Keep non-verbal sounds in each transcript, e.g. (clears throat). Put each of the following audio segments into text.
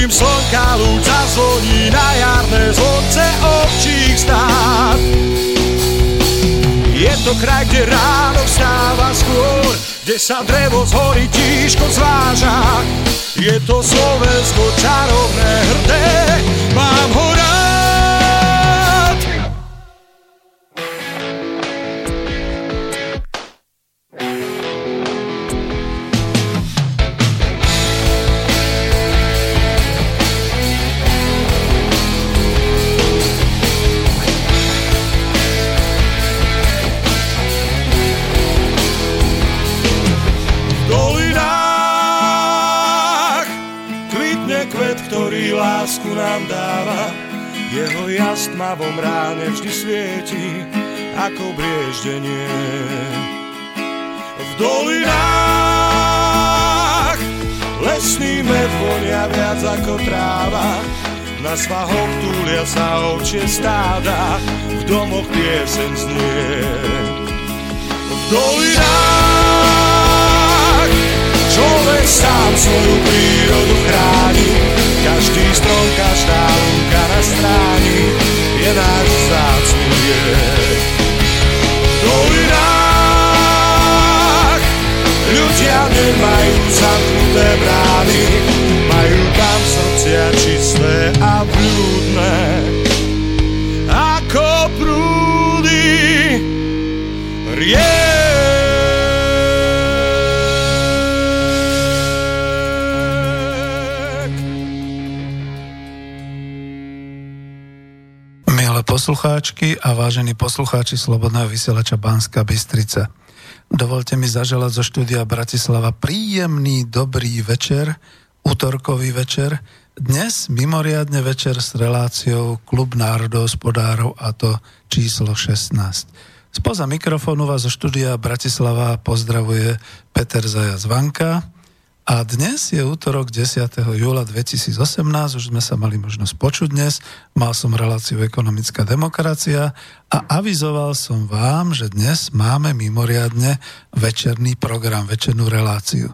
pokým slnka lúč zazvoní na jarné zvonce občích stát. Je to kraj, kde ráno vstáva skôr, kde sa drevo z hory tížko zváža, je to Slovensko čarovné, hrdé, brieždenie. V dolinách lesný med vonia viac ako tráva. Na svahoch túlia sa ovčie stáda, v domoch piesen znie. V dolinách človek sám svoju prírodu chráni, každý strom, každá lúka na stráni je náš vzácný liek. Nemajú zamknuté brány, majú tam srdcia čisté a blúdne, ako prúdy riek. Poslucháčky a vážení poslucháči Slobodného vysielača Banska Bystrica. Dovolte mi zaželať zo štúdia Bratislava príjemný, dobrý večer, útorkový večer. Dnes mimoriadne večer s reláciou Klub národohospodárov a to číslo 16. Spoza mikrofónu vás zo štúdia Bratislava pozdravuje Peter Zajac Vanka. A dnes je útorok 10. júla 2018, už sme sa mali možnosť počuť dnes, mal som reláciu Ekonomická demokracia a avizoval som vám, že dnes máme mimoriadne večerný program, večernú reláciu.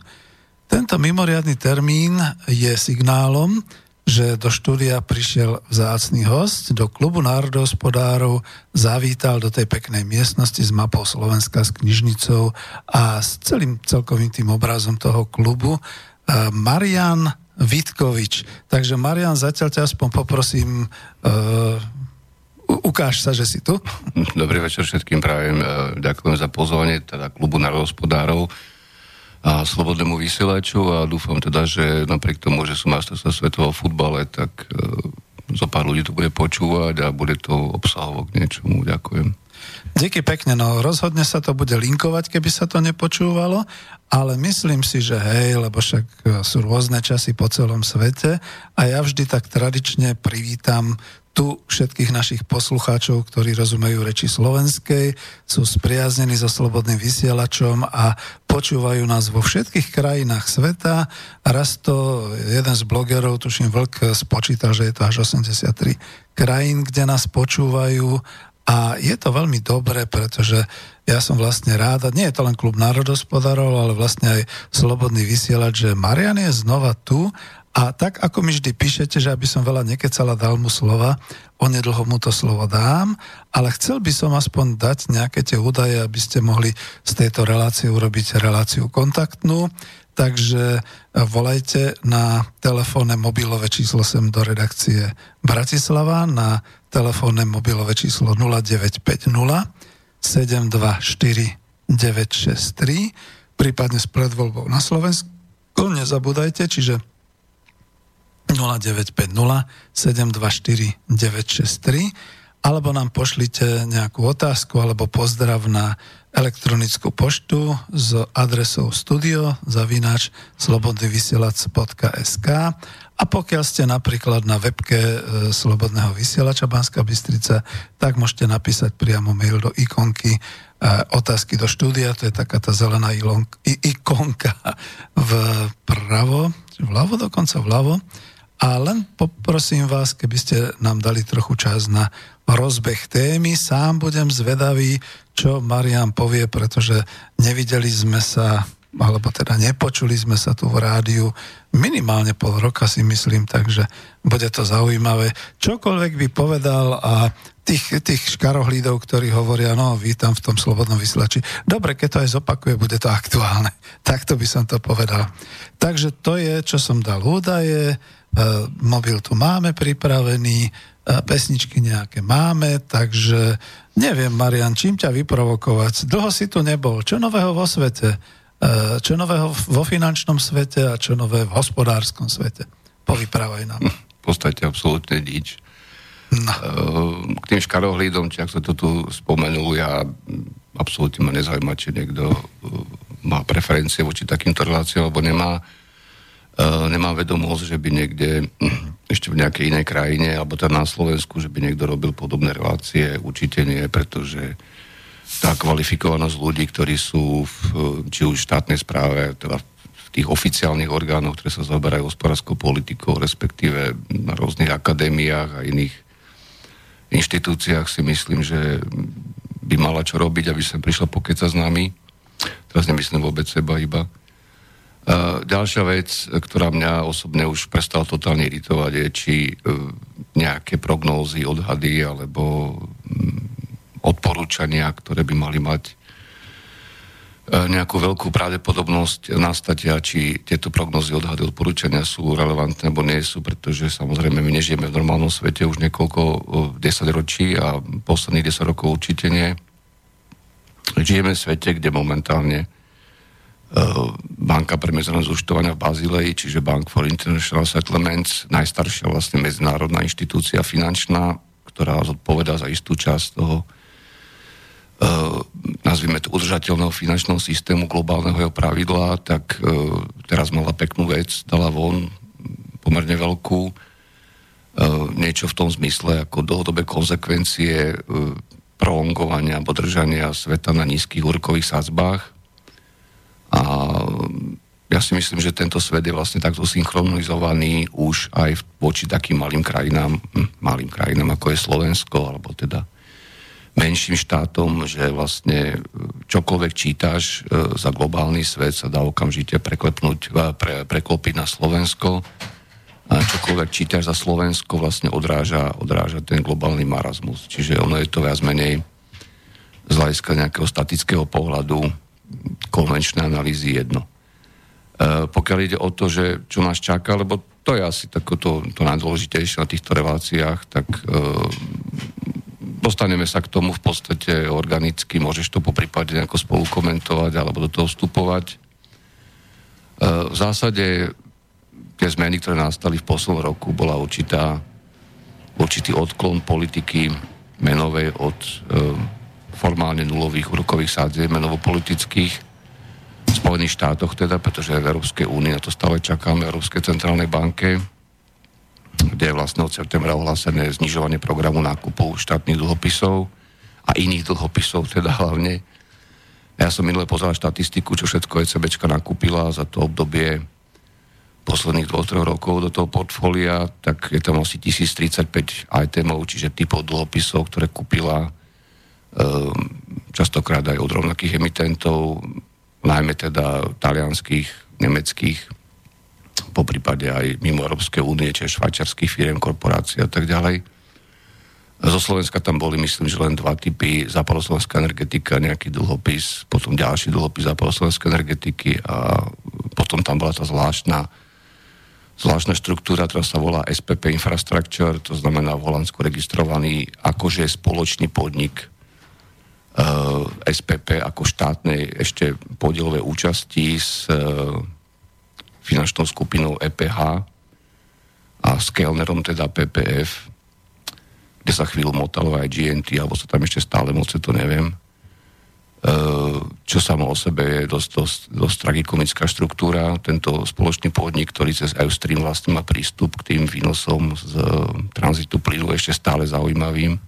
Tento mimoriadný termín je signálom, že do štúdia prišiel vzácný host, do klubu národohospodárov, zavítal do tej peknej miestnosti s mapou Slovenska, s knižnicou a s celým celkovým tým obrazom toho klubu eh, Marian Vitkovič. Takže Marian, zatiaľ ťa aspoň poprosím, uh, ukáž sa, že si tu. Dobrý večer všetkým prajem. e, Ďakujem za pozvanie teda klubu národospodárov a slobodnému vysielaču a dúfam teda, že napriek tomu, že som majstrovstva svetového futbale, tak e, zo pár ľudí to bude počúvať a bude to obsahovo k niečomu. Ďakujem. Díky pekne, no rozhodne sa to bude linkovať, keby sa to nepočúvalo, ale myslím si, že hej, lebo však e, sú rôzne časy po celom svete a ja vždy tak tradične privítam tu všetkých našich poslucháčov, ktorí rozumejú reči slovenskej, sú spriaznení so slobodným vysielačom a počúvajú nás vo všetkých krajinách sveta. Raz to jeden z blogerov, tuším Vlk, spočítal, že je to až 83 krajín, kde nás počúvajú a je to veľmi dobré, pretože ja som vlastne rád, a nie je to len klub národospodárov, ale vlastne aj slobodný vysielač, že Marian je znova tu a tak, ako mi vždy píšete, že aby som veľa nekecala, dal mu slova, onedlho mu to slovo dám, ale chcel by som aspoň dať nejaké tie údaje, aby ste mohli z tejto relácie urobiť reláciu kontaktnú. takže volajte na telefónne mobilové číslo sem do redakcie Bratislava na telefónne mobilové číslo 0950 724 963 prípadne s predvoľbou na Slovensku. Nezabúdajte, čiže 0950 724 963 alebo nám pošlite nejakú otázku alebo pozdrav na elektronickú poštu s adresou studio zavináč slobodnyvysielac.sk a pokiaľ ste napríklad na webke e, Slobodného vysielača Banska Bystrica, tak môžete napísať priamo mail do ikonky e, otázky do štúdia, to je taká tá zelená ikonka vpravo, vľavo dokonca vľavo. A len poprosím vás, keby ste nám dali trochu čas na rozbeh témy. Sám budem zvedavý, čo Marian povie, pretože nevideli sme sa, alebo teda nepočuli sme sa tu v rádiu minimálne pol roka si myslím, takže bude to zaujímavé. Čokoľvek by povedal a tých, tých škarohlídov, ktorí hovoria, no vítam v tom slobodnom vysielači. Dobre, keď to aj zopakuje, bude to aktuálne. (laughs) Takto by som to povedal. Takže to je, čo som dal údaje, mobil tu máme pripravený, e, pesničky nejaké máme, takže Neviem, Marian, čím ťa vyprovokovať? Dlho si tu nebol. Čo nového vo svete? E, čo nového vo finančnom svete a čo nové v hospodárskom svete? Povyprávaj nám. V podstate absolútne nič. No. E, k tým škarohlídom, či ak sa to tu spomenul, ja absolútne ma nezaujíma, či niekto e, má preferencie voči takýmto reláciám, alebo nemá. Uh, nemám vedomosť, že by niekde (clears throat) ešte v nejakej inej krajine, alebo teda na Slovensku, že by niekto robil podobné relácie. Určite nie, pretože tá kvalifikovanosť ľudí, ktorí sú v, či už v štátnej správe, teda v tých oficiálnych orgánoch, ktoré sa zaberajú hospodárskou politikou, respektíve na rôznych akadémiách a iných inštitúciách si myslím, že by mala čo robiť, aby sa prišla pokeca s nami. Teraz nemyslím vôbec seba iba ďalšia vec, ktorá mňa osobne už prestala totálne iritovať, je, či e, nejaké prognózy, odhady alebo mm, odporúčania, ktoré by mali mať e, nejakú veľkú pravdepodobnosť nastatia, či tieto prognózy, odhady, odporúčania sú relevantné alebo nie sú, pretože samozrejme my nežijeme v normálnom svete už niekoľko e, desať ročí a posledných 10 rokov určite nie. Žijeme v svete, kde momentálne Eh, banka pre medzinárodné zúčtovania v Bazileji, čiže Bank for International Settlements, najstaršia vlastne medzinárodná inštitúcia finančná, ktorá zodpoveda za istú časť toho uh, nazvime to udržateľného finančného systému globálneho jeho pravidla, tak uh, teraz mala peknú vec, dala von pomerne veľkú uh, niečo v tom zmysle ako dlhodobé konsekvencie prolongovania alebo držania sveta na nízkych úrokových sadzbách a ja si myslím, že tento svet je vlastne takto synchronizovaný už aj voči takým malým krajinám, hm, malým krajinám ako je Slovensko, alebo teda menším štátom, že vlastne e, čokoľvek čítaš e, za globálny svet sa dá okamžite preklepnúť, e, pre, preklopiť na Slovensko a čokoľvek čítaš za Slovensko vlastne odráža, odráža ten globálny marazmus. Čiže ono je to viac menej z hľadiska nejakého statického pohľadu konvenčné analýzy jedno. E, pokiaľ ide o to, že čo nás čaká, lebo to je asi tako to, to najdôležitejšie na týchto reláciách, tak e, dostaneme sa k tomu v podstate organicky, môžeš to po prípade nejako spolu komentovať alebo do toho vstupovať. E, v zásade tie zmeny, ktoré nastali v poslednom roku, bola určitá, určitý odklon politiky menovej od e, formálne nulových úrokových sádzieb menovo-politických v Spojených štátoch teda, pretože v Európskej únii na to stále čakáme, v Európskej centrálnej banke, kde je vlastne od septembra ohlásené znižovanie programu nákupu štátnych dlhopisov a iných dlhopisov teda hlavne. Ja som minule pozeral štatistiku, čo všetko ECBčka nakúpila za to obdobie posledných dvoch, troch rokov do toho portfólia, tak je tam asi 1035 itemov, čiže typov dlhopisov, ktoré kúpila častokrát aj od rovnakých emitentov, najmä teda talianských, nemeckých, po prípade aj mimo Európskej únie, čiže švajčarských firiem, korporácií a tak ďalej. Zo Slovenska tam boli, myslím, že len dva typy, západoslovenská energetika, nejaký dlhopis, potom ďalší dlhopis západoslovenskej energetiky a potom tam bola tá zvláštna zvláštna štruktúra, ktorá sa volá SPP Infrastructure, to znamená v Holandsku registrovaný akože spoločný podnik SPP ako štátnej ešte podielové účasti s uh, finančnou skupinou EPH a s Kellnerom, teda PPF, kde sa chvíľu motalo aj GNT, alebo sa tam ešte stále moce, to neviem. Eh, čo samo o sebe je dosť, dosť, dosť tragikomická štruktúra. Tento spoločný podnik, ktorý cez Eustream vlastne má prístup k tým výnosom z eh, tranzitu plynu ešte stále zaujímavým,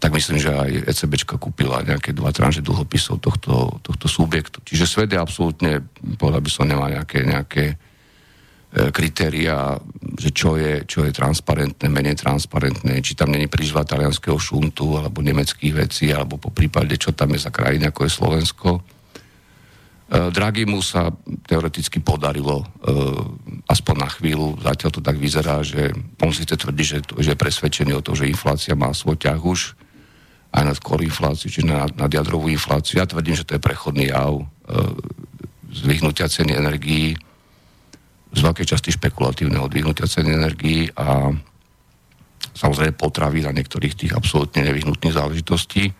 tak myslím, že aj ECBčka kúpila nejaké dva tranže dlhopisov tohto, tohto subjektu. Čiže svet je absolútne, povedal by som, nemá nejaké, nejaké E, kritéria, že čo je, čo je transparentné, menej transparentné, či tam není príliš talianského šuntu alebo nemeckých vecí, alebo po prípade, čo tam je za krajina, ako je Slovensko. E, Draghi mu sa teoreticky podarilo, e, aspoň na chvíľu, zatiaľ to tak vyzerá, že on si tvrdí, že, že je presvedčený o to, že inflácia má svoj ťah už, aj nad core infláciu, čiže nad, nad jadrovú infláciu. Ja tvrdím, že to je prechodný jav, zvyhnutia ceny energií, z veľkej časti špekulatívneho odvihnutia ceny energii a samozrejme potravy na niektorých tých absolútne nevyhnutných záležitostí.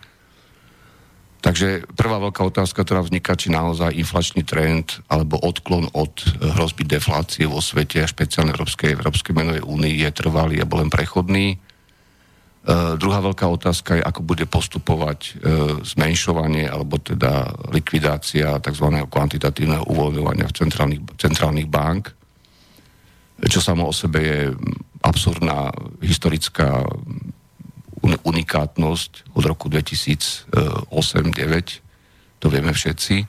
Takže prvá veľká otázka, ktorá vzniká, či naozaj inflačný trend alebo odklon od hrozby deflácie vo svete a špeciálne Európskej, Európskej menovej únii je trvalý alebo len prechodný. E, druhá veľká otázka je, ako bude postupovať e, zmenšovanie alebo teda likvidácia tzv. kvantitatívneho uvoľňovania v centrálnych, centrálnych bank čo samo o sebe je absurdná historická unikátnosť od roku 2008-2009, to vieme všetci.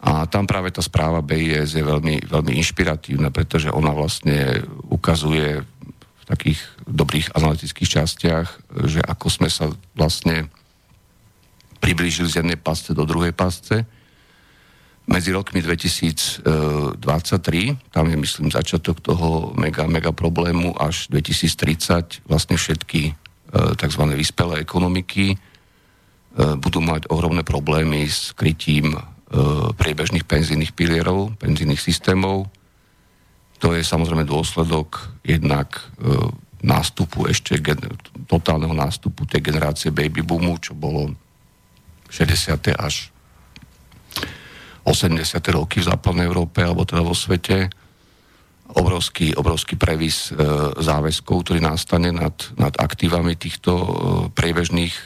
A tam práve tá správa BIS je veľmi, veľmi inšpiratívna, pretože ona vlastne ukazuje takých dobrých analytických častiach, že ako sme sa vlastne priblížili z jednej pasce do druhej pasce, medzi rokmi 2023, tam je myslím začiatok toho mega, mega problému, až 2030 vlastne všetky e, tzv. vyspelé ekonomiky e, budú mať ohromné problémy s krytím e, priebežných penzijných pilierov, penzijných systémov. To je samozrejme dôsledok jednak nástupu ešte totálneho nástupu tej generácie baby boomu, čo bolo 60. až 80. roky v západnej Európe alebo teda vo svete obrovský, obrovský previs e, záväzkov, ktorý nastane nad, nad aktívami týchto e, priebežných e,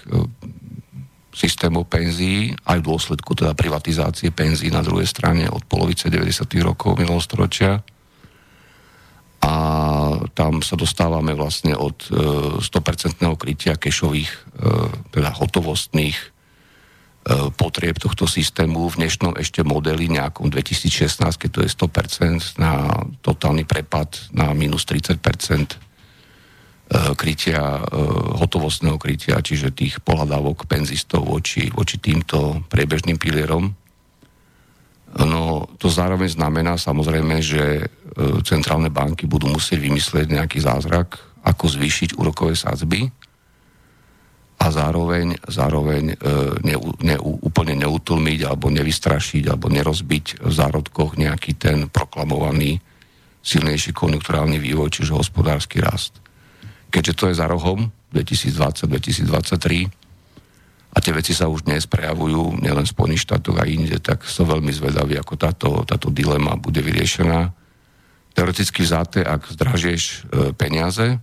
systémov penzií, aj v dôsledku teda privatizácie penzií na druhej strane od polovice 90. rokov minulostoročia. A tam sa dostávame vlastne od e, 100% krytia kešových, e, teda hotovostných E, potrieb tohto systému v dnešnom ešte modeli nejakom 2016, keď to je 100% na totálny prepad na minus 30% e, krytia, e, hotovostného krytia, čiže tých pohľadávok penzistov voči, voči týmto priebežným pilierom. No, to zároveň znamená samozrejme, že centrálne banky budú musieť vymyslieť nejaký zázrak, ako zvýšiť úrokové sádzby, a zároveň, zároveň e, ne, ne, úplne neutlmiť alebo nevystrašiť alebo nerozbiť v zárodkoch nejaký ten proklamovaný silnejší konjunkturálny vývoj, čiže hospodársky rast. Keďže to je za rohom 2020-2023 a tie veci sa už dnes prejavujú nielen v Spojených štátoch a inde, tak som veľmi zvedavý, ako táto, táto dilema bude vyriešená. Teoreticky vzáte, ak zdražieš e, peniaze,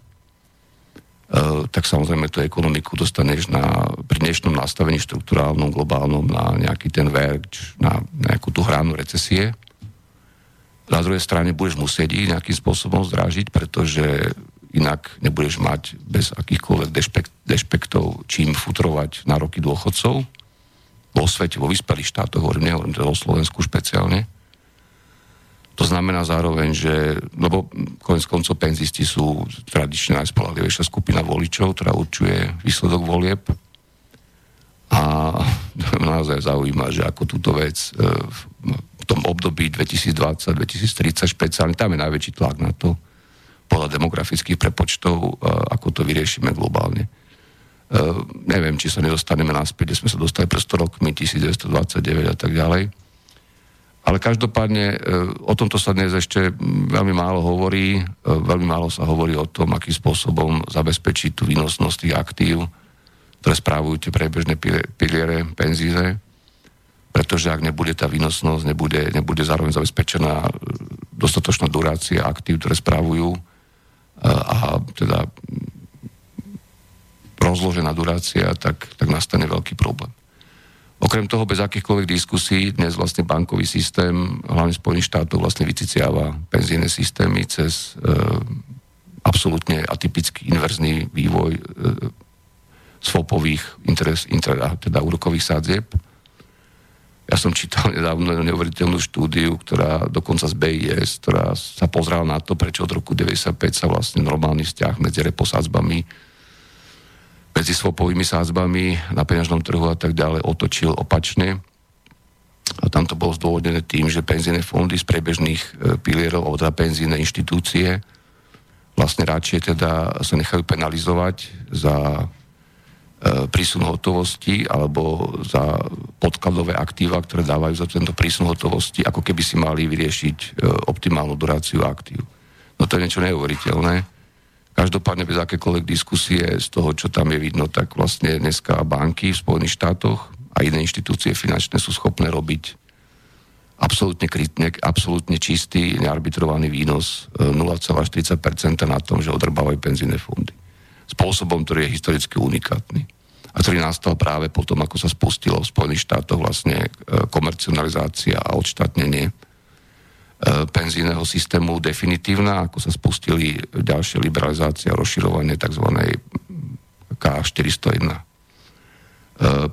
Eh, tak samozrejme tú ekonomiku dostaneš na, pri dnešnom nastavení štruktúrálnom, globálnom na nejaký ten verč, na nejakú tú hránu recesie. Na druhej strane budeš musieť ich nejakým spôsobom zdražiť, pretože inak nebudeš mať bez akýchkoľvek dešpekt, dešpektov čím futrovať na roky dôchodcov. Vo svete, vo vyspelých štátoch, hovorím, nehovorím to o Slovensku špeciálne. To znamená zároveň, že, lebo konec koncov penzisti sú tradične najspolahlivejšia skupina voličov, ktorá určuje výsledok volieb. A (laughs) naozaj zaujíma, že ako túto vec e, v tom období 2020-2030 špeciálne, tam je najväčší tlak na to podľa demografických prepočtov, ako to vyriešime globálne. Neviem, či sa nedostaneme naspäť, kde sme sa dostali pred 100 rokmi, 1929 a tak ďalej. Ale každopádne o tomto sa dnes ešte veľmi málo hovorí. Veľmi málo sa hovorí o tom, akým spôsobom zabezpečiť tú výnosnosť tých aktív, ktoré správujú tie prebežné piliere penzíze pretože ak nebude tá výnosnosť, nebude, nebude zároveň zabezpečená dostatočná durácia aktív, ktoré správujú a teda rozložená durácia, tak, tak nastane veľký problém. Okrem toho, bez akýchkoľvek diskusí, dnes vlastne bankový systém, hlavne Spojených štátov, vlastne vyciciava penzíne systémy cez e, absolútne atypický inverzný vývoj e, svopových interes, inter, teda úrokových sádzieb, ja som čítal nedávno neuveriteľnú štúdiu, ktorá dokonca z BIS, ktorá sa pozrela na to, prečo od roku 95 sa vlastne normálny vzťah medzi reposádzbami, medzi svopovými sádzbami na peňažnom trhu a tak ďalej otočil opačne. A tam to bolo zdôvodnené tým, že penzíne fondy z prebežných e, pilierov, alebo teda penzíne inštitúcie vlastne radšej teda sa nechajú penalizovať za prísun hotovosti alebo za podkladové aktíva, ktoré dávajú za tento prísun hotovosti, ako keby si mali vyriešiť e, optimálnu duráciu aktív. No to je niečo neuveriteľné. Každopádne bez akékoľvek diskusie z toho, čo tam je vidno, tak vlastne dneska banky v Spojených štátoch a iné inštitúcie finančné sú schopné robiť absolútne, krytne, absolútne čistý, nearbitrovaný výnos 0,40% e, na tom, že odrbávajú penzíne fondy spôsobom, ktorý je historicky unikátny a ktorý nastal práve potom, ako sa spustilo v Spojených štátoch vlastne e, komercionalizácia a odštátnenie e, penzijného systému definitívna, ako sa spustili ďalšie liberalizácie a rozširovanie tzv. K401 e,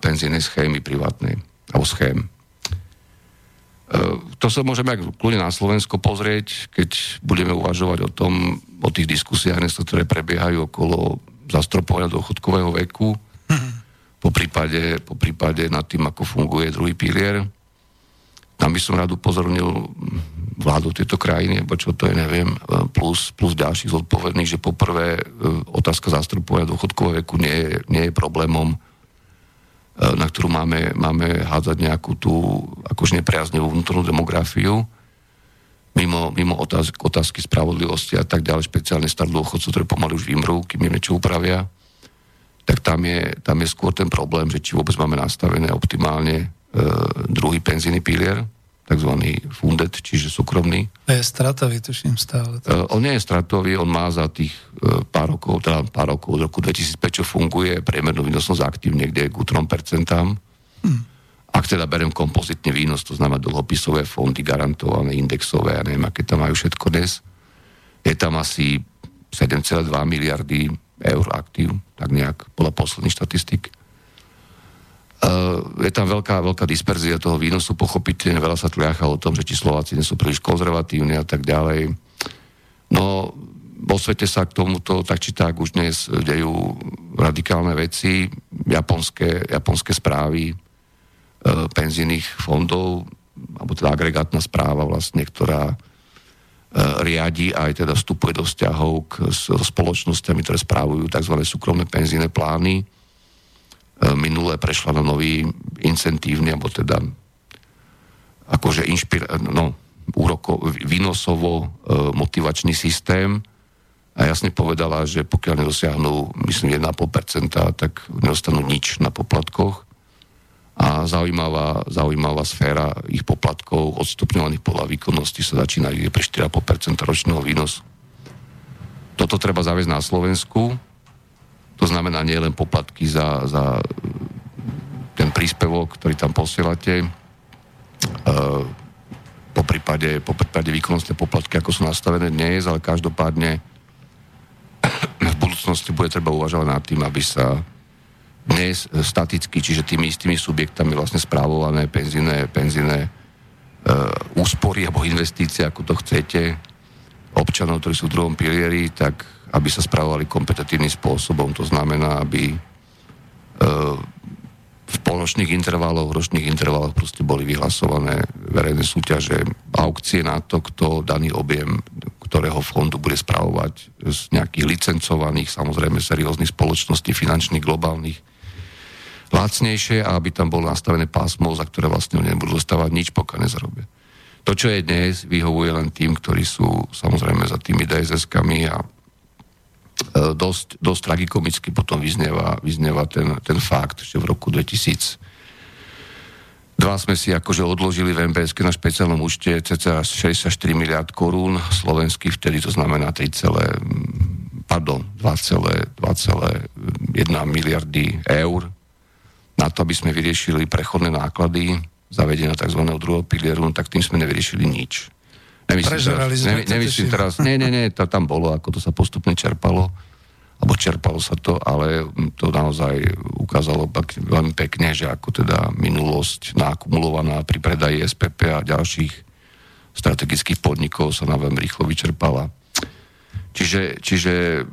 penzijnej schémy privátnej, alebo schém. To sa môžeme aj kľudne na Slovensko pozrieť, keď budeme uvažovať o tom, o tých diskusiách, ktoré prebiehajú okolo zastropovania dôchodkového veku, mm-hmm. po, prípade, po prípade nad tým, ako funguje druhý pilier. Tam by som rád upozornil vládu tejto krajiny, bo čo to je, neviem, plus, plus ďalších zodpovedných, že poprvé e, otázka zastropovania dôchodkového veku nie je, nie je problémom, e, na ktorú máme, máme hádzať nejakú tú akož nepriaznevú vnútornú demografiu, mimo, mimo otázky, otázky spravodlivosti a tak ďalej, špeciálne star dôchodcov, ktoré pomaly už vymrú, kým im niečo upravia, tak tam je, tam je skôr ten problém, že či vôbec máme nastavené optimálne e, druhý penzíny pilier, tzv. fundet, čiže súkromný. A je stratový, tuším stále. E, on nie je stratový, on má za tých e, pár rokov, teda pár rokov, od roku 2005, čo funguje, priemernú výnosnosť aktív niekde k 3%. Hmm ak teda berem kompozitný výnos, to znamená dlhopisové fondy, garantované, indexové, ja neviem, aké tam majú všetko dnes, je tam asi 7,2 miliardy eur aktív, tak nejak, podľa posledných štatistik. Uh, je tam veľká, veľká disperzia toho výnosu, pochopiteľne veľa sa tliacha o tom, že či Slováci nie sú príliš konzervatívni a tak ďalej. No, vo svete sa k tomuto tak či tak už dnes dejú radikálne veci. Japonské, japonské správy E, penzijných fondov, alebo teda agregátna správa vlastne, ktorá e, riadi aj teda vstupuje do vzťahov k, so spoločnosťami, ktoré správujú tzv. súkromné penzíne plány. E, minulé prešla na nový incentívny, alebo teda akože inšpir, no, úroko, výnosovo motivačný systém a jasne povedala, že pokiaľ nedosiahnu, myslím, 1,5%, tak nedostanú nič na poplatkoch a zaujímavá, zaujímavá sféra ich poplatkov odstupňovaných podľa výkonnosti sa začína ide pre 4,5% ročného výnosu. Toto treba zaviesť na Slovensku. To znamená nie len poplatky za, za ten príspevok, ktorý tam posielate, e, po prípade, po prípade výkonnostné poplatky, ako sú nastavené dnes, ale každopádne (clears throat) v budúcnosti bude treba uvažovať nad tým, aby sa dnes staticky, čiže tými istými subjektami vlastne správované penzíne, penzíne e, úspory alebo investície, ako to chcete, občanov, ktorí sú v druhom pilieri, tak aby sa správovali kompetitívnym spôsobom. To znamená, aby e, v poločných intervaloch, v ročných intervaloch proste boli vyhlasované verejné súťaže, aukcie na to, kto daný objem, ktorého fondu bude spravovať z nejakých licencovaných, samozrejme serióznych spoločností, finančných, globálnych, lacnejšie a aby tam bolo nastavené pásmo, za ktoré vlastne nebudú dostávať nič, pokiaľ nezarobia. To, čo je dnes, vyhovuje len tým, ktorí sú samozrejme za tými DSS-kami a e, dosť, dosť tragikomicky potom vyznieva, vyznieva ten, ten fakt, že v roku 2000 Dva sme si akože odložili v MBS na špeciálnom účte cca 64 miliard korún, slovenský vtedy to znamená 3, pardon, 2,1 miliardy eur na to, aby sme vyriešili prechodné náklady zavedenia tzv. druhého pilieru, no tak tým sme nevyriešili nič. Nemyslím teraz, ne, nemyslím teraz, nie, nie, nie, to tam bolo, ako to sa postupne čerpalo, alebo čerpalo sa to, ale to naozaj ukázalo veľmi pekne, že ako teda minulosť nakumulovaná pri predaji SPP a ďalších strategických podnikov sa nám veľmi rýchlo vyčerpala. Čiže, čiže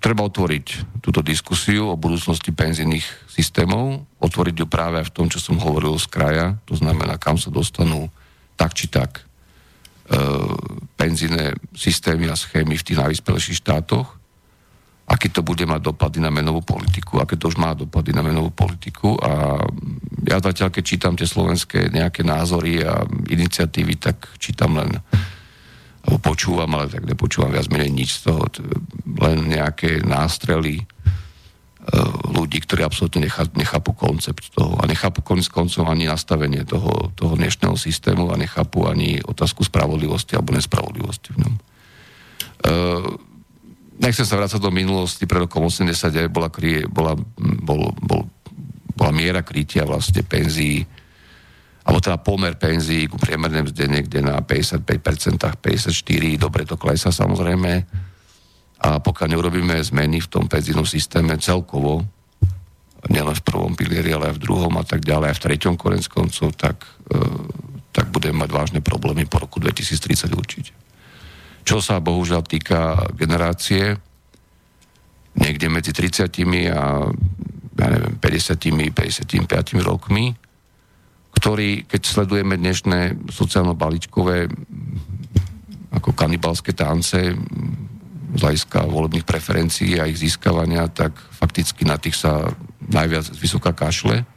treba otvoriť túto diskusiu o budúcnosti penzijných systémov, otvoriť ju práve v tom, čo som hovoril z kraja, to znamená, kam sa dostanú tak či tak e, penzíne systémy a schémy v tých najvyspelejších štátoch, aký to bude mať dopady na menovú politiku, aké to už má dopady na menovú politiku. A ja zatiaľ, keď čítam tie slovenské nejaké názory a iniciatívy, tak čítam len alebo počúvam, ale tak nepočúvam viac menej nič z toho, len nejaké nástrely e, ľudí, ktorí absolútne nechá, nechápu koncept toho a nechápu konec koncov ani nastavenie toho, toho dnešného systému a nechápu ani otázku spravodlivosti alebo nespravodlivosti v ňom. Uh, nechcem sa vrácať do minulosti, pred rokom 89 bola, bola, bol, bol, bola miera krytia vlastne penzií alebo teda pomer penzií ku priemernej mzde niekde na 55%, 54%, dobre to klesa samozrejme. A pokiaľ neurobíme zmeny v tom penzínom systéme celkovo, nielen v prvom pilieri, ale aj v druhom a tak ďalej, aj v treťom konec koncov, tak, e, tak budeme mať vážne problémy po roku 2030 určite. Čo sa bohužiaľ týka generácie, niekde medzi 30 a ja neviem, 50 55 rokmi, ktorý, keď sledujeme dnešné sociálno-balíčkové ako kanibalské tance z hľadiska volebných preferencií a ich získavania, tak fakticky na tých sa najviac vysoká kašle.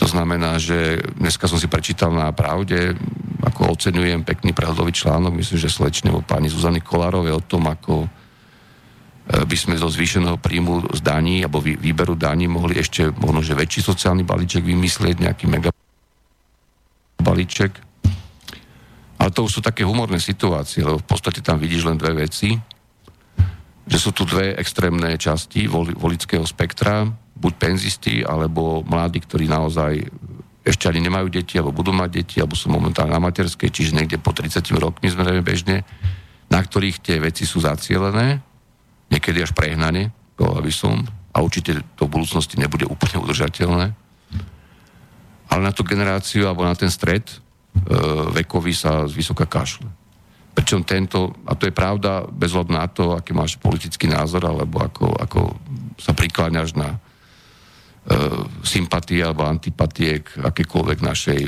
To znamená, že dneska som si prečítal na pravde, ako oceňujem pekný prehľadový článok, myslím, že slečne o pani Zuzany Kolárovej o tom, ako by sme zo zvýšeného príjmu z daní alebo výberu daní mohli ešte možno, že väčší sociálny balíček vymyslieť, nejaký mega balíček. Ale to už sú také humorné situácie, lebo v podstate tam vidíš len dve veci. Že sú tu dve extrémne časti voli, volického spektra, buď penzisti, alebo mladí, ktorí naozaj ešte ani nemajú deti, alebo budú mať deti, alebo sú momentálne na materskej, čiže niekde po 30 rokmi sme bežne, na ktorých tie veci sú zacielené niekedy až prehnane, povedal by som, a určite to v budúcnosti nebude úplne udržateľné. Ale na tú generáciu alebo na ten stred e, vekový sa z vysoká kašle. Pričom tento, a to je pravda, bez na to, aký máš politický názor, alebo ako, ako sa prikláňaš na e, sympatie alebo antipatie k akékoľvek našej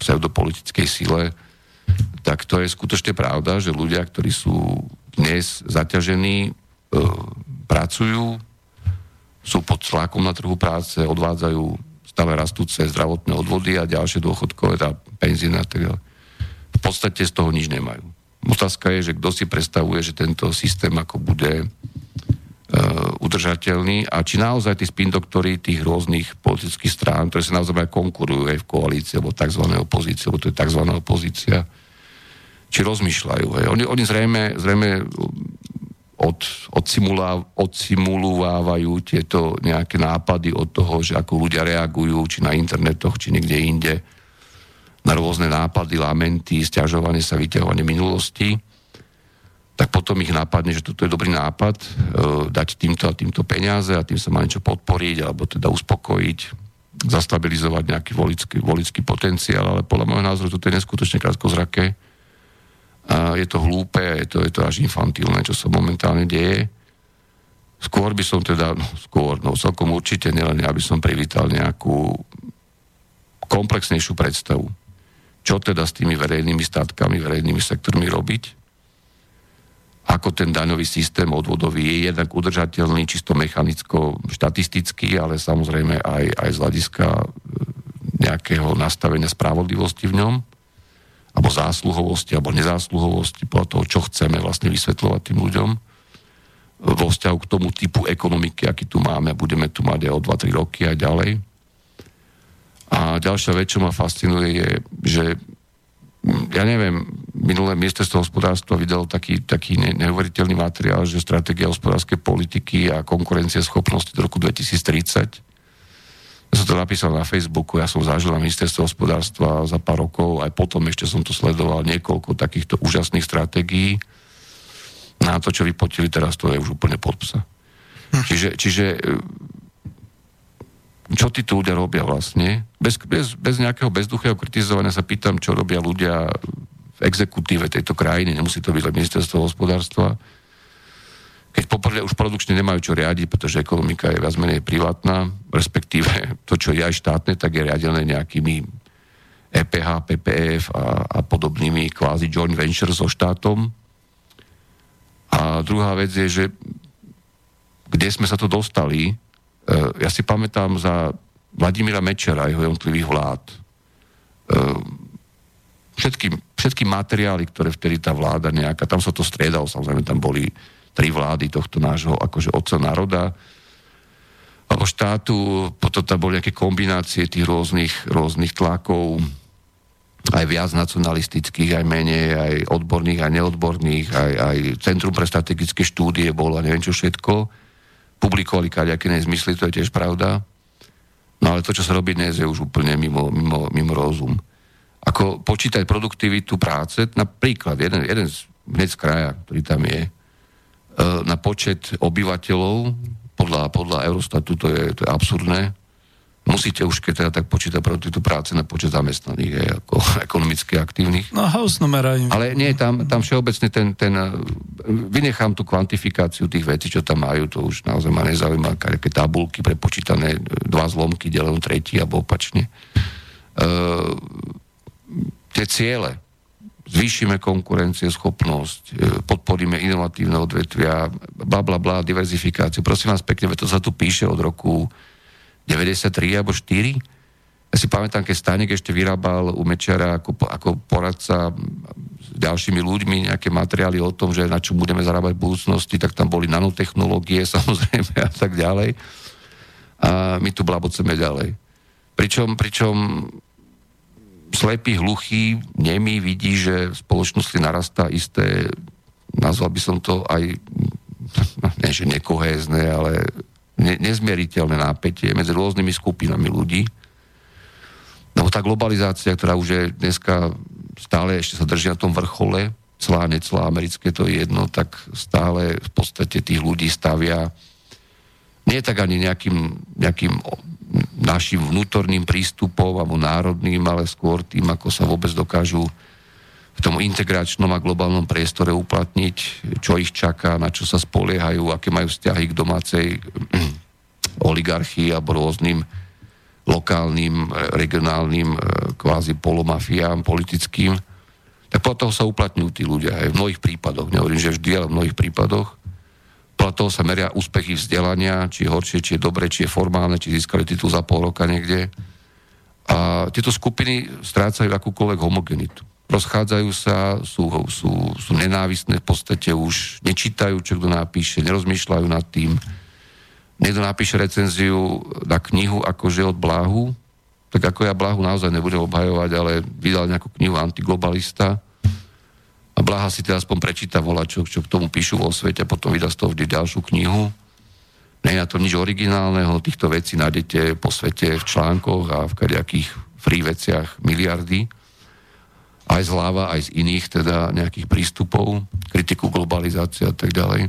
pseudopolitickej sile, tak to je skutočne pravda, že ľudia, ktorí sú dnes zaťažení E, pracujú, sú pod tlakom na trhu práce, odvádzajú stále rastúce zdravotné odvody a ďalšie dôchodkové, tá penzína, tak v podstate z toho nič nemajú. Otázka je, že kto si predstavuje, že tento systém ako bude uh, udržateľný a či naozaj tí spin doktory tých rôznych politických strán, ktoré sa naozaj konkurujú aj v koalícii, alebo tzv. opozície, alebo to je tzv. opozícia, či rozmýšľajú. Hej. Oni, oni zrejme, zrejme od, odsimuluvávajú tieto nejaké nápady od toho, že ako ľudia reagujú, či na internetoch, či niekde inde, na rôzne nápady, lamenty, stiažovanie sa, vyťahovanie minulosti, tak potom ich nápadne, že toto je dobrý nápad, e, dať týmto a týmto peniaze a tým sa má niečo podporiť, alebo teda uspokojiť, zastabilizovať nejaký volický, volický potenciál, ale podľa môjho názoru toto je neskutočne krátkozraké je to hlúpe, je to, je to až infantilné, čo sa momentálne deje. Skôr by som teda, no skôr, no celkom určite nielen ja by som privítal nejakú komplexnejšiu predstavu. čo teda s tými verejnými statkami, verejnými sektormi robiť, ako ten daňový systém odvodový je jednak udržateľný, čisto mechanicko, štatisticky, ale samozrejme aj, aj z hľadiska e, nejakého nastavenia spravodlivosti v ňom, alebo zásluhovosti, alebo nezásluhovosti, podľa toho, čo chceme vlastne vysvetľovať tým ľuďom vo vzťahu k tomu typu ekonomiky, aký tu máme, budeme tu mať aj o 2-3 roky a ďalej. A ďalšia vec, čo ma fascinuje, je, že mm, ja neviem, minulé ministerstvo hospodárstva vydalo taký, taký neuveriteľný materiál, že stratégia hospodárskej politiky a konkurencie schopnosti do roku 2030. Ja som to napísal na Facebooku, ja som zažil na ministerstvo hospodárstva za pár rokov, aj potom ešte som to sledoval niekoľko takýchto úžasných stratégií na to, čo vypotili teraz, to je už úplne pod psa. Hm. Čiže, čiže e, čo títo ľudia robia vlastne? Bez, bez, bez nejakého bezduchého kritizovania sa pýtam, čo robia ľudia v exekutíve tejto krajiny, nemusí to byť len ministerstvo hospodárstva, keď poprvé už produkčne nemajú čo riadiť, pretože ekonomika je viac menej privátna, respektíve to, čo je aj štátne, tak je riadené nejakými EPH, PPF a, a podobnými kvázi joint ventures so štátom, a druhá vec je, že kde sme sa to dostali, e, ja si pamätám za Vladimíra Mečera a jeho jednotlivých vlád. E, všetky, všetky materiály, ktoré vtedy tá vláda nejaká, tam sa to striedalo, samozrejme tam boli tri vlády tohto nášho akože otca národa, alebo štátu, potom tam boli nejaké kombinácie tých rôznych, rôznych tlakov, aj viac nacionalistických, aj menej, aj odborných, aj neodborných, aj, aj Centrum pre strategické štúdie bolo a neviem čo všetko. Publikovali kaďaké nezmysly, to je tiež pravda. No ale to, čo sa robí dnes, je už úplne mimo, mimo, mimo rozum. Ako počítať produktivitu práce, napríklad jeden, jeden z, z kraja, ktorý tam je, na počet obyvateľov, podľa, podľa Eurostatu to je, to je absurdné, musíte už, keď teda tak počítať produktivitu práce na počet zamestnaných, je, ako (laughs) ekonomicky aktívnych. No house numera im... Ale nie, tam, tam všeobecne ten, ten, vynechám tú kvantifikáciu tých vecí, čo tam majú, to už naozaj ma nezaujíma, aké tabulky prepočítané, dva zlomky, deleno tretí, alebo opačne. Uh, tie ciele, zvýšime konkurencieschopnosť, e, podporíme inovatívne odvetvia, bla bla bla, diverzifikáciu. Prosím vás pekne, to sa tu píše od roku 93 alebo 4. Ja si pamätám, keď Stanek ešte vyrábal u Mečara ako, ako poradca s ďalšími ľuďmi nejaké materiály o tom, že na čo budeme zarábať v budúcnosti, tak tam boli nanotechnológie (laughs) samozrejme a tak ďalej. A my tu blaboceme ďalej. Pričom, pričom slepý, hluchý, nemý vidí, že v spoločnosti narastá isté, nazval by som to aj, (laughs) ne že nekohézne, ale ne, nezmieriteľné nápetie medzi rôznymi skupinami ľudí. Lebo tá globalizácia, ktorá už je dneska stále ešte sa drží na tom vrchole, celá, necelá, americké, to je jedno, tak stále v podstate tých ľudí stavia nie tak ani nejakým, nejakým našim vnútorným prístupom alebo národným, ale skôr tým, ako sa vôbec dokážu v tom integračnom a globálnom priestore uplatniť, čo ich čaká, na čo sa spoliehajú, aké majú vzťahy k domácej (clears throat) oligarchii alebo rôznym lokálnym, regionálnym e, kvázi polomafiám politickým, tak toho sa uplatňujú tí ľudia aj v mnohých prípadoch. Nehovorím, že vždy, ale v mnohých prípadoch. Podľa toho sa meria úspechy vzdelania, či je horšie, či je dobre, či je formálne, či získali titul za pol roka niekde. A tieto skupiny strácajú akúkoľvek homogenitu rozchádzajú sa, sú, sú, sú nenávistné, v podstate už nečítajú, čo kto napíše, nerozmýšľajú nad tým. Niekto napíše recenziu na knihu akože od Bláhu, tak ako ja Bláhu naozaj nebudem obhajovať, ale vydal nejakú knihu Antiglobalista a Bláha si teda aspoň prečíta volačok, čo k tomu píšu vo svete potom vydá z toho vždy ďalšiu knihu. Nie je to nič originálneho, týchto vecí nájdete po svete v článkoch a v kadejakých free veciach miliardy aj z hlava, aj z iných teda nejakých prístupov, kritiku globalizácie a tak ďalej.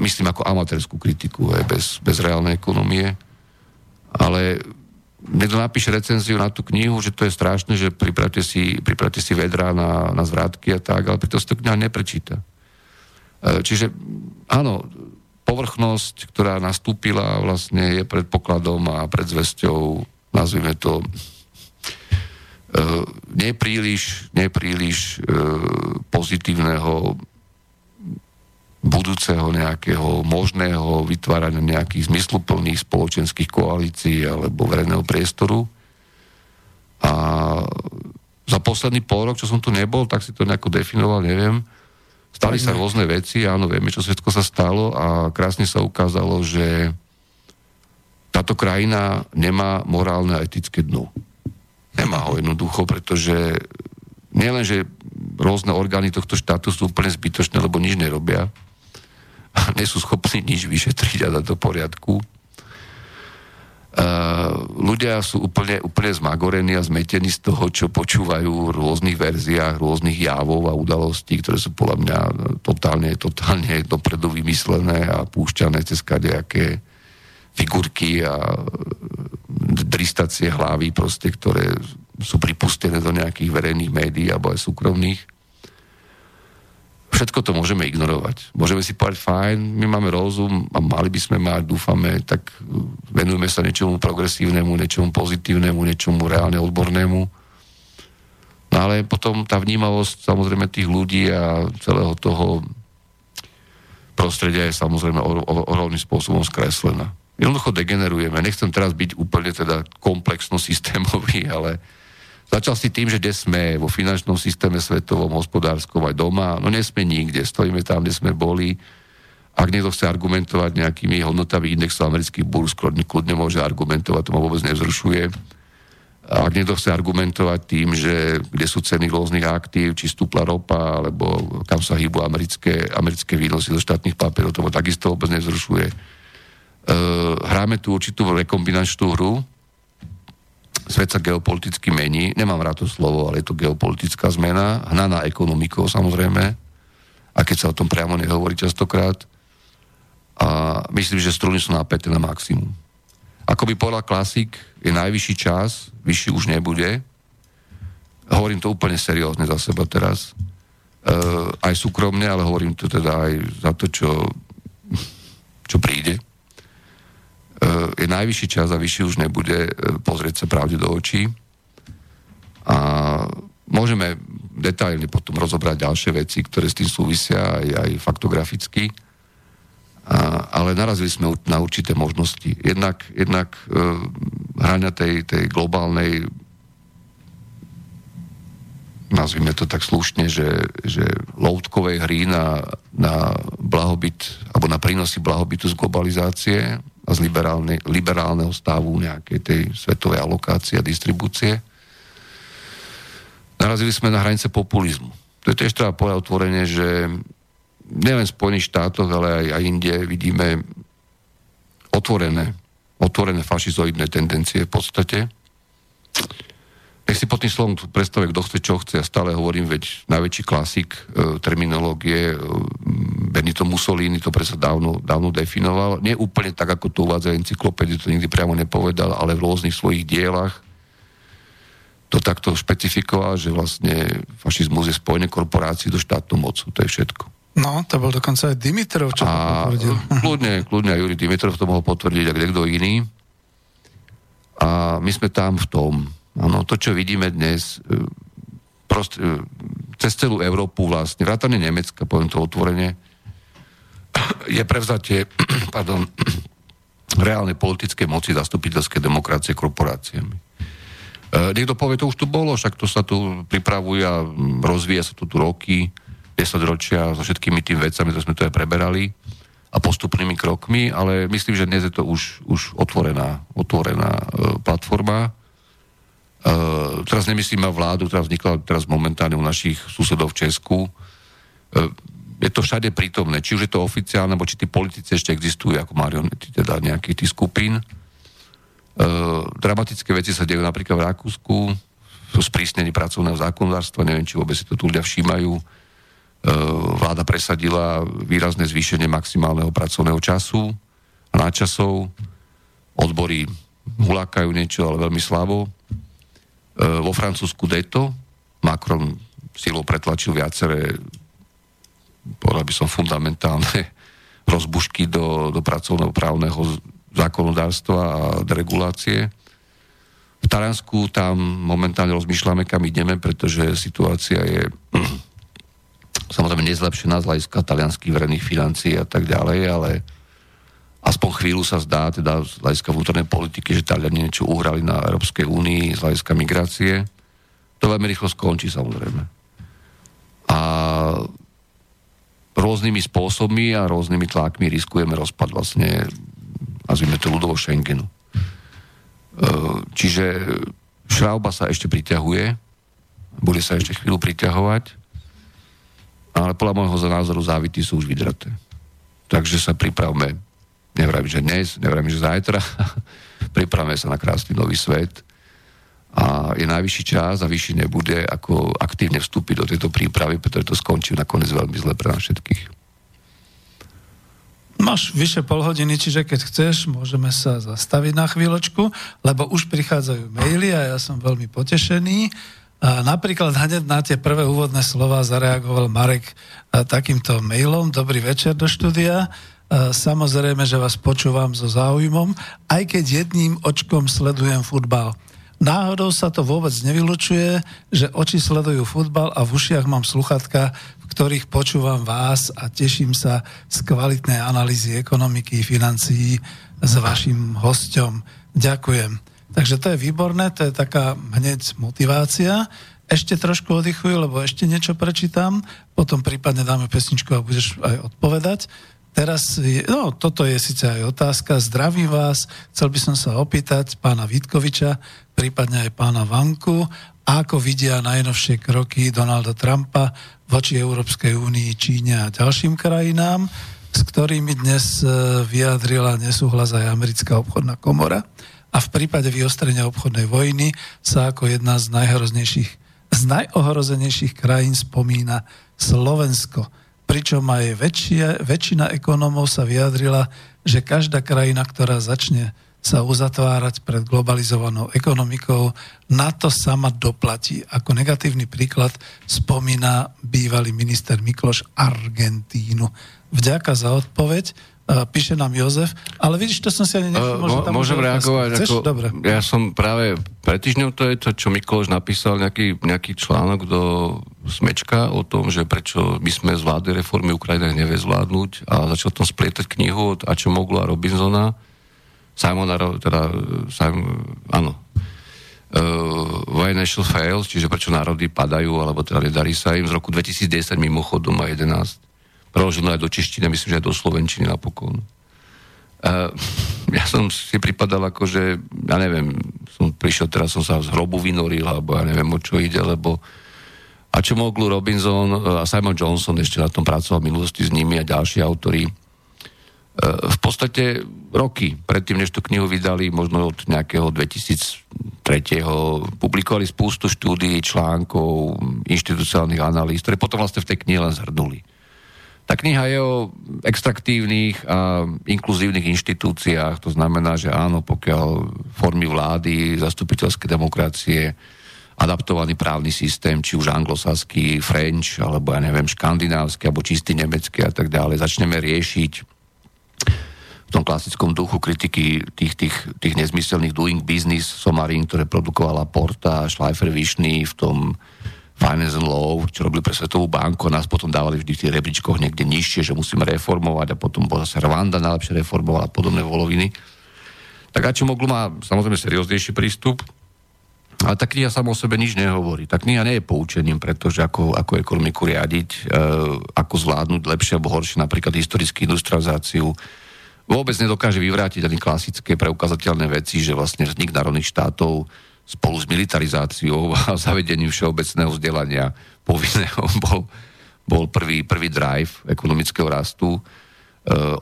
Myslím ako amatérskú kritiku, aj bez, bez reálnej ekonomie. Ale niekto napíše recenziu na tú knihu, že to je strašné, že pripravte si, pripravte si vedrá na, na zvratky a tak, ale pritom si to kniha neprečíta. E, čiže áno, povrchnosť, ktorá nastúpila, vlastne je predpokladom a predzvesťou, nazvime to, nepríliš, nepríliš e, pozitívneho budúceho nejakého možného vytvárania nejakých zmysluplných spoločenských koalícií alebo verejného priestoru. A za posledný pol rok, čo som tu nebol, tak si to nejako definoval, neviem. Stali sa rôzne veci, áno, vieme, čo všetko sa stalo a krásne sa ukázalo, že táto krajina nemá morálne a etické dno. Nemá ho jednoducho, pretože nielen, že rôzne orgány tohto štátu sú úplne zbytočné, lebo nič nerobia, nie sú schopní nič vyšetriť a dať do poriadku. Uh, ľudia sú úplne, úplne zmagorení a zmetení z toho, čo počúvajú v rôznych verziách, rôznych javov a udalostí, ktoré sú podľa mňa totálne, totálne dopredu vymyslené a púšťané cez kadejaké figurky a dristacie hlavy proste, ktoré sú pripustené do nejakých verejných médií alebo aj súkromných všetko to môžeme ignorovať. Môžeme si povedať, fajn, my máme rozum a mali by sme mať, dúfame, tak venujeme sa niečomu progresívnemu, niečomu pozitívnemu, niečomu reálne odbornému. No ale potom tá vnímavosť samozrejme tých ľudí a celého toho prostredia je samozrejme ohromným spôsobom skreslená. Jednoducho degenerujeme. Nechcem teraz byť úplne teda komplexno systémový, (laughs) ale Začal si tým, že kde sme vo finančnom systéme svetovom, hospodárskom aj doma. No nesme nikde, stojíme tam, kde sme boli. Ak niekto chce argumentovať nejakými hodnotami indexov amerických burs, kľudne môže argumentovať, to ma vôbec nevzrušuje. Ak niekto chce argumentovať tým, že kde sú ceny rôznych aktív, či stúpla ropa, alebo kam sa hýbu americké, americké výnosy zo štátnych papierov, to ma takisto vôbec nevzrušuje. Uh, hráme tu určitú rekombinačnú hru, svet sa geopoliticky mení, nemám rád to slovo, ale je to geopolitická zmena, hnaná ekonomikou samozrejme, a keď sa o tom priamo nehovorí častokrát. A myslím, že struny sú napäté na maximum. Ako by povedal klasik, je najvyšší čas, vyšší už nebude. Hovorím to úplne seriózne za seba teraz. E, aj súkromne, ale hovorím to teda aj za to, čo, čo príde je najvyšší čas a vyšší už nebude e, pozrieť sa pravde do očí. A môžeme detailne potom rozobrať ďalšie veci, ktoré s tým súvisia aj, aj faktograficky. A, ale narazili sme na určité možnosti. Jednak, jednak e, hrania tej, tej globálnej nazvime to tak slušne, že, že loutkovej hry na, na blahobyt, alebo na prínosy blahobytu z globalizácie a z liberálne, liberálneho stavu nejakej tej svetovej alokácie a distribúcie. Narazili sme na hranice populizmu. To je tiež treba povedať otvorene, že nielen v Spojených štátoch, ale aj, aj inde vidíme otvorené, otvorené fašizoidné tendencie v podstate. Nech si pod tým slovom predstavuje, kto chce, čo chce. Ja stále hovorím, veď najväčší klasik e, terminológie e, Benito Mussolini to predsa dávno, dávno definoval. Nie úplne tak, ako to uvádza encyklopédia, to nikdy priamo nepovedal, ale v rôznych svojich dielach to takto špecifikoval, že vlastne fašizmus je spojené korporácií do štátnu mocu. To je všetko. No, to bol dokonca aj Dimitrov, čo a to potvrdil. (laughs) Kľudne, kľudne aj Juri Dimitrov to mohol potvrdiť, a kto iný. A my sme tam v tom. Áno, to, čo vidíme dnes, e, prost, e, cez celú Európu vlastne, vrátane Nemecka, poviem to otvorene, je prevzatie (clears throat) pardon, (clears throat) reálnej politickej moci zastupiteľskej demokracie korporáciami. E, niekto povie, to už tu bolo, však to sa tu pripravuje a rozvíja sa tu tu roky, 10 ročia so všetkými tými vecami, to sme tu aj preberali a postupnými krokmi, ale myslím, že dnes je to už, už otvorená, otvorená e, platforma Uh, teraz nemyslím na vládu, ktorá vznikla teraz momentálne u našich susedov v Česku. Uh, je to všade prítomné, či už je to oficiálne, alebo či tí politici ešte existujú ako marionety, teda nejakých tých skupín. Uh, dramatické veci sa dejú napríklad v Rakúsku, sú sprísnení pracovného zákonodárstva, neviem, či vôbec si to tu ľudia všímajú. Vláda presadila výrazné zvýšenie maximálneho pracovného času a náčasov. Odbory hulákajú niečo, ale veľmi slabo vo Francúzsku deto, Macron silou pretlačil viaceré, povedal by som, fundamentálne (laughs) rozbušky do, do pracovného právneho zákonodárstva a deregulácie. V Taliansku tam momentálne rozmýšľame, kam ideme, pretože situácia je (clears throat) samozrejme nezlepšená z hľadiska talianských verejných financií a tak ďalej, ale aspoň chvíľu sa zdá, teda z hľadiska vnútornej politiky, že Taliani niečo uhrali na Európskej únii z hľadiska migrácie. To veľmi rýchlo skončí samozrejme. A rôznymi spôsobmi a rôznymi tlakmi riskujeme rozpad vlastne, nazvime to ľudovo Schengenu. E, čiže šrauba sa ešte priťahuje, bude sa ešte chvíľu priťahovať, ale podľa môjho názoru závity sú už vydraté. Takže sa pripravme, nevrajím, že dnes, nevrajím, že zajtra, (laughs) pripravme sa na krásny nový svet, a je najvyšší čas a vyšší nebude, ako aktívne vstúpiť do tejto prípravy, pretože to skončí nakoniec veľmi zle pre nás všetkých. Máš vyše pol hodiny, čiže keď chceš, môžeme sa zastaviť na chvíľočku, lebo už prichádzajú maily a ja som veľmi potešený. A napríklad hneď na tie prvé úvodné slova zareagoval Marek takýmto mailom. Dobrý večer do štúdia. Samozrejme, že vás počúvam so záujmom, aj keď jedným očkom sledujem futbal. Náhodou sa to vôbec nevylučuje, že oči sledujú futbal a v ušiach mám sluchatka, v ktorých počúvam vás a teším sa z kvalitnej analýzy ekonomiky, financií s vašim hosťom. Ďakujem. Takže to je výborné, to je taká hneď motivácia. Ešte trošku oddychujú, lebo ešte niečo prečítam, potom prípadne dáme pesničku a budeš aj odpovedať. Teraz, je, no toto je síce aj otázka, zdravím vás, chcel by som sa opýtať pána Vítkoviča, prípadne aj pána Vanku, ako vidia najnovšie kroky Donalda Trumpa voči Európskej únii, Číne a ďalším krajinám, s ktorými dnes e, vyjadrila nesúhlas aj americká obchodná komora. A v prípade vyostrenia obchodnej vojny sa ako jedna z najhroznejších, z najohrozenejších krajín spomína Slovensko pričom aj väčšia, väčšina ekonómov sa vyjadrila, že každá krajina, ktorá začne sa uzatvárať pred globalizovanou ekonomikou, na to sama doplatí. Ako negatívny príklad spomína bývalý minister Mikloš Argentínu. Vďaka za odpoveď píše nám Jozef, ale vidíš, to som si ani nevšimol, uh, že tam Môžem reagovať, ako, Dobre. ja som práve pred týždňom, to je to, čo Mikloš napísal, nejaký, nejaký článok do Smečka o tom, že prečo by sme zvládli reformy Ukrajiny nevie zvládnuť a začal tom splietať knihu od čo mogla Robinsona, Simona, teda Simon, áno, uh, Why National Fails, čiže prečo národy padajú, alebo teda nedarí sa im. Z roku 2010 mimochodom a 11 preložené aj do češtiny, myslím, že aj do slovenčiny napokon. Uh, ja som si pripadal ako, že, ja neviem, som prišiel, teraz som sa z hrobu vynoril, alebo ja neviem, o čo ide, lebo a čo moglu Robinson a Simon Johnson ešte na tom pracoval v minulosti s nimi a ďalší autori. V podstate roky predtým, než tú knihu vydali, možno od nejakého 2003. publikovali spústu štúdií, článkov, inštitucionálnych analýz, ktoré potom vlastne v tej knihe len zhrnuli. Tá kniha je o extraktívnych a inkluzívnych inštitúciách, to znamená, že áno, pokiaľ formy vlády, zastupiteľské demokracie, adaptovaný právny systém, či už anglosaský, French, alebo ja neviem, škandinávsky, alebo čistý nemecký a tak ďalej, začneme riešiť v tom klasickom duchu kritiky tých, tých, tých nezmyselných doing business somarín, ktoré produkovala Porta, Schleifer Višný v tom Finance and Law, čo robili pre Svetovú banku a nás potom dávali vždy v tých rebríčkoch niekde nižšie, že musíme reformovať a potom bola zase Rwanda najlepšie reformovala a podobné voloviny. Tak Ačomoglu má samozrejme serióznejší prístup, ale tá kniha sama o sebe nič nehovorí. Tá kniha nie je poučením, pretože ako, ako ekonomiku riadiť, e, ako zvládnuť lepšie alebo horšie napríklad historickú industrializáciu. Vôbec nedokáže vyvrátiť ani klasické preukazateľné veci, že vlastne vznik národných štátov spolu s militarizáciou (laughs) a zavedením všeobecného vzdelania povinného (laughs) bol, bol prvý, prvý drive ekonomického rastu e,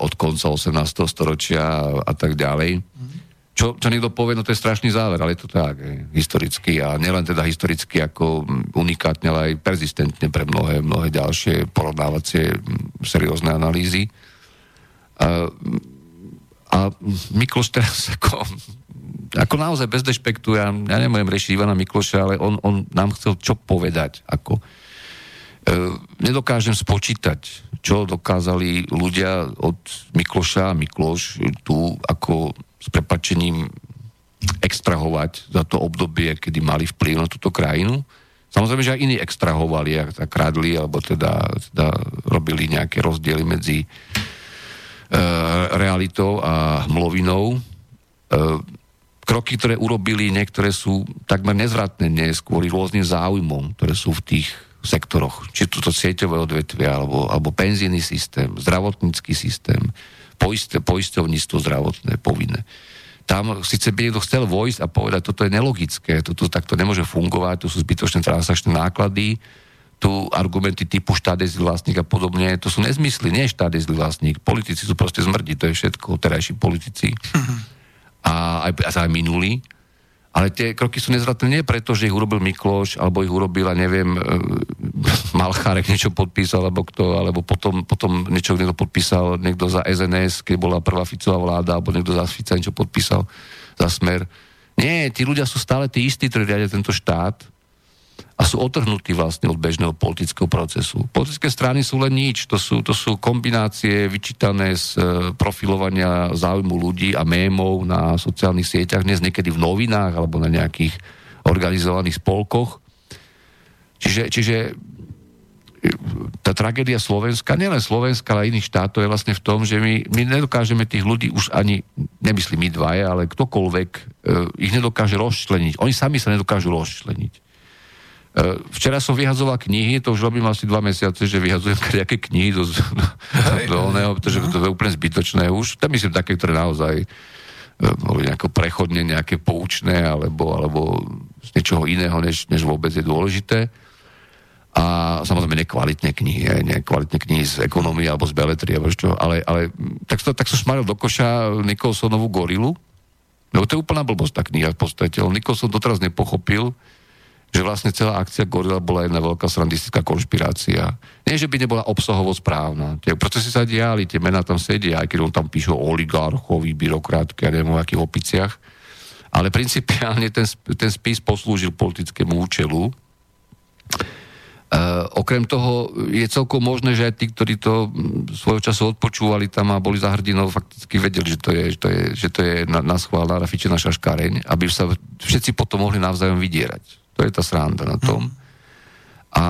od konca 18. storočia a, a tak ďalej. Čo, čo niekto povie, no to je strašný záver, ale je to tak, je, historicky a nielen teda historicky ako unikátne, ale aj persistentne pre mnohé, mnohé ďalšie porovnávacie seriózne analýzy. A, a Mikloš teraz (laughs) ako ako naozaj bez dešpektu, ja, ja nemôžem rešiť Ivana Mikloša, ale on, on nám chcel čo povedať. Ako, e, nedokážem spočítať, čo dokázali ľudia od Mikloša a Mikloš tu ako s prepačením extrahovať za to obdobie, kedy mali vplyv na túto krajinu. Samozrejme, že aj iní extrahovali a kradli, alebo teda, teda robili nejaké rozdiely medzi e, realitou a mlovinou. E, kroky, ktoré urobili, niektoré sú takmer nezvratné dnes kvôli rôznym záujmom, ktoré sú v tých sektoroch. Či toto sieťové odvetvia, alebo, alebo penzijný systém, zdravotnícky systém, poiste, poistovníctvo zdravotné, povinné tam síce by niekto chcel vojsť a povedať, toto je nelogické, toto takto nemôže fungovať, tu sú zbytočné transakčné náklady, tu argumenty typu štát je zlý vlastník a podobne, to sú nezmysly, nie štát je zlý vlastník, politici sú proste zmrdi, to je všetko, terajší politici. Mm-hmm. A aj, aj minulí. Ale tie kroky sú nezvratné nie preto, že ich urobil Mikloš, alebo ich urobil, neviem, e, (laughs) Malchárek niečo podpísal, alebo kto, alebo potom, potom niečo niekto podpísal, niekto za SNS, keď bola prvá Ficová vláda, alebo niekto za Fica niečo podpísal za Smer. Nie, tí ľudia sú stále tí istí, ktorí riadia tento štát a sú otrhnutí vlastne od bežného politického procesu. Politické strany sú len nič, to sú, to sú kombinácie vyčítané z e, profilovania záujmu ľudí a mémov na sociálnych sieťach, dnes niekedy v novinách alebo na nejakých organizovaných spolkoch. Čiže, čiže e, tá tragédia Slovenska, nielen Slovenska, ale iných štátov je vlastne v tom, že my, my nedokážeme tých ľudí už ani, nemyslím my dvaja, ale ktokoľvek e, ich nedokáže rozčleniť. Oni sami sa nedokážu rozčleniť. E, včera som vyhazoval knihy, to už robím asi dva mesiace, že vyhazujem (laughs) nejaké knihy do, do, do oného, pretože to je úplne zbytočné už. Tam myslím také, ktoré naozaj e, boli nejako prechodne, nejaké poučné, alebo, alebo z niečoho iného, než, než vôbec je dôležité. A samozrejme nekvalitné knihy, nekvalitné knihy z ekonomie alebo z beletry, alebo čo, ale, ale tak, tak som šmaril do koša Nikolsonovú gorilu, lebo to je úplná blbosť tá kniha v podstate. Nikolson doteraz nepochopil, že vlastne celá akcia Gorila bola jedna veľká srandistická konšpirácia. Nie, že by nebola obsahovo správna. Tie procesy sa diali, tie mená tam sedia, aj keď on tam píše o oligarchovi, byrokratka, neviem o akých opiciach. Ale principiálne ten, ten spis poslúžil politickému účelu. Uh, okrem toho je celkom možné, že aj tí, ktorí to svojho času odpočúvali tam a boli za hrdinou, fakticky vedeli, že to je, že to je, že to je na, na schvál narafičená šaškareň, aby sa všetci potom mohli navzájom vydierať. To je tá sranda na tom. Mm. A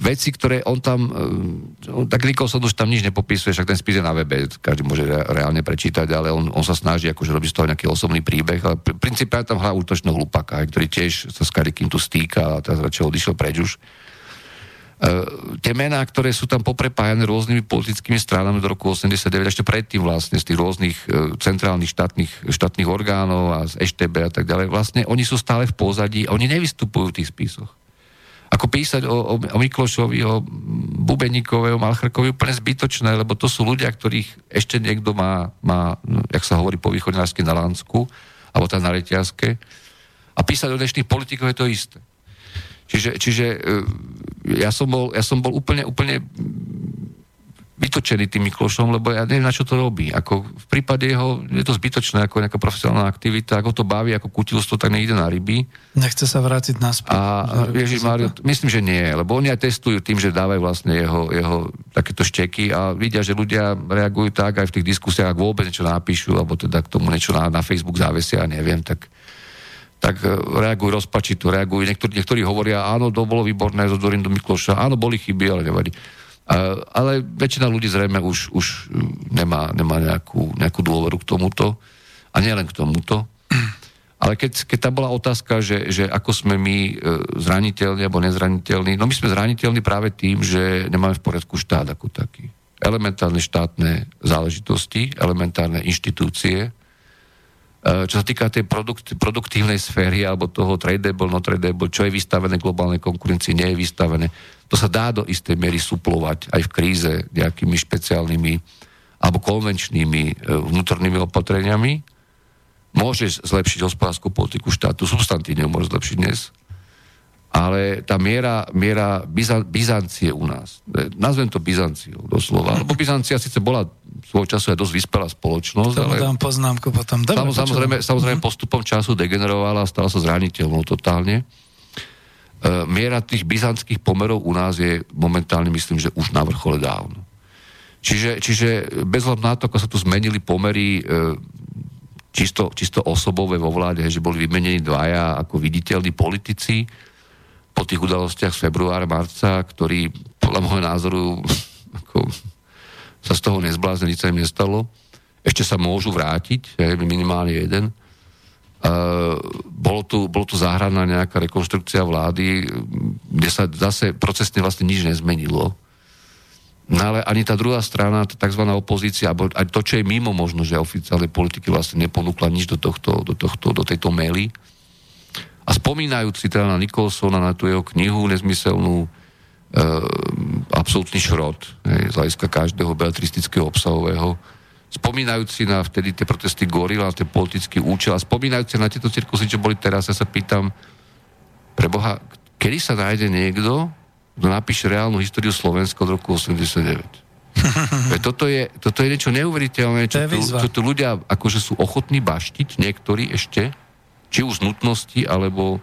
veci, ktoré on tam, eh, on, tak Nicholson už tam nič nepopisuje, však ten spis je na webe, každý môže re, reálne prečítať, ale on, on sa snaží akože robiť z toho nejaký osobný príbeh, ale v princípe tam hrá útočného hlupaka, ktorý tiež sa s kadikým tu stýka a teraz radšej odišiel preč už. Uh, tie mená, ktoré sú tam poprepájané rôznymi politickými stranami do roku 89, ešte predtým vlastne z tých rôznych uh, centrálnych štátnych, štátnych orgánov a z EŠTB a tak ďalej, vlastne oni sú stále v pozadí a oni nevystupujú v tých spisoch. Ako písať o, o, o Miklošovi, o Bubeníkove, o Malchrkovi úplne zbytočné, lebo to sú ľudia, ktorých ešte niekto má, má jak sa hovorí po východňarsky na Lánsku, alebo tam na Reťazke. A písať o dnešných politikov je to isté. Čiže, čiže e, ja, som bol, ja som bol úplne, úplne vytočený tým Miklošom, lebo ja neviem, na čo to robí. Ako v prípade jeho je to zbytočné ako nejaká profesionálna aktivita, ako to baví, ako kutilstvo, tak nejde na ryby. Nechce sa vrátiť naspäť. A Ježiš Mário, myslím, že nie, lebo oni aj testujú tým, že dávajú vlastne jeho, jeho takéto šteky a vidia, že ľudia reagujú tak aj v tých diskusiách, ak vôbec niečo napíšu, alebo teda k tomu niečo na, na Facebook závesia, neviem, tak tak e, reagujú rozpačito, reagujú. Niektorí, niektorí hovoria, áno, to bolo výborné zo Dorindu Mikloša, áno, boli chyby, ale nevadí. Ale väčšina ľudí zrejme už, už nemá, nemá nejakú, nejakú dôveru k tomuto. A nielen k tomuto. Ale keď, keď tam bola otázka, že, že ako sme my e, zraniteľní alebo nezraniteľní, no my sme zraniteľní práve tým, že nemáme v poriadku štát ako taký. Elementárne štátne záležitosti, elementárne inštitúcie, čo sa týka tej produkt, produktívnej sféry alebo toho tradable, no tradable, čo je vystavené globálnej konkurencii, nie je vystavené, to sa dá do istej miery suplovať aj v kríze nejakými špeciálnymi alebo konvenčnými eh, vnútornými opatreniami. Môže zlepšiť hospodárskú politiku štátu, substantívne môže zlepšiť dnes, ale tá miera, miera Byza, Byzancie u nás, e, nazvem to Byzanciou doslova, lebo Byzancia síce bola svojho času aj dosť vyspelá spoločnosť, ale... dám poznámku potom. Dobre, samozrejme, samozrejme mhm. postupom času degenerovala a stala sa zraniteľnou totálne. E, miera tých byzantských pomerov u nás je momentálne, myslím, že už na vrchole dávno. Čiže, čiže bez na to, ako sa tu zmenili pomery e, čisto, čisto osobové vo vláde, že boli vymenení dvaja ako viditeľní politici po tých udalostiach z februára, marca, ktorí podľa môjho názoru (laughs) ako, sa z toho nezblázni, nič sa im nestalo. Ešte sa môžu vrátiť, minimálne jeden. Uh, bolo, tu, bolo tu zahraná nejaká rekonštrukcia vlády, kde sa zase procesne vlastne nič nezmenilo. No ale ani tá druhá strana, tá tzv. opozícia, alebo aj to, čo je mimo možno, že oficiálnej politiky vlastne neponúkla nič do, tohto, do, tohto, do tejto maily. A spomínajúc si teda na Nikolsona, na tú jeho knihu nezmyselnú, e, absolútny šrot, hej, z hľadiska každého beletristického obsahového, spomínajúci na vtedy tie protesty Gorila, ten politický účel a spomínajúci na tieto cirkusy, čo boli teraz, ja sa pýtam, preboha, kedy sa nájde niekto, kto napíše reálnu históriu Slovenska od roku 89. (laughs) toto, je, toto je niečo neuveriteľné, čo, tu, čo tu ľudia akože sú ochotní baštiť, niektorí ešte, či už z nutnosti, alebo,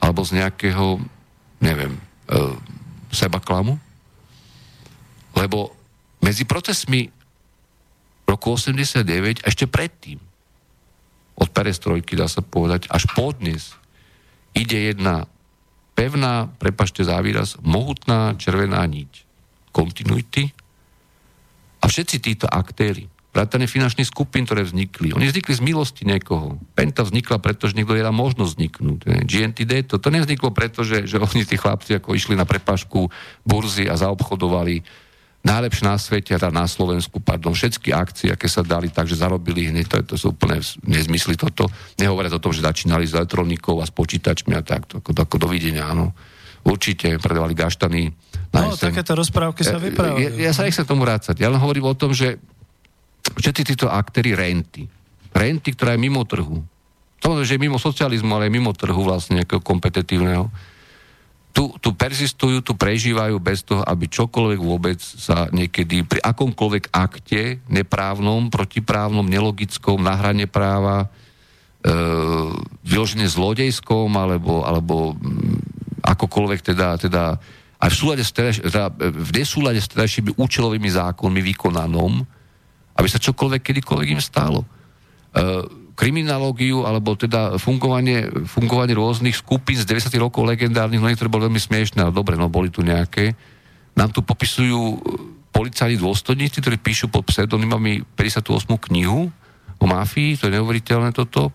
alebo z nejakého, neviem, e, seba klamu. Lebo medzi protestmi roku 89 ešte predtým, od perestrojky, dá sa povedať, až po dnes, ide jedna pevná, prepašte za výraz, mohutná červená niť kontinuity a všetci títo aktéry, vrátane finančných skupín, ktoré vznikli, oni vznikli z milosti niekoho. Penta vznikla, pretože niekto je možnosť vzniknúť. GNTD, to, to nevzniklo preto, že, že oni tí chlapci ako išli na prepašku burzy a zaobchodovali najlepšie na svete, teda na Slovensku, pardon, všetky akcie, aké sa dali, takže zarobili hneď, to, to sú úplne nezmysly toto. Nehovoriac o tom, že začínali s elektronikou a s počítačmi a tak, to, ako, ako dovidenia, áno. Určite predávali gaštany. No, takéto rozprávky sa vyprávajú. Ja, ja sa nechcem tomu vrácať. Ja len hovorím o tom, že všetci títo aktéry renty, renty, ktorá je mimo trhu, to, že je mimo socializmu, ale mimo trhu vlastne nejakého kompetitívneho, tu, tu persistujú, tu prežívajú bez toho, aby čokoľvek vôbec sa niekedy pri akomkoľvek akte neprávnom, protiprávnom, nelogickom, na hrane práva, e, vyložene zlodejskom, alebo, alebo mm, akokoľvek teda, teda aj v, súlade s teda, v nesúlade s terajšími účelovými zákonmi vykonanom, aby sa čokoľvek kedykoľvek im stalo. E, kriminológiu, alebo teda fungovanie, fungovanie rôznych skupín z 90. rokov legendárnych, no niektoré boli veľmi smiešné, ale dobre, no boli tu nejaké. Nám tu popisujú policajní dôstojníci, ktorí píšu pod pseudonymami 58. knihu o mafii, to je neuveriteľné toto. E,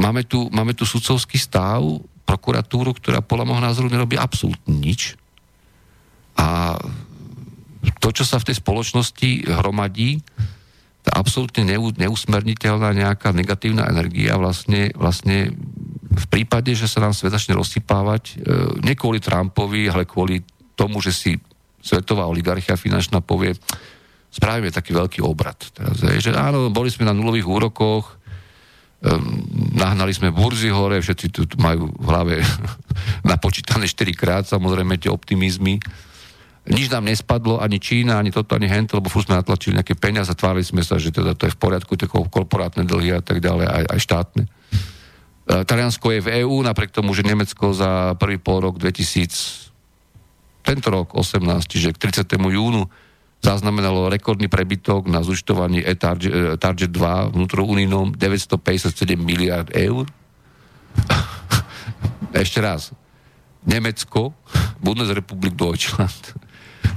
máme, tu, máme tu sudcovský stav, prokuratúru, ktorá podľa môjho názoru nerobí absolútne nič. A to, čo sa v tej spoločnosti hromadí, tá absolútne neusmerniteľná nejaká negatívna energia vlastne, vlastne v prípade, že sa nám svet začne rozsypávať, e, nie kvôli Trumpovi, ale kvôli tomu, že si svetová oligarchia finančná povie, spravíme taký veľký obrad. Teraz, že áno, boli sme na nulových úrokoch, nahnali sme burzy hore, všetci tu majú v hlave (laughs) napočítané 4 krát, samozrejme tie optimizmy, nič nám nespadlo, ani Čína, ani toto, ani hento, lebo furt sme natlačili nejaké peniaze, tvárili sme sa, že teda to je v poriadku, tie korporátne dlhy a tak ďalej, aj, aj štátne. E, Taliansko je v EÚ, napriek tomu, že Nemecko za prvý pol rok 2000, tento rok 18, čiže k 30. júnu zaznamenalo rekordný prebytok na zúčtovaní e-Target e, 2 vnútrounijnom 957 miliard eur. (laughs) Ešte raz. Nemecko, Bundesrepublik Deutschland,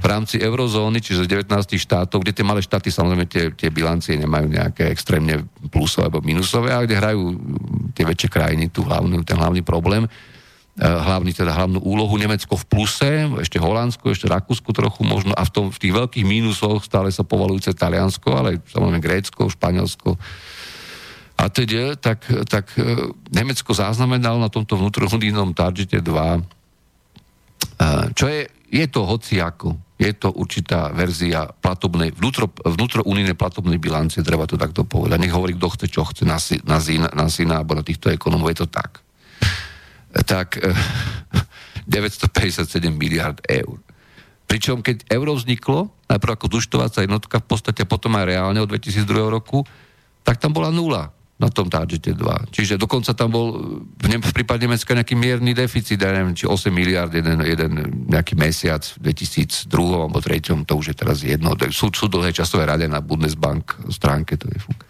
v rámci eurozóny, čiže 19 štátov, kde tie malé štáty samozrejme tie, tie bilancie nemajú nejaké extrémne plusové alebo minusové, a kde hrajú tie väčšie krajiny tú hlavnú, ten hlavný problém, eh, hlavný, teda hlavnú úlohu Nemecko v pluse, ešte Holandsko, ešte Rakúsko trochu možno a v, tom, v tých veľkých mínusoch stále sa povalujúce Taliansko, ale samozrejme Grécko, Španielsko a teda, tak, tak eh, Nemecko zaznamenalo na tomto vnútrohudínom targete 2 eh, čo je, je to hociako, je to určitá verzia platobnej, vnútro, vnútrounijnej platobnej bilancie, treba to takto povedať. Nech hovorí, kto chce, čo chce na, na, syna, na syna alebo na týchto ekonomov, je to tak. Tak (laughs) 957 miliard eur. Pričom keď euro vzniklo, najprv ako zúčtovacia jednotka v podstate potom aj reálne od 2002 roku, tak tam bola nula na tom targete 2. Čiže dokonca tam bol v, ne- v prípade Nemecka nejaký mierny deficit, ja neviem, či 8 miliard jeden, jeden nejaký mesiac v 2002 alebo 2003, to už je teraz jedno. Sú, sú dlhé časové rade na Bundesbank stránke, to je fuk.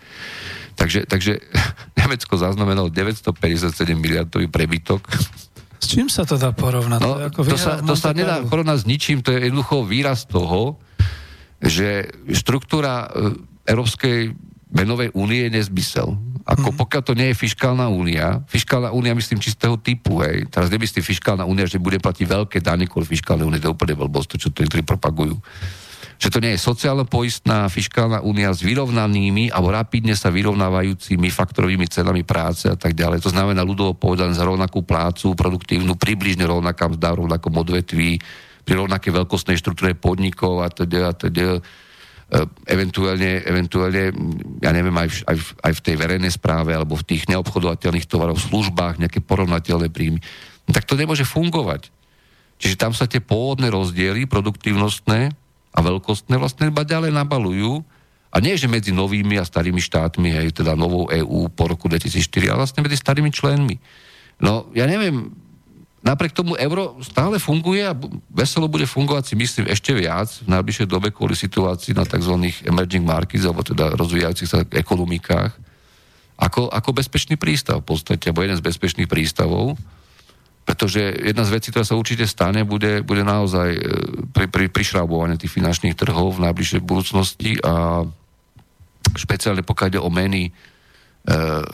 Takže, takže (laughs) Nemecko zaznamenalo 957 miliardový prebytok. S čím sa to dá porovnať? No, to, to, sa, to sa nedá porovnať s ničím, to je jednoducho výraz toho, že štruktúra e, Európskej menovej únie je nezmysel. Ako mm-hmm. pokiaľ to nie je fiskálna únia, fiskálna únia myslím čistého typu, hej. Teraz nemyslím fiskálna únia, že bude platiť veľké dane kvôli fiskálnej únie, to je úplne blbosť, to, čo to niektorí propagujú. Že to nie je sociálno-poistná fiskálna únia s vyrovnanými alebo rapidne sa vyrovnávajúcimi faktorovými cenami práce a tak ďalej. To znamená ľudovo povedané za rovnakú plácu, produktívnu, približne rovnaká mzda, rovnakom odvetví, pri rovnakej veľkostnej štruktúre podnikov a teda, a teda eventuálne, eventuálne ja neviem, aj v, aj, v, aj v tej verejnej správe alebo v tých neobchodovateľných tovarov, službách, nejaké porovnateľné príjmy, no tak to nemôže fungovať. Čiže tam sa tie pôvodné rozdiely, produktívnostné a veľkostné vlastne iba ďalej nabalujú a nie, že medzi novými a starými štátmi, hej, teda novou EÚ po roku 2004, ale vlastne medzi starými členmi. No, ja neviem, Napriek tomu euro stále funguje a veselo bude fungovať si myslím ešte viac v najbližšej dobe kvôli situácii na tzv. emerging markets, alebo teda rozvíjajúcich sa ekonomikách, ako, ako bezpečný prístav v podstate, alebo jeden z bezpečných prístavov, pretože jedna z vecí, ktorá sa určite stane, bude, bude naozaj e, pri, pri prišrábovanie tých finančných trhov v najbližšej budúcnosti a špeciálne pokiaľ ide o meny e,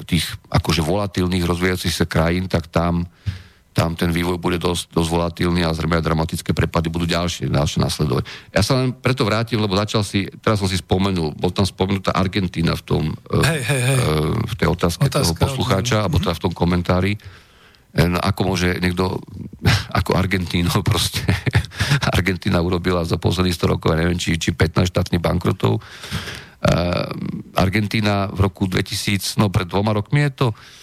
tých akože volatilných rozvíjacích sa krajín, tak tam tam ten vývoj bude dosť, dosť volatilný a zrejme aj dramatické prepady budú ďalšie, ďalšie nasledovať. Ja sa len preto vrátim, lebo začal si, teraz som si spomenul, bol tam spomenutá Argentína v tom, eh, hej, hej, hej. v tej otázke Otázka, toho poslucháča, alebo teda v tom komentári. Eh, no, ako môže niekto, (laughs) ako Argentíno (laughs) proste, Argentína urobila za posledných 100 rokov, neviem, či, či 15 štátnych bankrotov. Uh, Argentína v roku 2000, no pred dvoma rokmi je to, E,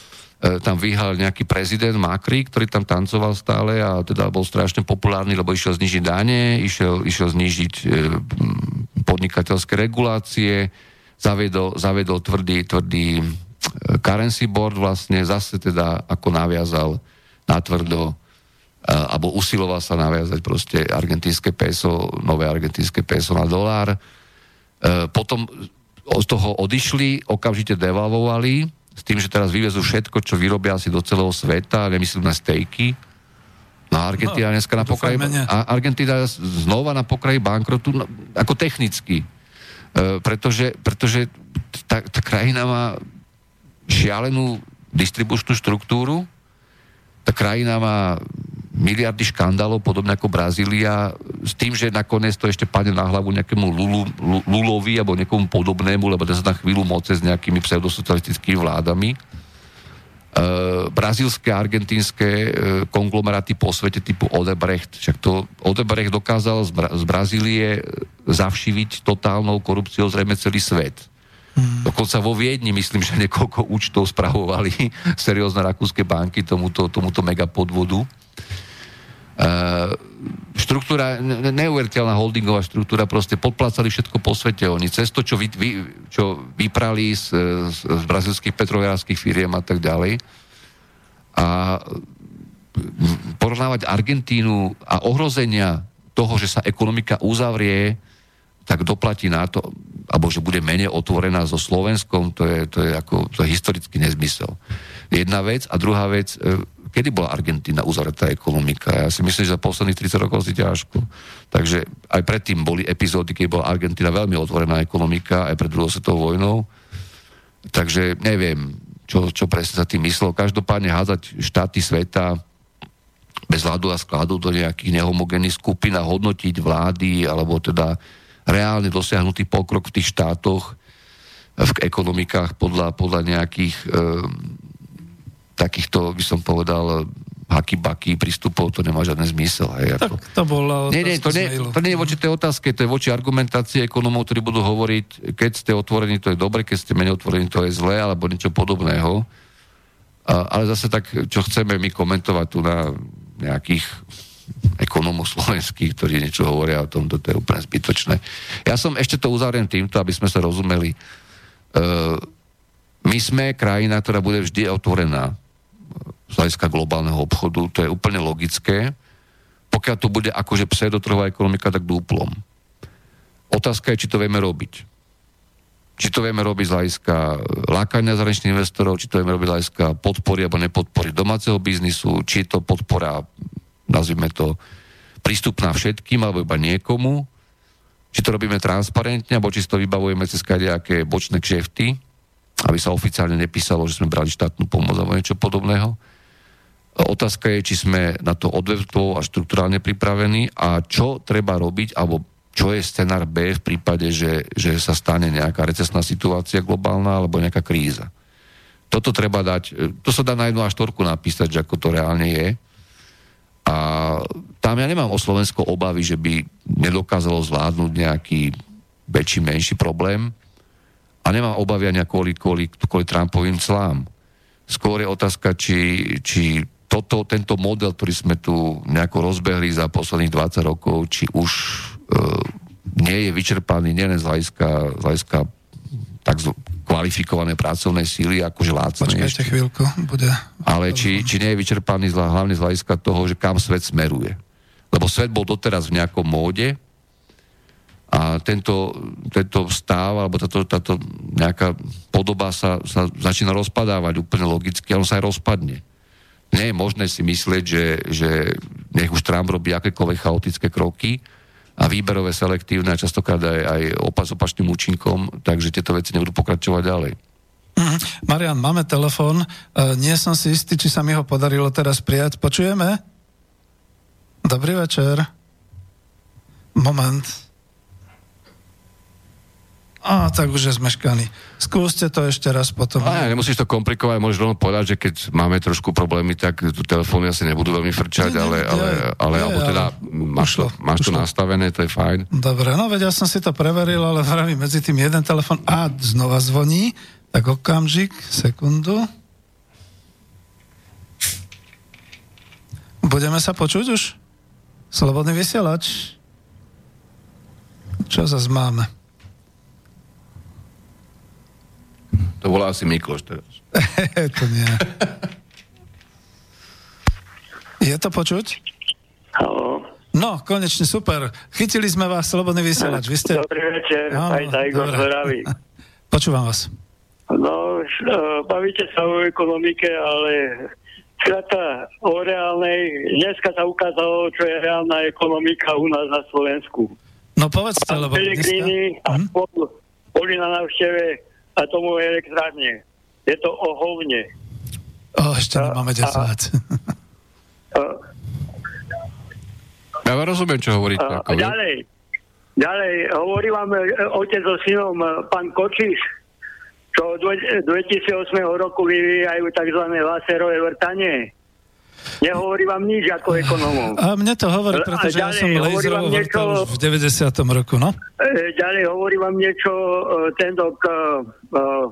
tam vyhal nejaký prezident Macri, ktorý tam tancoval stále a teda bol strašne populárny, lebo išiel znižiť dane, išiel, išiel znižiť e, podnikateľské regulácie, zavedol, zavedol tvrdý, tvrdý e, currency board vlastne, zase teda ako naviazal na tvrdo alebo usiloval sa naviazať proste argentínske peso, nové argentínske peso na dolár. Potom z toho odišli, okamžite devalvovali, s tým, že teraz vyvezú všetko, čo vyrobia asi do celého sveta, nemyslím na stejky. No a Argentína no, dneska na pokraji, a Argentína znova na pokraji bankrotu, no, ako technicky. E, pretože pretože tá, tá krajina má šialenú distribučnú štruktúru, tá krajina má miliardy škandálov, podobne ako Brazília, s tým, že nakoniec to ešte padne na hlavu nejakému Lulu, Lulovi alebo niekomu podobnému, lebo ten sa na chvíľu moce s nejakými pseudosocialistickými vládami. E, brazílske a argentínske e, konglomeráty po svete typu Odebrecht. Však to Odebrecht dokázal z, Bra- z Brazílie zavšiviť totálnou korupciou zrejme celý svet. Hmm. Dokonca vo Viedni, myslím, že niekoľko účtov spravovali (laughs) seriózne rakúske banky tomuto, tomuto megapodvodu. Uh, štruktúra, neuveriteľná holdingová štruktúra, proste podplácali všetko po svete. Oni cez to, čo, vy, vy, čo vyprali z, z, z brazilských petroviarských firiem a tak ďalej. A porovnávať Argentínu a ohrozenia toho, že sa ekonomika uzavrie, tak doplatí na to, alebo že bude menej otvorená so Slovenskom, to je, to je, ako, to je historický nezmysel. Jedna vec. A druhá vec, e, kedy bola Argentína uzavretá ekonomika. Ja si myslím, že za posledných 30 rokov si ťažko. Takže aj predtým boli epizódy, keď bola Argentína veľmi otvorená ekonomika, aj pred druhou svetovou vojnou. Takže neviem, čo, čo presne sa tým myslel. Každopádne házať štáty sveta bez vládu a skladu do nejakých nehomogénnych skupín a hodnotiť vlády, alebo teda reálne dosiahnutý pokrok v tých štátoch, v ekonomikách podľa, podľa nejakých e, takýchto, by som povedal, haky-baky prístupov, to nemá žiadny zmysel. Hej, ako... Tak to bola nie, nie, to, nie, to nie je voči tej otázke, to je voči argumentácii ekonomov, ktorí budú hovoriť, keď ste otvorení, to je dobre, keď ste menej otvorení, to je zlé, alebo niečo podobného. A, ale zase tak, čo chceme my komentovať tu na nejakých ekonomov slovenských, ktorí niečo hovoria o tom, to je úplne zbytočné. Ja som ešte to uzavriem týmto, aby sme sa rozumeli. Uh, my sme krajina, ktorá bude vždy otvorená z hľadiska globálneho obchodu, to je úplne logické. Pokiaľ to bude akože pseudotrhová ekonomika, tak dúplom. Otázka je, či to vieme robiť. či to vieme robiť z hľadiska lákania zahraničných investorov, či to vieme robiť z hľadiska podpory alebo nepodpory domáceho biznisu, či je to podpora, nazvime to, prístupná všetkým alebo iba niekomu, či to robíme transparentne, alebo či si to vybavujeme cez nejaké bočné kšefty, aby sa oficiálne nepísalo, že sme brali štátnu pomoc alebo niečo podobného. Otázka je, či sme na to odvetvo a štruktúrálne pripravení a čo treba robiť, alebo čo je scenár B v prípade, že, že sa stane nejaká recesná situácia globálna alebo nejaká kríza. Toto treba dať, to sa dá na jednu až štvorku napísať, že ako to reálne je. A tam ja nemám o Slovensko obavy, že by nedokázalo zvládnuť nejaký väčší, menší problém. A nemám obavy ani kvôli, kvôli, kvôli Trumpovým clám. Skôr je otázka, či, či toto, tento model, ktorý sme tu nejako rozbehli za posledných 20 rokov, či už e, nie je vyčerpaný nielen z hľadiska, z hľadiska tak kvalifikované pracovnej síly, akože lácne. Počkajte chvíľku, bude... Ale či, či nie je vyčerpaný zla, hlavne z hľadiska toho, že kam svet smeruje. Lebo svet bol doteraz v nejakom móde a tento, tento stav, alebo táto, táto nejaká podoba sa, sa začína rozpadávať úplne logicky a on sa aj rozpadne nie je možné si myslieť, že, že nech už Trump robí akékoľvek chaotické kroky a výberové, selektívne a častokrát aj, aj opas opačným účinkom, takže tieto veci nebudú pokračovať ďalej. Mm, Marian, máme telefón. E, nie som si istý, či sa mi ho podarilo teraz prijať. Počujeme? Dobrý večer. Moment. A tak už je zmeškaný. Skúste to ešte raz potom. A, nemusíš to komplikovať, môžeš rovno povedať, že keď máme trošku problémy, tak tu telefóny asi nebudú veľmi frčať, nie, ale, ale, ale, alebo teda máš, to, máš to nastavené, to je fajn. Dobre, no veď ja som si to preveril, ale vravím medzi tým jeden telefon a znova zvoní, tak okamžik, sekundu. Budeme sa počuť už? Slobodný vysielač. Čo zase máme? To volá asi Mikloš teraz. (laughs) to nie. Je to počuť? Halo. No, konečne super. Chytili sme vás, Slobodný vysielač. Vy ste... Dobrý večer, Áno, aj tak zdraví. (laughs) Počúvam vás. No, e, bavíte sa o ekonomike, ale skrátka o reálnej, dneska sa ukázalo, čo je reálna ekonomika u nás na Slovensku. No povedzte, lebo dneska... a hm? boli na návšteve atomovej elektrárne. Je to o hovne. O, ešte a, nemáme 10 a, a, ja vám rozumiem, čo hovoríte. A, ako, ďalej, ďalej, hovorí vám e, otec so synom, e, pán Kočiš, čo od 2008 roku vyvíjajú tzv. laserové vrtanie. Nehovorí vám nič ako ekonomom. A mne to hovorí, pretože ja som laserovo niečo, v 90. roku, no? E, ďalej hovorí vám niečo uh, tento k, uh,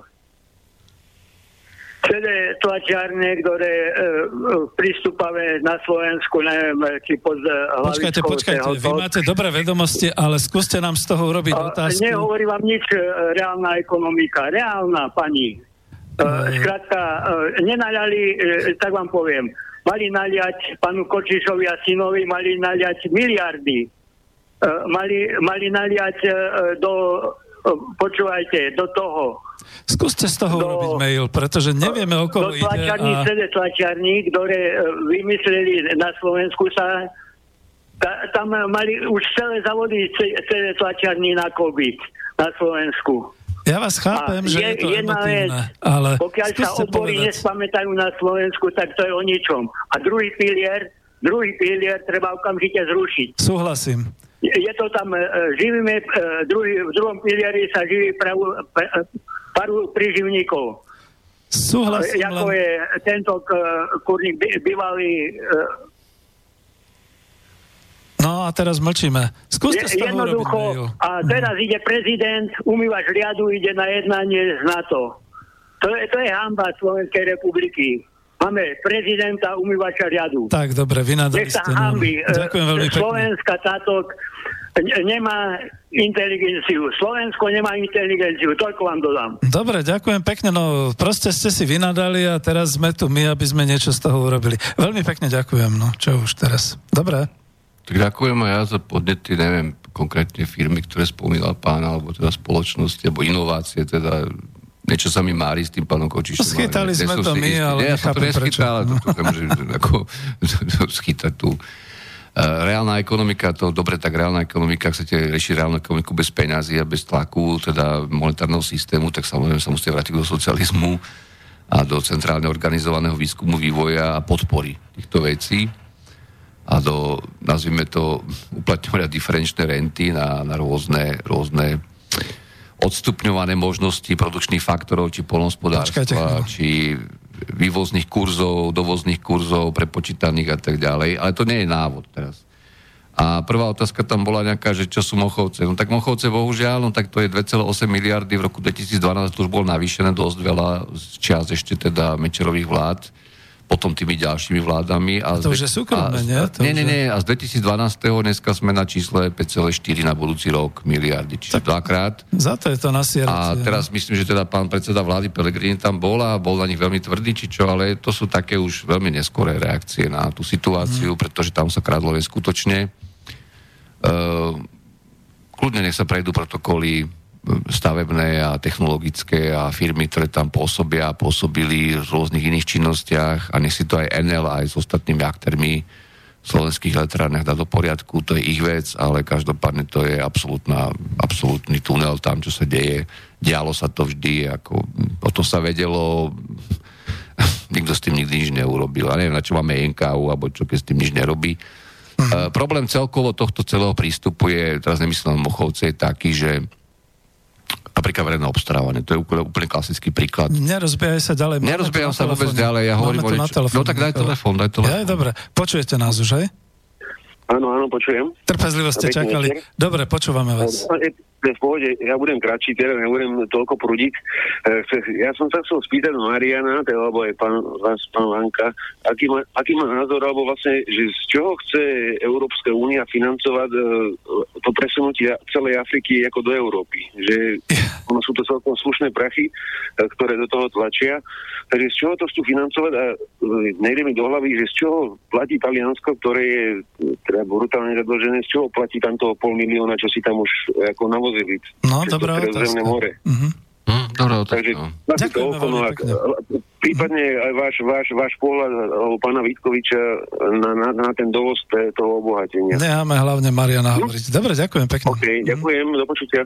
celé tlačiarne, ktoré uh, pristúpame na Slovensku, neviem, či pod uh, Počkajte, počkajte, vy máte dobré vedomosti, ale skúste nám z toho urobiť uh, otázku. Nehovorí vám nič reálna ekonomika. Reálna, pani. Uh, skrátka, uh, nenaľali, tak vám poviem, mali naliať panu Kočišovi a synovi, mali naliať miliardy. Uh, mali, mali naliať uh, do, uh, počúvajte, do toho. Skúste z toho do, urobiť mail, pretože nevieme, o koho ide. Do tlačiarní, a... tlačiarní, ktoré vymysleli na Slovensku sa ta, tam mali už celé zavody, celé tlačiarní na COVID na Slovensku. Ja vás chápem, a že je, je to jedna vec, ale pokiaľ sa obory nespamätajú na Slovensku, tak to je o ničom. A druhý pilier, druhý pilier treba okamžite zrušiť. Súhlasím. Je, je to tam, uh, živíme, uh, druhý, v druhom pilieri sa živí pravu, uh, paru príživníkov. Súhlasím. Ako len... je tento kurník bývalý No a teraz mlčíme. Skúste toho Jednoducho, mail. a teraz ide prezident, umývač riadu, ide na jednanie z NATO. To je, to je hamba Slovenskej republiky. Máme prezidenta umývača riadu. Tak, dobre, vynadali ste nám. Ďakujem veľmi pekne. Slovenská táto nemá inteligenciu. Slovensko nemá inteligenciu, toľko vám dodám. Dobre, ďakujem pekne, no proste ste si vynadali a teraz sme tu my, aby sme niečo z toho urobili. Veľmi pekne ďakujem, no čo už teraz. Dobre. Tak ďakujem aj ja za podnety, neviem, konkrétne firmy, ktoré spomínal pán, alebo teda spoločnosti, alebo inovácie, teda niečo sa mi mári s tým pánom Kočišom. Schytali sme to my, ale ja som to neschytal, ale to, to, to, ako, (laughs) schytať tú. Uh, reálna ekonomika, to dobre, tak reálna ekonomika, ak chcete riešiť reálnu ekonomiku bez peňazí a bez tlaku, teda monetárneho systému, tak samozrejme sa musíte vrátiť do socializmu a do centrálne organizovaného výskumu, vývoja a podpory týchto vecí a do, nazvime to, uplatňovania diferenčné renty na, na rôzne, rôzne odstupňované možnosti produkčných faktorov, či polnospodárstva, či vývozných kurzov, dovozných kurzov prepočítaných a tak ďalej. Ale to nie je návod teraz. A prvá otázka tam bola nejaká, že čo sú Mochovce. No tak Mochovce, bohužiaľ, no tak to je 2,8 miliardy, v roku 2012 to už bolo navýšené dosť veľa z čas ešte teda Mečerových vlád potom tými ďalšími vládami. A, a to už je súkromné, nie? To nie, nie, nie. A z 2012. dneska sme na čísle 5,4 na budúci rok miliardy, čiže tak, dvakrát. Za to je to nasieracie. A teraz myslím, že teda pán predseda vlády Pelegrini tam bol a bol na nich veľmi tvrdý, či čo, ale to sú také už veľmi neskoré reakcie na tú situáciu, hmm. pretože tam sa kradlo neskutočne. Uh, kľudne nech sa prejdú protokoly stavebné a technologické a firmy, ktoré tam pôsobia a pôsobili v rôznych iných činnostiach a nech si to aj NL aj s ostatnými aktérmi v slovenských elektrárnach dá do poriadku, to je ich vec, ale každopádne to je absolútny tunel tam, čo sa deje. Dialo sa to vždy, ako o to sa vedelo, (laughs) nikto s tým nikdy nič neurobil. A neviem, na čo máme NKU, alebo čo, keď s tým nič nerobí. Uh, problém celkovo tohto celého prístupu je, teraz nemyslím Mochovce, je taký, že napríklad verejné obstarávanie. To je úplne, úplne klasický príklad. Nerozbiehaj sa ďalej. Nerozbieham sa vôbec ďalej, ja hovorím o niečo. No tak daj telefón, daj telefón. Ja, dobre, počujete nás už, hej? Áno, áno, počujem. Trpezlivo ste čakali. Dobre, počúvame vás v pohode, ja budem kratší, teda nebudem toľko prúdiť. E, ja som sa chcel spýtať Mariana, teda, alebo aj pán, vás, pán Lanka, aký má, aký má názor, alebo vlastne, že z čoho chce Európska únia financovať e, to presunutie celej Afriky ako do Európy. Že ono sú to celkom slušné prachy, e, ktoré do toho tlačia. Takže z čoho to chcú financovať a nejde mi do hlavy, že z čoho platí Taliansko, ktoré je teda brutálne zadlžené, z čoho platí tam toho pol milióna, čo si tam už ako navo vozili. No, dobrá otázka. More. Uh-huh. Mm, dobrá otázka. Takže Ďakujeme to, no, ak, prípadne aj váš, váš, váš pohľad alebo pána Vítkoviča na, na, na ten dovoz toho obohatenia. Necháme hlavne Mariana hm? hovoriť. Dobre, ďakujem pekne. OK, ďakujem, do počutia.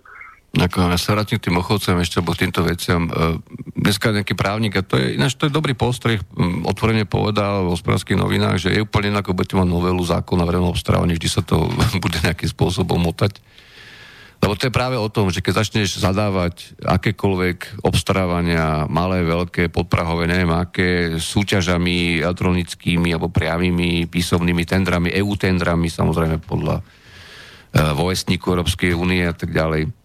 Ďakujem, ja sa vrátim k tým ochovcem ešte, alebo týmto veciam. E, dneska nejaký právnik, a to je, ináč to je dobrý postreh, otvorene povedal v hospodárských novinách, že je úplne ako budete mať novelu zákona verejného obstarávania, vždy sa to (laughs) bude nejakým spôsobom motať. Lebo to je práve o tom, že keď začneš zadávať akékoľvek obstarávania, malé, veľké, podprahové, neviem aké, súťažami elektronickými alebo priamými písomnými tendrami, EU tendrami, samozrejme podľa uh, vojestníku Európskej únie a tak ďalej, E,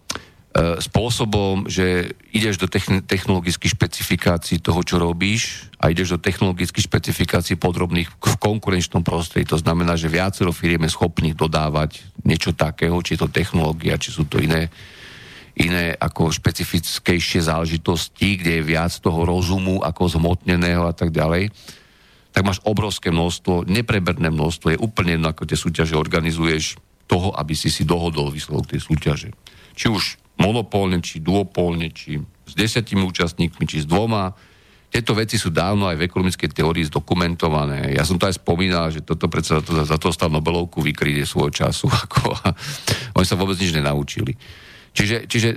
spôsobom, že ideš do technologických špecifikácií toho, čo robíš a ideš do technologických špecifikácií podrobných v konkurenčnom prostredí. To znamená, že viacero firiem je schopných dodávať niečo takého, či je to technológia, či sú to iné, iné ako špecifickejšie záležitosti, kde je viac toho rozumu ako zhmotneného a tak ďalej tak máš obrovské množstvo, nepreberné množstvo, je úplne jedno, ako tie súťaže organizuješ, toho, aby si si dohodol výsledok tej súťaže. Či už monopólne, či duopólne, či s desiatimi účastníkmi, či s dvoma. Tieto veci sú dávno aj v ekonomickej teórii zdokumentované. Ja som to aj spomínal, že toto predsa to, za to stal Nobelovku vykrytie svojho času. (laughs) Ako, oni sa vôbec nič nenaučili. Čiže, čiže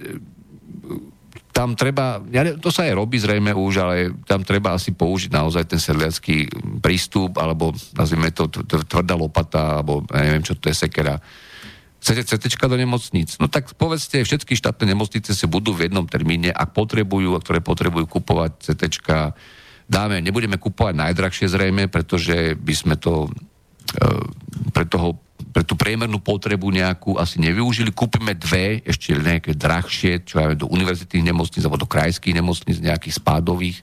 tam treba, ja, to sa aj robí zrejme už, ale tam treba asi použiť naozaj ten sedliacký prístup, alebo nazvime to tvrdá lopata, alebo ja neviem, čo to je sekera chcete CT do nemocníc. No tak povedzte, všetky štátne nemocnice si budú v jednom termíne, ak potrebujú, a ktoré potrebujú kupovať CT, dáme, nebudeme kupovať najdrahšie zrejme, pretože by sme to e, pre, toho, pre tú priemernú potrebu nejakú asi nevyužili. Kúpime dve, ešte nejaké drahšie, čo ja do univerzitných nemocníc alebo do krajských nemocníc, nejakých spádových.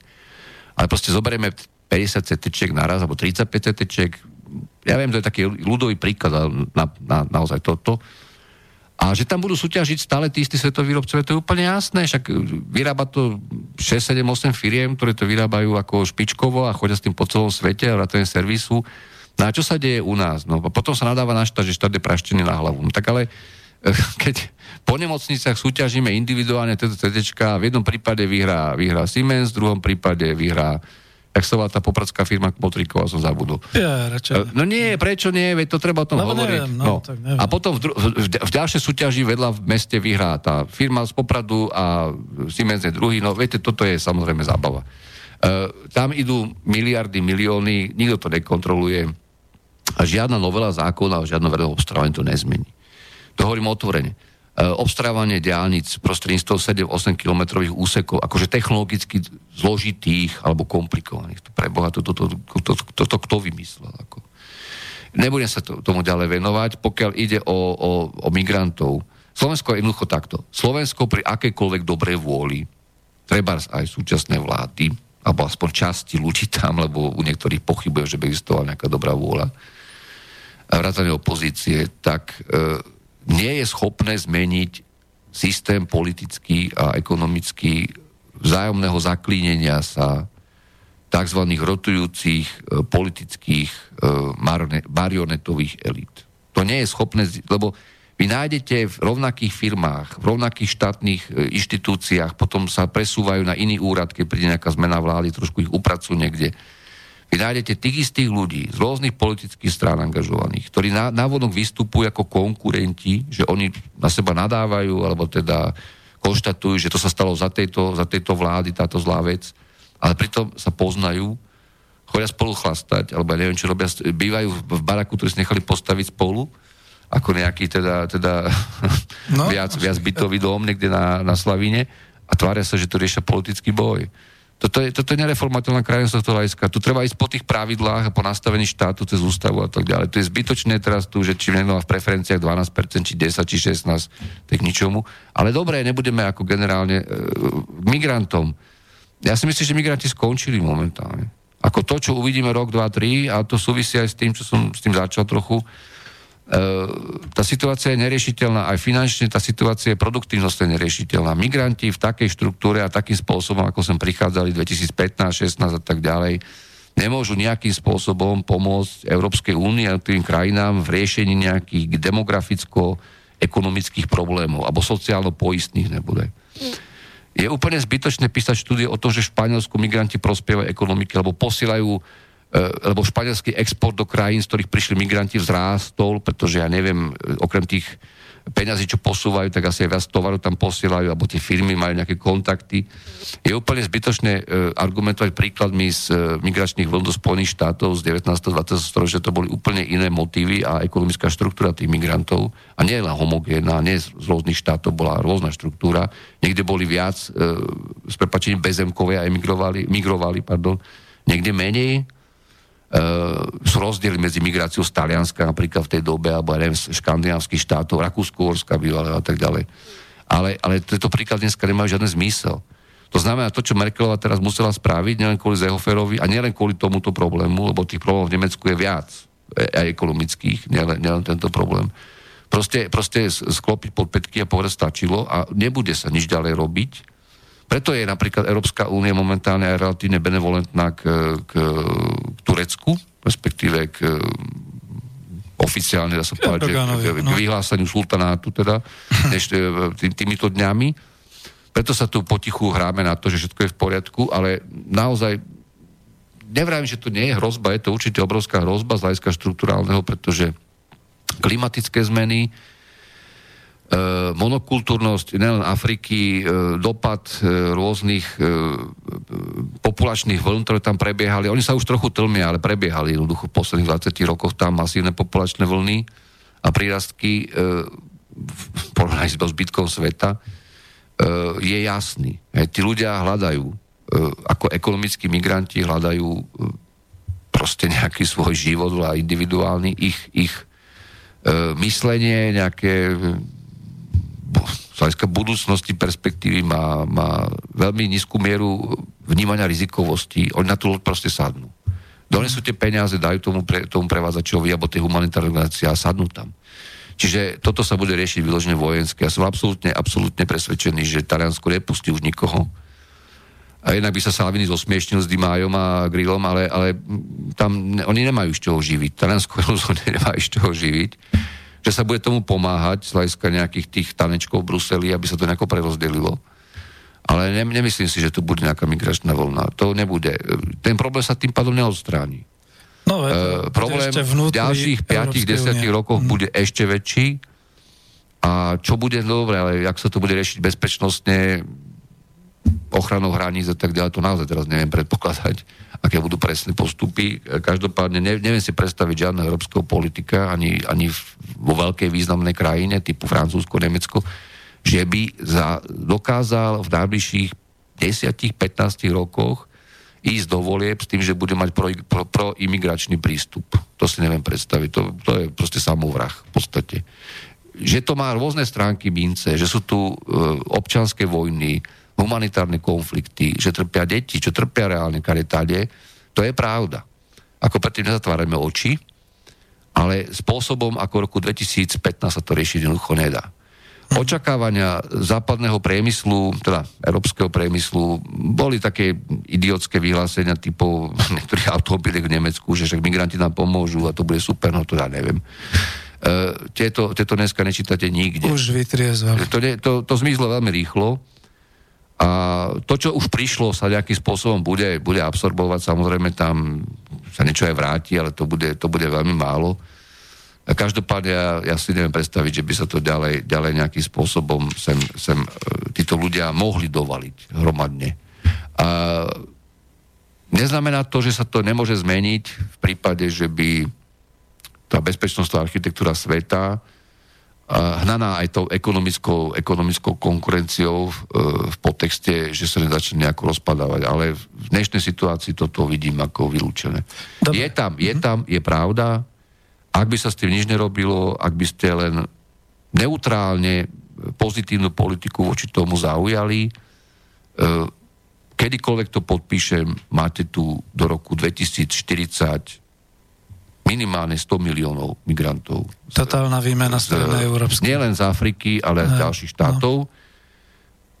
Ale proste zoberieme 50 CT naraz, alebo 35 CT ja viem, to je taký ľudový príklad na, na, naozaj toto. A že tam budú súťažiť stále tí istí svetoví výrobcovia, to je úplne jasné, však vyrába to 6, 7, 8 firiem, ktoré to vyrábajú ako špičkovo a chodia s tým po celom svete a vrátane servisu. No a čo sa deje u nás? No potom sa nadáva na štát, že štát je praštený na hlavu. No, tak ale eh, (laughs) keď po nemocniciach súťažíme individuálne tieto CDčka, v jednom prípade vyhrá, vyhrá Siemens, v druhom prípade vyhrá jak sa tá popradská firma Motriková, som zabudol. Ja, radšej. No nie, prečo nie, veď to treba o tom no, hovoriť. Neviem, no, no. Tak neviem. A potom v, dru- v, v ďalšej súťaži vedľa v meste vyhrá tá firma z Popradu a Siemens je druhý, no viete, toto je samozrejme zábava. Uh, tam idú miliardy, milióny, nikto to nekontroluje a žiadna novela zákona, žiadne verejné obstarávanie to nezmení. To hovorím otvorene. E, obstarávanie diálnic prostredníctvom 7-8 kilometrových úsekov, akože technologicky zložitých alebo komplikovaných. To preboha, toto to, to, to, to, to kto vymyslel? Ako. Nebudem sa to, tomu ďalej venovať, pokiaľ ide o, o, o migrantov. Slovensko je jednoducho takto. Slovensko pri akejkoľvek dobrej vôli, treba aj súčasné vlády, alebo aspoň časti ľudí tam, lebo u niektorých pochybujem, že by existovala nejaká dobrá vôľa, vrátane opozície, tak e, nie je schopné zmeniť systém politický a ekonomický vzájomného zaklínenia sa tzv. rotujúcich e, politických e, marionetových elít. To nie je schopné, lebo vy nájdete v rovnakých firmách, v rovnakých štátnych e, inštitúciách, potom sa presúvajú na iný úrad, keď príde nejaká zmena vlády, trošku ich upracujú niekde vy nájdete tých istých ľudí z rôznych politických strán angažovaných, ktorí na, navodok vystupujú ako konkurenti, že oni na seba nadávajú, alebo teda konštatujú, že to sa stalo za tejto, za tejto vlády, táto zlá vec, ale pritom sa poznajú, chodia spolu chlastať, alebo ja neviem, čo robia, bývajú v baraku, ktorý si nechali postaviť spolu, ako nejaký teda, teda (laughs) no, viac, viac bytový dom niekde na, na Slavíne a tvária sa, že to riešia politický boj. Toto je, toto je nereformateľná krajina z tohto hľadiska. Tu treba ísť po tých pravidlách a po nastavení štátu cez ústavu a tak ďalej. To je zbytočné teraz tu, že či niekto má v preferenciách 12%, či 10, či 16, tak ničomu. Ale dobre, nebudeme ako generálne e, migrantom. Ja si myslím, že migranti skončili momentálne. Ako to, čo uvidíme rok, dva, tri, a to súvisí aj s tým, čo som s tým začal trochu, tá situácia je neriešiteľná aj finančne, tá situácia je produktívnosť je neriešiteľná. Migranti v takej štruktúre a takým spôsobom, ako sem prichádzali 2015, 16 a tak ďalej, nemôžu nejakým spôsobom pomôcť Európskej únie a tým krajinám v riešení nejakých demograficko-ekonomických problémov alebo sociálno-poistných nebude. Je úplne zbytočné písať štúdie o tom, že v Španielsku migranti prospievajú ekonomiky, alebo posielajú lebo španielský export do krajín, z ktorých prišli migranti, vzrástol, pretože ja neviem, e, okrem tých peňazí, čo posúvajú, tak asi aj viac tovaru tam posielajú, alebo tie firmy majú nejaké kontakty. Je úplne zbytočné e, argumentovať príkladmi z migračných vln do Spojených štátov z 19. 20. storočia, to boli úplne iné motívy a ekonomická štruktúra tých migrantov. A nie len homogénna, nie z rôznych štátov bola rôzna štruktúra. Niekde boli viac, e, s prepačením bezemkové a emigrovali, migrovali, pardon, niekde menej sú rozdiely medzi migráciou z Talianska napríklad v tej dobe, alebo aj z škandinávskych štátov, Rakúsko-Horska bývalé a tak ďalej. Ale, ale tieto príklad dneska nemajú žiadny zmysel. To znamená, to, čo Merkelová teraz musela spraviť, nielen kvôli Zehoferovi a nielen kvôli tomuto problému, lebo tých problémov v Nemecku je viac, e, aj ekonomických, nielen, nielen tento problém. Proste, proste sklopiť podpätky a povedať stačilo a nebude sa nič ďalej robiť, preto je napríklad Európska únia momentálne aj relatívne benevolentná k, k, k Turecku, respektíve k oficiálne, dá sa povedať, že k, k no. vyhláseniu sultanátu teda, (laughs) než e, tý, týmito dňami. Preto sa tu potichu hráme na to, že všetko je v poriadku, ale naozaj nevrajím, že to nie je hrozba, je to určite obrovská hrozba z hľadiska štruktúrálneho, pretože klimatické zmeny, monokultúrnosť nielen Afriky, e, dopad e, rôznych populačných vln, ktoré tam prebiehali. Oni sa už trochu tlmia, ale prebiehali jednoducho v posledných 20 rokoch tam masívne populačné vlny a prírastky v porovnaní s zbytkom sveta je jasný. Tí ľudia hľadajú, ako ekonomickí migranti hľadajú proste nejaký svoj život a individuálny, ich, ich myslenie, nejaké z hľadiska budúcnosti perspektívy má, má veľmi nízku mieru vnímania rizikovosti. Oni na tú loď proste sadnú. Donesú tie peniaze, dajú tomu, pre, tomu prevádzačovi alebo tej humanitárnej organizácii a sadnú tam. Čiže toto sa bude riešiť vyložené vojenské. Ja som absolútne, absolútne presvedčený, že Taliansko nepustí už nikoho. A jednak by sa Salvini zosmiešnil s Dimájom a Grillom, ale, ale tam ne, oni nemajú z čoho živiť. Taliansko (laughs) rozhodne nemajú z čoho živiť. Že sa bude tomu pomáhať z hľadiska nejakých tých tanečkov v Bruseli, aby sa to nejako prerozdelilo. Ale ne, nemyslím si, že tu bude nejaká migračná vlna. To nebude. Ten problém sa tým pádom neodstráni. No, uh, problém v ďalších 5-10 rokoch mm. bude ešte väčší a čo bude dobre, ale jak sa to bude riešiť bezpečnostne, ochranou hraníc a tak ďalej, to naozaj teraz neviem predpokladať, aké budú presné postupy. Každopádne ne, neviem si predstaviť žiadneho európskeho politika, ani, ani vo veľkej významnej krajine, typu Francúzsko, Nemecko, že by za, dokázal v najbližších 10-15 rokoch ísť do volieb s tým, že bude mať pro, pro, pro prístup. To si neviem predstaviť. To, to je proste samovrah v podstate. Že to má rôzne stránky mince, že sú tu e, občanské vojny, humanitárne konflikty, že trpia deti, čo trpia reálne karetade, to je pravda. Ako predtým nezatvárame oči, ale spôsobom ako roku 2015 sa to riešiť jednoducho nedá. Očakávania západného priemyslu, teda európskeho priemyslu, boli také idiotské vyhlásenia typov (laughs) niektorých automobiliek v Nemecku, že však migranti nám pomôžu a to bude super, no to ja neviem. Uh, tieto, tieto dneska nečítate nikde. Už vytriezval. To, to, to zmizlo veľmi rýchlo a to, čo už prišlo, sa nejakým spôsobom bude, bude absorbovať. Samozrejme, tam sa niečo aj vráti, ale to bude, to bude veľmi málo. A každopádne ja, ja si neviem predstaviť, že by sa to ďalej, ďalej nejakým spôsobom sem, sem e, títo ľudia mohli dovaliť hromadne. A neznamená to, že sa to nemôže zmeniť v prípade, že by tá bezpečnostná architektúra sveta hnaná aj tou ekonomickou, ekonomickou konkurenciou v, e, v podtexte, že sa nezačne nejako rozpadávať. Ale v dnešnej situácii toto vidím ako vylúčené. Dobre. Je tam, je mhm. tam, je pravda. Ak by sa s tým nič nerobilo, ak by ste len neutrálne pozitívnu politiku voči tomu zaujali, e, kedykoľvek to podpíšem, máte tu do roku 2040 minimálne 100 miliónov migrantov. Totálna výmena strednej európskej. Nielen z Afriky, ale aj z ďalších štátov. No.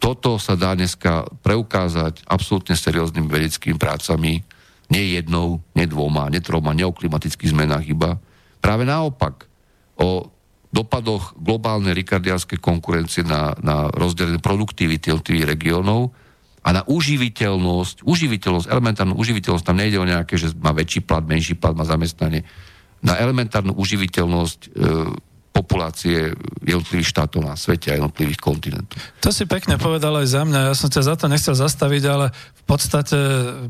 Toto sa dá dneska preukázať absolútne serióznymi vedeckými prácami. Nie jednou, nie dvoma, nie troma, nie o klimatických zmenách iba. Práve naopak, o dopadoch globálnej rikardianskej konkurencie na, na rozdelenie produktivity jednotlivých regiónov, a na uživiteľnosť, uživiteľnosť, elementárnu uživiteľnosť, tam nejde o nejaké, že má väčší plat, menší plat, má zamestnanie, na elementárnu uživiteľnosť e, populácie jednotlivých štátov na svete a jednotlivých kontinentov. To si pekne povedal aj za mňa. Ja som ťa za to nechcel zastaviť, ale v podstate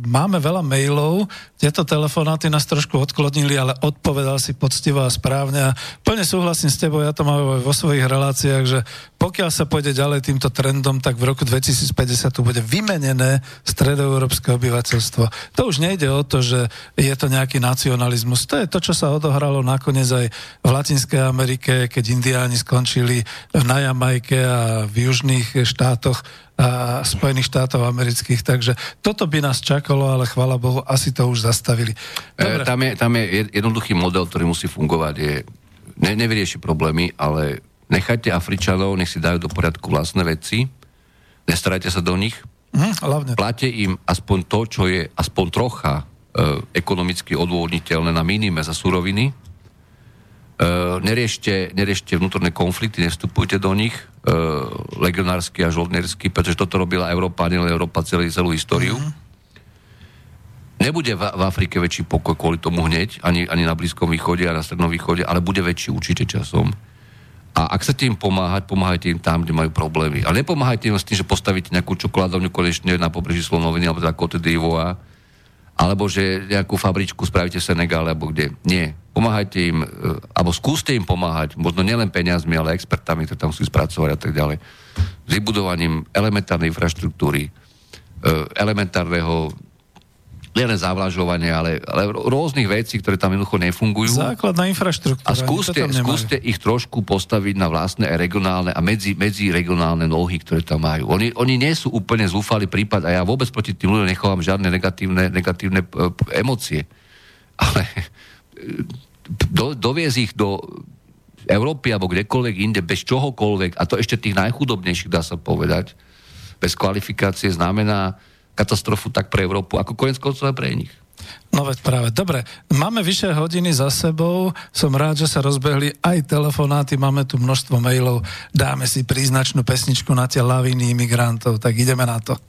máme veľa mailov, tieto telefonáty nás trošku odklonili, ale odpovedal si poctivo a správne a plne súhlasím s tebou, ja to mám vo svojich reláciách, že pokiaľ sa pôjde ďalej týmto trendom, tak v roku 2050 tu bude vymenené stredoeurópske obyvateľstvo. To už nejde o to, že je to nejaký nacionalizmus. To je to, čo sa odohralo nakoniec aj v Latinskej Amerike, keď indiáni skončili na Jamajke a v južných štátoch a Spojených štátov amerických. Takže toto by nás čakalo, ale chvala Bohu, asi to už zastavili. E, Dobre. E, tam, je, tam je jednoduchý model, ktorý musí fungovať. Je, ne, nevyrieši problémy, ale Nechajte Afričanov, nech si dajú do poriadku vlastné veci, nestarajte sa do nich, mm, hlavne. Plate im aspoň to, čo je aspoň trocha e, ekonomicky odôvodniteľné na minime za suroviny. E, neriešte, neriešte vnútorné konflikty, nevstupujte do nich, e, legionársky a žoldnersky, pretože toto robila Európa, nie Európa celú, celú históriu. Mm. Nebude v, v Afrike väčší pokoj kvôli tomu hneď, ani, ani na Blízkom východe a na Strednom východe, ale bude väčší určite časom. A ak chcete im pomáhať, pomáhajte im tam, kde majú problémy. Ale nepomáhajte im s tým, že postavíte nejakú čokoládovňu konečne na pobreží Slonoviny alebo teda Cote d'Ivoire, alebo že nejakú fabričku spravíte v Senegále, alebo kde. Nie. Pomáhajte im, e, alebo skúste im pomáhať, možno nielen peniazmi, ale expertami, ktoré tam musí spracovať a tak ďalej. S vybudovaním elementárnej infraštruktúry, e, elementárneho nielen zavlažovanie, ale, ale rôznych vecí, ktoré tam jednoducho nefungujú. Základná infraštruktúra. A skúste, skúste ich trošku postaviť na vlastné regionálne a medzi, medzi regionálne nohy, ktoré tam majú. Oni, oni nie sú úplne zúfali prípad a ja vôbec proti tým ľuďom nechovám žiadne negatívne, negatívne uh, emócie. Ale e, do, doviez ich do Európy alebo kdekoľvek inde bez čohokoľvek, a to ešte tých najchudobnejších dá sa povedať, bez kvalifikácie znamená katastrofu tak pre Európu, ako konec koncov aj pre nich. No veď práve. Dobre, máme vyššie hodiny za sebou. Som rád, že sa rozbehli aj telefonáty, máme tu množstvo mailov. Dáme si príznačnú pesničku na tie laviny imigrantov, tak ideme na to.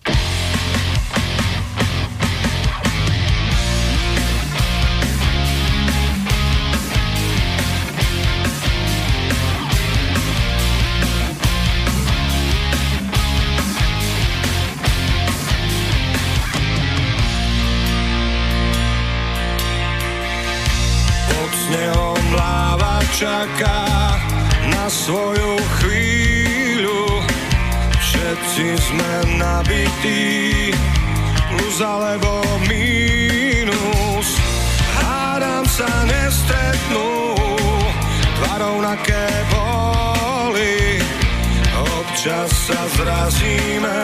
Čaká na svoju chvíľu. Všetci sme nabití, plus alebo mínus. Hádam sa nestretnú, dva rovnaké boli. Občas sa zrazíme,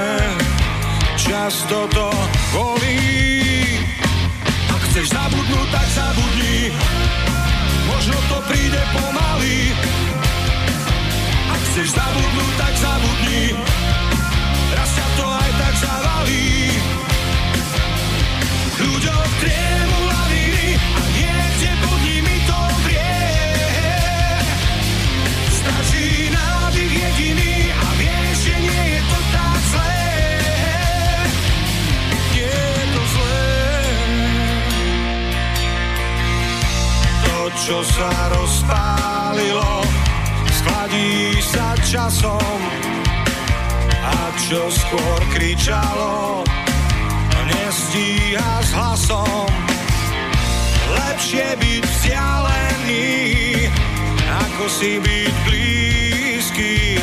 často to bolí. Ak chceš zabudnúť, tak zabudni možno to príde pomaly. Ak chceš zabudnúť, tak zabudni, raz ťa to aj tak zavalí. Ľuďom triemu čo sa rozpálilo, skladí sa časom a čo skôr kričalo, nestíha s hlasom. Lepšie byť vzdialený, ako si byť blízky.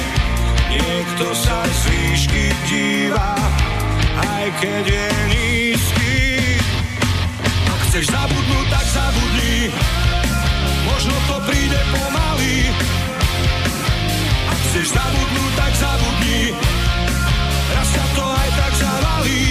Niekto sa z výšky díva, aj keď je nízky. Ak chceš zabudnúť, tak zabudni možno to príde pomaly. Ak chceš zabudnúť, tak zabudni, raz sa to aj tak zavalí.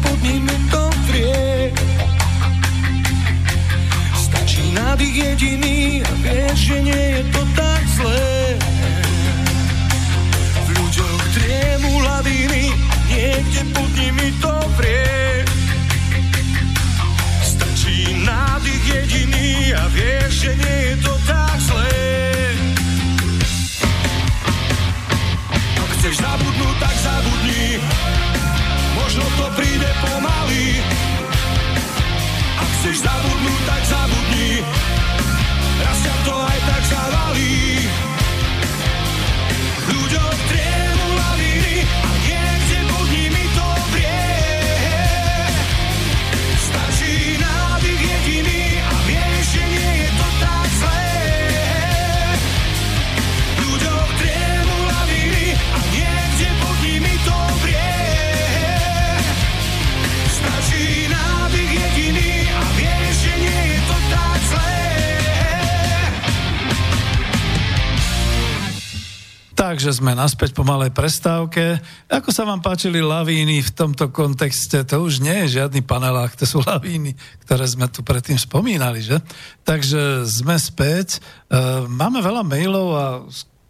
Pod nimi to vrie. Stačí nádych jediný a vieš, že nie je to tak zlé. V ľuďoch triemu laviny a niekde pod nimi to vrie. Stačí nádych jediný a vieš, že nie je to tak zlé. Ak chceš zabudnúť, to aj tak zavalí. Takže sme naspäť po malej prestávke. Ako sa vám páčili lavíny v tomto kontexte? To už nie je žiadny panelák, to sú lavíny, ktoré sme tu predtým spomínali, že? Takže sme späť. E, Máme veľa mailov a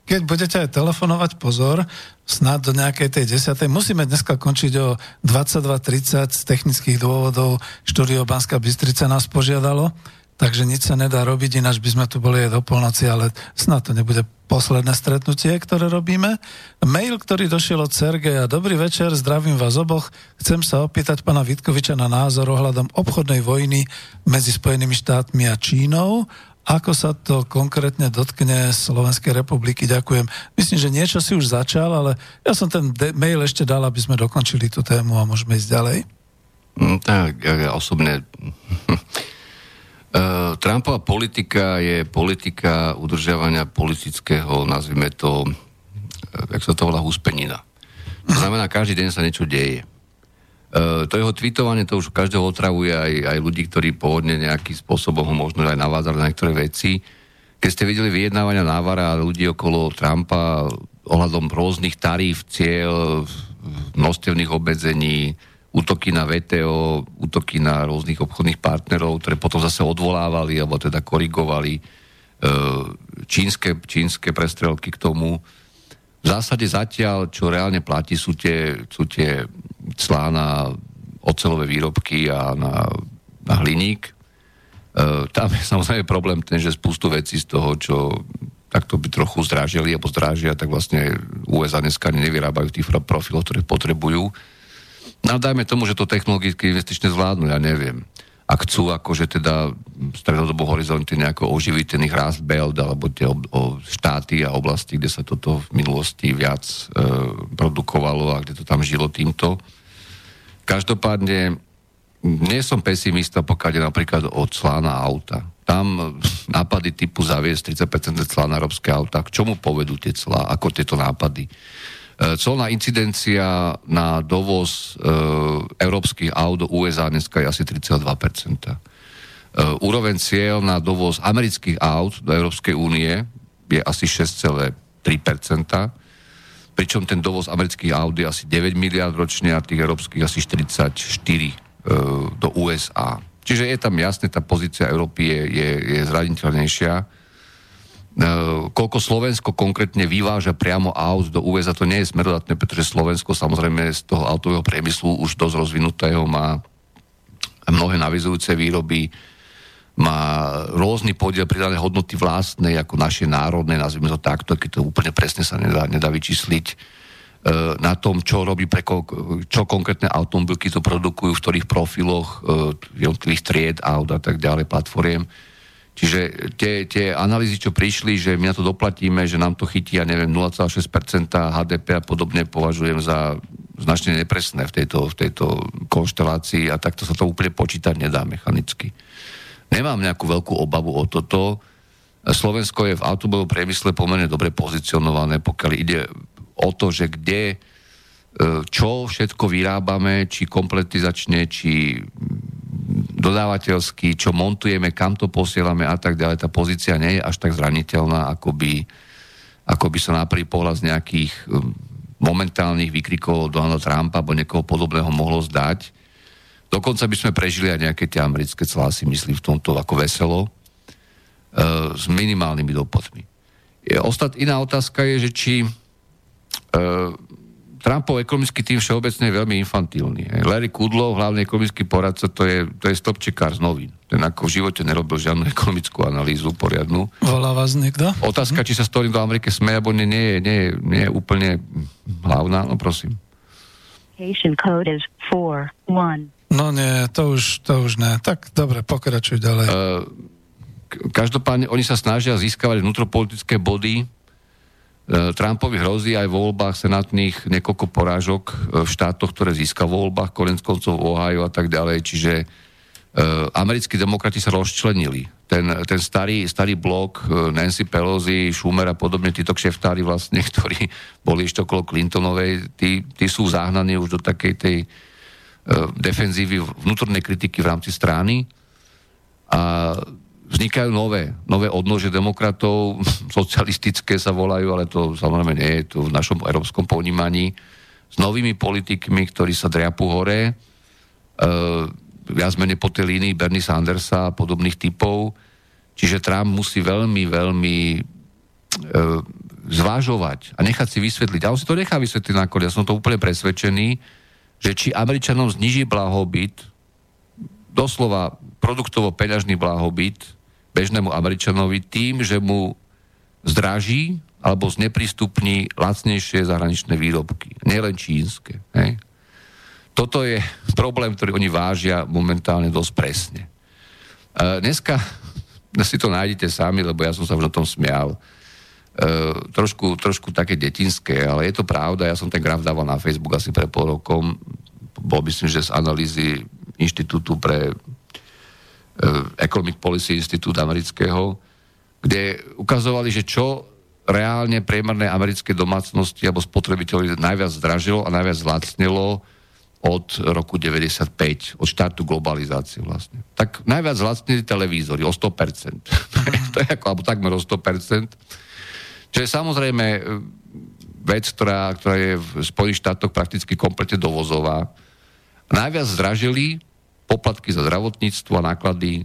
keď budete aj telefonovať, pozor, snad do nejakej tej desiatej. Musíme dneska končiť o 22.30 z technických dôvodov. Štúdio Banská Bystrica nás požiadalo, takže nič sa nedá robiť, ináč by sme tu boli aj do polnoci, ale snad to nebude posledné stretnutie, ktoré robíme. Mail, ktorý došiel od Sergeja. Dobrý večer, zdravím vás oboch. Chcem sa opýtať pana Vitkoviča na názor ohľadom obchodnej vojny medzi Spojenými štátmi a Čínou. Ako sa to konkrétne dotkne Slovenskej republiky? Ďakujem. Myslím, že niečo si už začal, ale ja som ten de- mail ešte dal, aby sme dokončili tú tému a môžeme ísť ďalej. Mm, tak, ja osobne... (laughs) Uh, Trumpová politika je politika udržiavania politického, nazvime to, uh, jak sa to volá, húspenina. To znamená, každý deň sa niečo deje. to jeho tweetovanie to už každého otravuje aj, aj ľudí, ktorí pôvodne nejakým spôsobom ho možno aj navádzali na niektoré veci. Keď ste videli vyjednávania návara ľudí okolo Trumpa ohľadom rôznych taríf, cieľ, množstevných obmedzení, útoky na VTO, útoky na rôznych obchodných partnerov, ktoré potom zase odvolávali alebo teda korigovali e, čínske, čínske prestrelky k tomu. V zásade zatiaľ, čo reálne platí, sú tie, sú tie clá na ocelové výrobky a na, na hliník. E, tam je samozrejme problém ten, že spustu vecí z toho, čo takto by trochu zdrážili alebo zdrážia, tak vlastne USA dneska nevyrábajú tých profilov, ktoré potrebujú. No dajme tomu, že to technologicky investične zvládnu, ja neviem ak chcú akože teda stredodobo horizonty nejako oživiť ten ich rast belt alebo tie ob, o štáty a oblasti, kde sa toto v minulosti viac e, produkovalo a kde to tam žilo týmto. Každopádne nie som pesimista, pokiaľ je napríklad od clá na auta. Tam nápady typu zaviesť 30% clá európske auta, k čomu povedú tie clá, ako tieto nápady. E, colná incidencia na dovoz e, európskych aut do USA dneska je asi 3,2%. E, úroveň cieľ na dovoz amerických aut do Európskej únie je asi 6,3%, pričom ten dovoz amerických aut je asi 9 miliard ročne a tých európskych asi 44 e, do USA. Čiže je tam jasne, tá pozícia Európy je, je, je zraniteľnejšia koľko Slovensko konkrétne vyváža priamo aut do USA, to nie je smerodatné, pretože Slovensko samozrejme z toho autového priemyslu už dosť rozvinutého má mnohé navizujúce výroby, má rôzny podiel pridané hodnoty vlastnej, ako naše národné, nazvime to takto, keď to úplne presne sa nedá, nedá vyčísliť, e, na tom, čo robí pre čo konkrétne automobilky to produkujú, v ktorých profiloch e, jednotlivých tried aut a tak ďalej, platformiem. Čiže tie, tie analýzy, čo prišli, že my na to doplatíme, že nám to chytí, ja neviem, 0,6% HDP a podobne považujem za značne nepresné v tejto, v tejto konštelácii a takto sa to úplne počítať nedá mechanicky. Nemám nejakú veľkú obavu o toto. Slovensko je v automobilovom priemysle pomerne dobre pozicionované, pokiaľ ide o to, že kde, e, čo všetko vyrábame, či kompletizačne, či dodávateľský, čo montujeme, kam to posielame a tak ďalej. Tá pozícia nie je až tak zraniteľná, ako by, ako by sa na prvý pohľad z nejakých um, momentálnych výkrikov Donalda Trumpa alebo niekoho podobného mohlo zdať. Dokonca by sme prežili aj nejaké tie americké celá si myslím v tomto ako veselo uh, s minimálnymi dopadmi. Ostat, iná otázka je, že či uh, Trumpov ekonomický tým všeobecne je veľmi infantilný. Larry Kudlow, hlavný ekonomický poradca, to je, to je stopčekár z novín. Ten ako v živote nerobil žiadnu (laughs) ekonomickú analýzu poriadnu. Volá vás niekto? Otázka, hm? či sa s do Amerike smeje, alebo nie, nie, nie, nie je úplne hlavná. No prosím. code is 4, 1. No nie, to už, to už ne. Tak dobre, pokračuj ďalej. Uh, každopádne, oni sa snažia získavať vnútropolitické body, Trumpovi hrozí aj v voľbách senátnych niekoľko porážok e, v štátoch, ktoré získal v voľbách, konec koncov Ohio a tak ďalej, čiže uh, americkí demokrati sa rozčlenili. Ten, ten starý, starý blok Nancy Pelosi, Schumer a podobne, títo kšeftári vlastne, (laughs) ktorí boli ešte okolo Clintonovej, tí, tí sú zahnaní už do takej tej uh, defenzívy vnútornej kritiky v rámci strany a vznikajú nové, nové odnože demokratov, (laughs) socialistické sa volajú, ale to samozrejme nie je to v našom európskom ponímaní, s novými politikmi, ktorí sa driapu hore, e, viac menej po tej línii Bernie Sandersa a podobných typov. Čiže Trump musí veľmi, veľmi e, zvážovať a nechať si vysvetliť. A on si to nechá vysvetliť nakoniec. Ja som to úplne presvedčený, že či Američanom zniží blahobyt, doslova produktovo-peňažný blahobyt, bežnému Američanovi tým, že mu zdraží alebo zneprístupní lacnejšie zahraničné výrobky. Nielen čínske. Hej. Toto je problém, ktorý oni vážia momentálne dosť presne. E, dneska si to nájdete sami, lebo ja som sa už na tom smial. E, trošku, trošku také detinské, ale je to pravda. Ja som ten graf dával na Facebook asi pre pol rokom. Bol myslím, že z analýzy Inštitútu pre Economic Policy Institute amerického, kde ukazovali, že čo reálne priemerné americké domácnosti alebo spotrebiteľi najviac zdražilo a najviac zlacnilo od roku 95, od štartu globalizácie vlastne. Tak najviac vlastnili televízory, o 100%. (laughs) to je ako, alebo takmer o 100%. Čo je samozrejme e, vec, ktorá, ktorá je v Spojených štátoch prakticky kompletne dovozová. Najviac zdražili poplatky za zdravotníctvo náklady,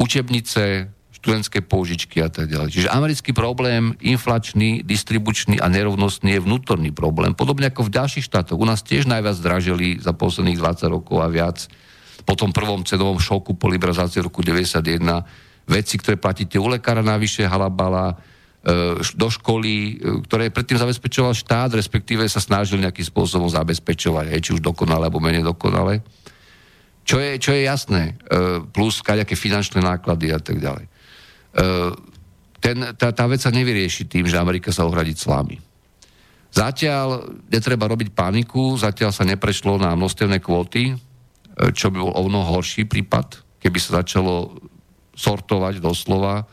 učebnice, študentské použičky a tak ďalej. Čiže americký problém, inflačný, distribučný a nerovnostný je vnútorný problém. Podobne ako v ďalších štátoch. U nás tiež najviac zdražili za posledných 20 rokov a viac. Po tom prvom cenovom šoku po liberalizácii roku 91 veci, ktoré platíte u lekára navyše, halabala, e, do školy, e, ktoré predtým zabezpečoval štát, respektíve sa snažil nejakým spôsobom zabezpečovať, či už dokonale alebo menej dokonale. Čo je, čo je jasné, e, plus kaďaké finančné náklady a tak ďalej. E, ten, tá, tá vec sa nevyrieši tým, že Amerika sa ohradí clami. Zatiaľ netreba robiť paniku, zatiaľ sa neprešlo na množstevné kvóty, e, čo by bol o mnoho horší prípad, keby sa začalo sortovať doslova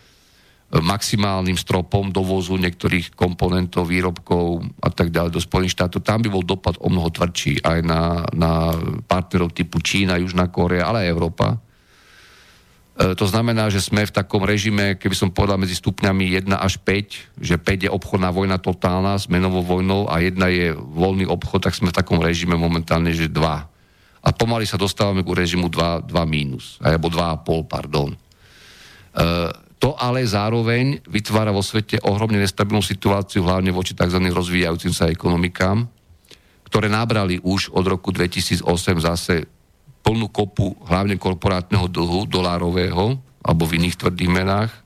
maximálnym stropom dovozu niektorých komponentov, výrobkov a tak ďalej do Spojených štátov. Tam by bol dopad o mnoho tvrdší aj na, na partnerov typu Čína, Južná Kórea, ale aj Európa. E, to znamená, že sme v takom režime, keby som povedal, medzi stupňami 1 až 5, že 5 je obchodná vojna totálna s menovou vojnou a 1 je voľný obchod, tak sme v takom režime momentálne, že 2. A pomaly sa dostávame k režimu 2, 2 mínus, alebo 2,5, pardon. E, to ale zároveň vytvára vo svete ohromne nestabilnú situáciu, hlavne voči tzv. rozvíjajúcim sa ekonomikám, ktoré nabrali už od roku 2008 zase plnú kopu hlavne korporátneho dlhu, dolárového, alebo v iných tvrdých menách. E,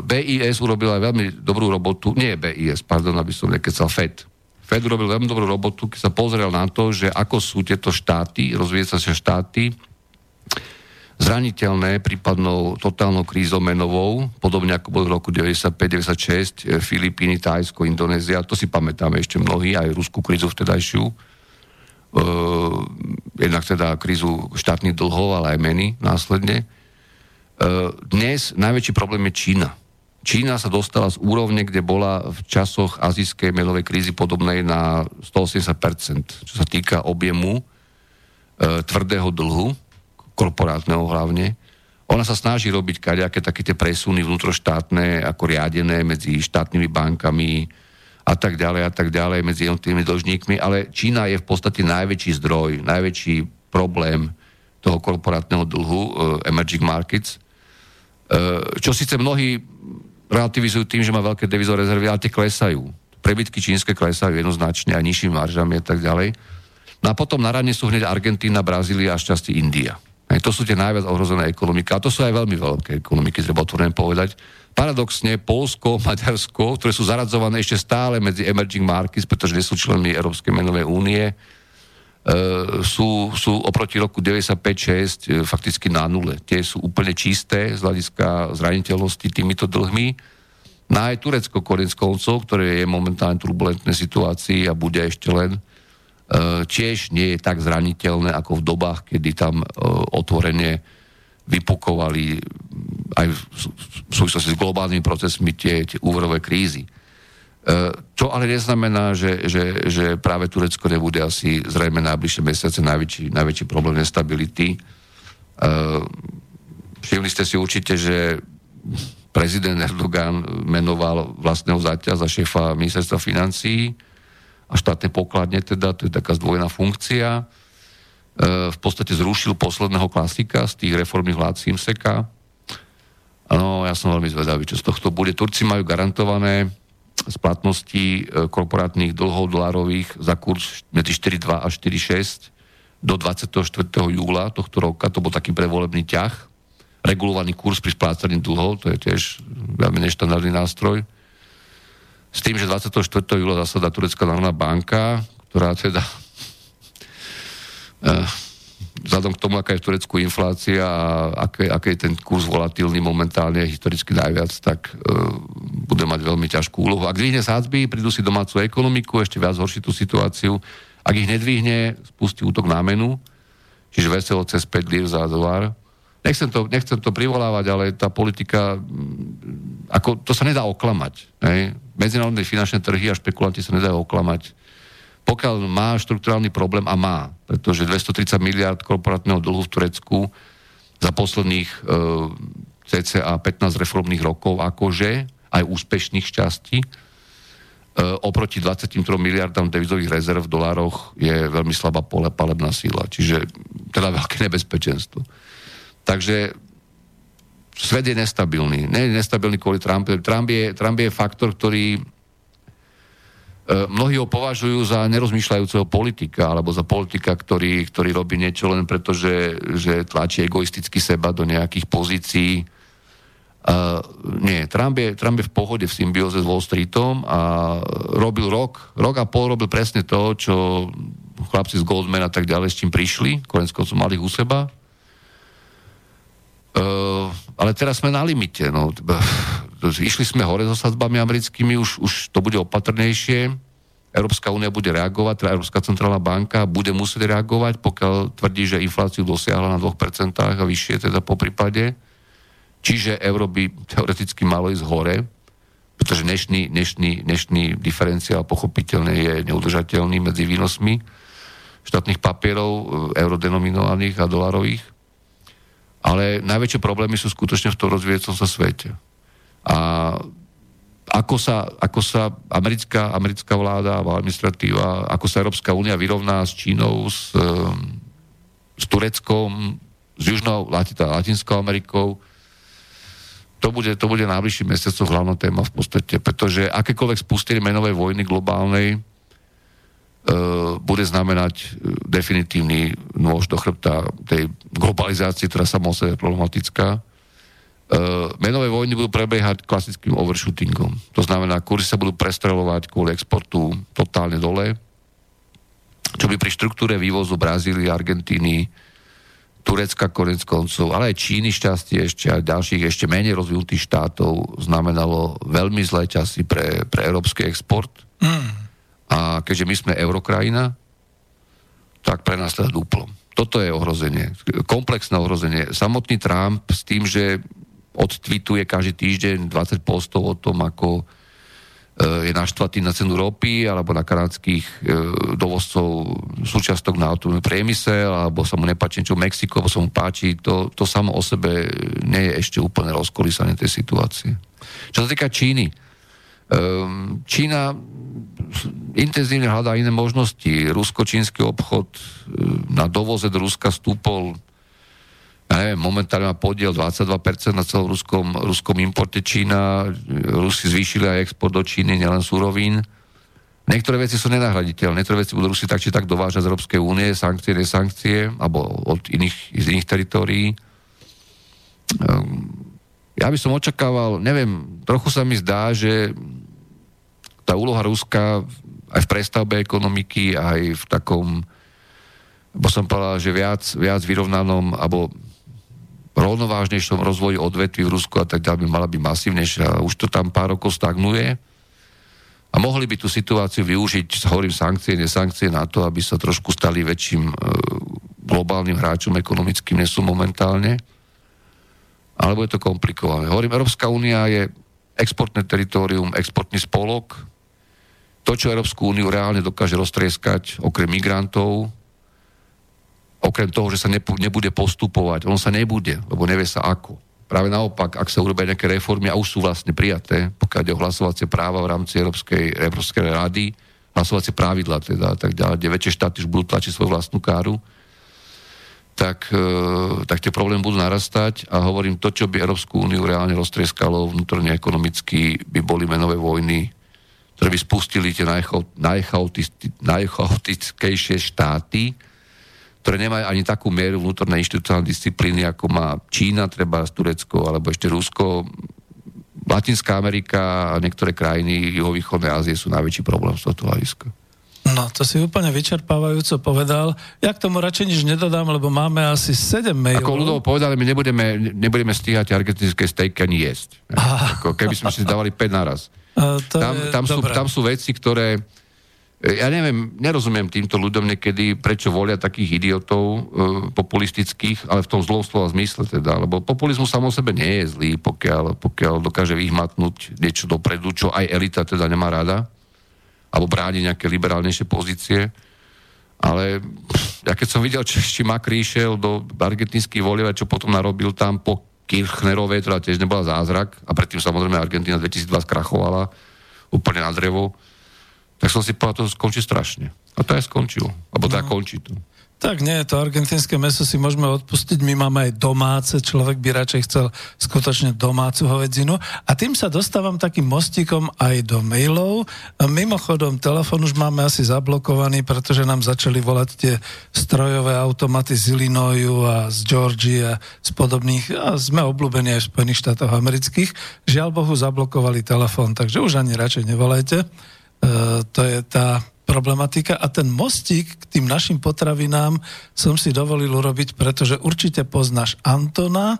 BIS urobil aj veľmi dobrú robotu, nie BIS, pardon, aby som nekecal FED. FED urobil veľmi dobrú robotu, keď sa pozrel na to, že ako sú tieto štáty, rozvíjajúce sa štáty, zraniteľné prípadnou totálnou krízou menovou, podobne ako bolo v roku 95-96, e, Filipíny, Tajsko, Indonézia, to si pamätáme ešte mnohí, aj ruskú krízu vtedajšiu, uh, jednak teda krízu štátnych dlhov, ale aj meny následne. Uh, dnes najväčší problém je Čína. Čína sa dostala z úrovne, kde bola v časoch azijskej menovej krízy podobnej na 180%, čo sa týka objemu uh, tvrdého dlhu, korporátneho hlavne. Ona sa snaží robiť kaďaké také tie presuny vnútroštátne, ako riadené medzi štátnymi bankami, a tak ďalej a tak ďalej medzi jednotlivými dlžníkmi, ale Čína je v podstate najväčší zdroj, najväčší problém toho korporátneho dlhu, uh, emerging markets, uh, čo síce mnohí relativizujú tým, že má veľké devizové rezervy, ale tie klesajú. Prebytky čínske klesajú jednoznačne aj nižšími maržami a tak ďalej. No a potom na rane sú hneď Argentína, Brazília a šťastie India. Aj to sú tie najviac ohrozené ekonomiky. A to sú aj veľmi veľké ekonomiky, treba otvorene povedať paradoxne Polsko, (laughs) Maďarsko, ktoré sú zaradzované ešte stále medzi emerging markets, pretože nie sú členmi Európskej menovej únie, e, sú, sú oproti roku 95-6 e, fakticky na nule. Tie sú úplne čisté z hľadiska zraniteľnosti týmito dlhmi. No aj Turecko konec koncov, ktoré je momentálne turbulentnej situácii a bude ešte len, tiež nie je tak zraniteľné ako v dobách, kedy tam otvorene vypukovali aj v súvislosti s globálnymi procesmi tie, tie úverové krízy. E, čo ale neznamená, že, že, že práve Turecko nebude asi zrejme najbližšie mesiace najväčší, najväčší problém nestability. E, všimli ste si určite, že prezident Erdogan menoval vlastného zaťa za šéfa ministerstva financií a štátne pokladne teda, to je taká zdvojená funkcia v podstate zrušil posledného klasika z tých reformných vlád Simseka. Áno, ja som veľmi zvedavý, čo z tohto bude. Turci majú garantované splatnosti e, korporátnych dlhov dolárových za kurz medzi 4,2 a 4,6 do 24. júla tohto roka. To bol taký prevolebný ťah. Regulovaný kurz pri splácaní dlhov, to je tiež veľmi neštandardný nástroj. S tým, že 24. júla zasada Turecká národná banka, ktorá teda Eh, vzhľadom k tomu, aká je v Turecku inflácia a aký, aký je ten kurz volatilný momentálne historicky najviac, tak uh, bude mať veľmi ťažkú úlohu. Ak dvihne sádzby, prídu si domácu ekonomiku, ešte viac horší tú situáciu. Ak ich nedvihne, spustí útok na menu, čiže veselo cez 5 lír za dolár. Nechcem to, nechcem to privolávať, ale tá politika, mm, ako, to sa nedá oklamať. Ne? Medzinárodné finančné trhy a špekulanti sa nedajú oklamať pokiaľ má štruktúrálny problém, a má, pretože 230 miliard korporátneho dlhu v Turecku za posledných e, cca 15 reformných rokov, akože aj úspešných šťastí, e, oproti 23 miliardám devizových rezerv v dolároch je veľmi slabá pole palebná síla, čiže teda veľké nebezpečenstvo. Takže svet je nestabilný. Nie je nestabilný kvôli Trumpu. Trump je, Trump je faktor, ktorý e, mnohí ho považujú za nerozmýšľajúceho politika, alebo za politika, ktorý, ktorý robí niečo len preto, že, že tlačí egoisticky seba do nejakých pozícií. Uh, nie, Trump je, Trump je v pohode v symbióze s Wall Streetom a robil rok, rok a pol robil presne to, čo chlapci z Goldman a tak ďalej s čím prišli, konec koncov mali u seba. Uh, ale teraz sme na limite. No. Išli sme hore so sadzbami americkými, už, už to bude opatrnejšie. Európska únia bude reagovať, teda Európska centrálna banka bude musieť reagovať, pokiaľ tvrdí, že infláciu dosiahla na 2% a vyššie teda po prípade. Čiže euro by teoreticky malo ísť hore, pretože dnešný, dnešný, dnešný diferenciál pochopiteľne je neudržateľný medzi výnosmi štátnych papierov, e, eurodenominovaných a dolarových. Ale najväčšie problémy sú skutočne v tom rozvíjacom sa svete. A ako sa, ako sa americká, americká vláda a administratíva, ako sa Európska únia vyrovná s Čínou, s, s Tureckom, s Južnou Latinskou Amerikou, to bude, to bude najbližší mesiacov hlavná téma v podstate, pretože akékoľvek spustenie menovej vojny globálnej bude znamenať e, definitívny nôž do chrbta tej globalizácie, ktorá sama o sebe je problematická. E, menové vojny budú prebiehať klasickým overshootingom. To znamená, kurzy sa budú prestrelovať kvôli exportu totálne dole, čo by pri štruktúre vývozu Brazílie, Argentíny, Turecka konec koncov, ale aj Číny šťastie ešte aj ďalších ešte menej rozvinutých štátov znamenalo veľmi zlé časy pre, pre európsky export. Mm. A keďže my sme eurokrajina, tak pre nás teda dúplom. Toto je ohrozenie, komplexné ohrozenie. Samotný Trump s tým, že odtweetuje každý týždeň 20 postov o tom, ako E, je naštvatý na cenu ropy alebo na kanadských e, dovozcov súčiastok na automobilný priemysel alebo sa mu nepáči niečo v Mexiku, alebo sa mu páči, to, to samo o sebe nie je ešte úplne rozkolísanie tej situácie. Čo sa týka Číny, Čína intenzívne hľadá iné možnosti. Rusko-čínsky obchod e, na dovoze do Ruska stúpol ja neviem, momentálne má podiel 22% na celom ruskom, ruskom importe Čína. Rusi zvýšili aj export do Číny, nielen súrovín. Niektoré veci sú nenahraditeľné, niektoré veci budú Rusi tak či tak dovážať z Európskej únie, sankcie, nesankcie, alebo od iných, z iných teritórií. Ehm, ja by som očakával, neviem, trochu sa mi zdá, že tá úloha Ruska aj v prestavbe ekonomiky, aj v takom, bo som povedal, že viac, viac vyrovnanom, alebo rovnovážnejšom rozvoji odvetví v Rusku a tak ďalej by mala byť masívnejšia. Už to tam pár rokov stagnuje a mohli by tú situáciu využiť, hovorím sankcie, nesankcie na to, aby sa trošku stali väčším e, globálnym hráčom ekonomickým, než sú momentálne. Alebo je to komplikované. Hovorím, Európska únia je exportné teritorium, exportný spolok. To, čo Európsku úniu reálne dokáže roztrieskať, okrem migrantov, okrem toho, že sa nebude postupovať, on sa nebude, lebo nevie sa ako. Práve naopak, ak sa urobia nejaké reformy a už sú vlastne prijaté, pokiaľ ide o hlasovacie práva v rámci Európskej, Európskej rady, hlasovacie pravidla teda a tak ďalej, kde väčšie štáty už budú tlačiť svoju vlastnú káru, tak, e, tak tie problémy budú narastať a hovorím, to, čo by Európsku úniu reálne roztrieskalo vnútorne ekonomicky, by boli menové vojny, ktoré by spustili tie najchaotickejšie štáty, ktoré nemajú ani takú mieru vnútornej inštitucionálnej disciplíny, ako má Čína, treba z Turecko, alebo ešte Rusko. Latinská Amerika a niektoré krajiny juhovýchodnej Ázie sú najväčší problém z tohto hľadiska. No, to si úplne vyčerpávajúco povedal. Ja k tomu radšej nič nedodám, lebo máme asi 7 mailov. Ako ľudovo povedali, my nebudeme, nebudeme stíhať argentinské stejky ani jesť. Ako keby sme si dávali 5 naraz. Uh, to tam, tam, sú, tam sú veci, ktoré ja neviem, nerozumiem týmto ľuďom niekedy, prečo volia takých idiotov e, populistických, ale v tom zlom slova zmysle teda, lebo populizmus samo o sebe nie je zlý, pokiaľ, pokiaľ dokáže vyhmatnúť niečo dopredu, čo aj elita teda nemá rada. alebo bráni nejaké liberálnejšie pozície. Ale ja keď som videl, či Macri išiel do argentinských volieb, čo potom narobil tam po Kirchnerovej, ktorá tiež nebola zázrak, a predtým samozrejme Argentina 2002 skrachovala úplne na drevo, tak som si povedal, to skončí strašne. A to aj skončilo. Alebo no. končí to. Tak nie, to argentínske meso si môžeme odpustiť, my máme aj domáce, človek by radšej chcel skutočne domácu hovedzinu. A tým sa dostávam takým mostikom aj do mailov. Mimochodom, telefon už máme asi zablokovaný, pretože nám začali volať tie strojové automaty z Illinoisu a z Georgie a z podobných, a sme obľúbení aj v Spojených štátoch amerických. Žiaľ Bohu, zablokovali telefon, takže už ani radšej nevolajte. E, to je tá problematika a ten mostík k tým našim potravinám som si dovolil urobiť, pretože určite poznáš Antona.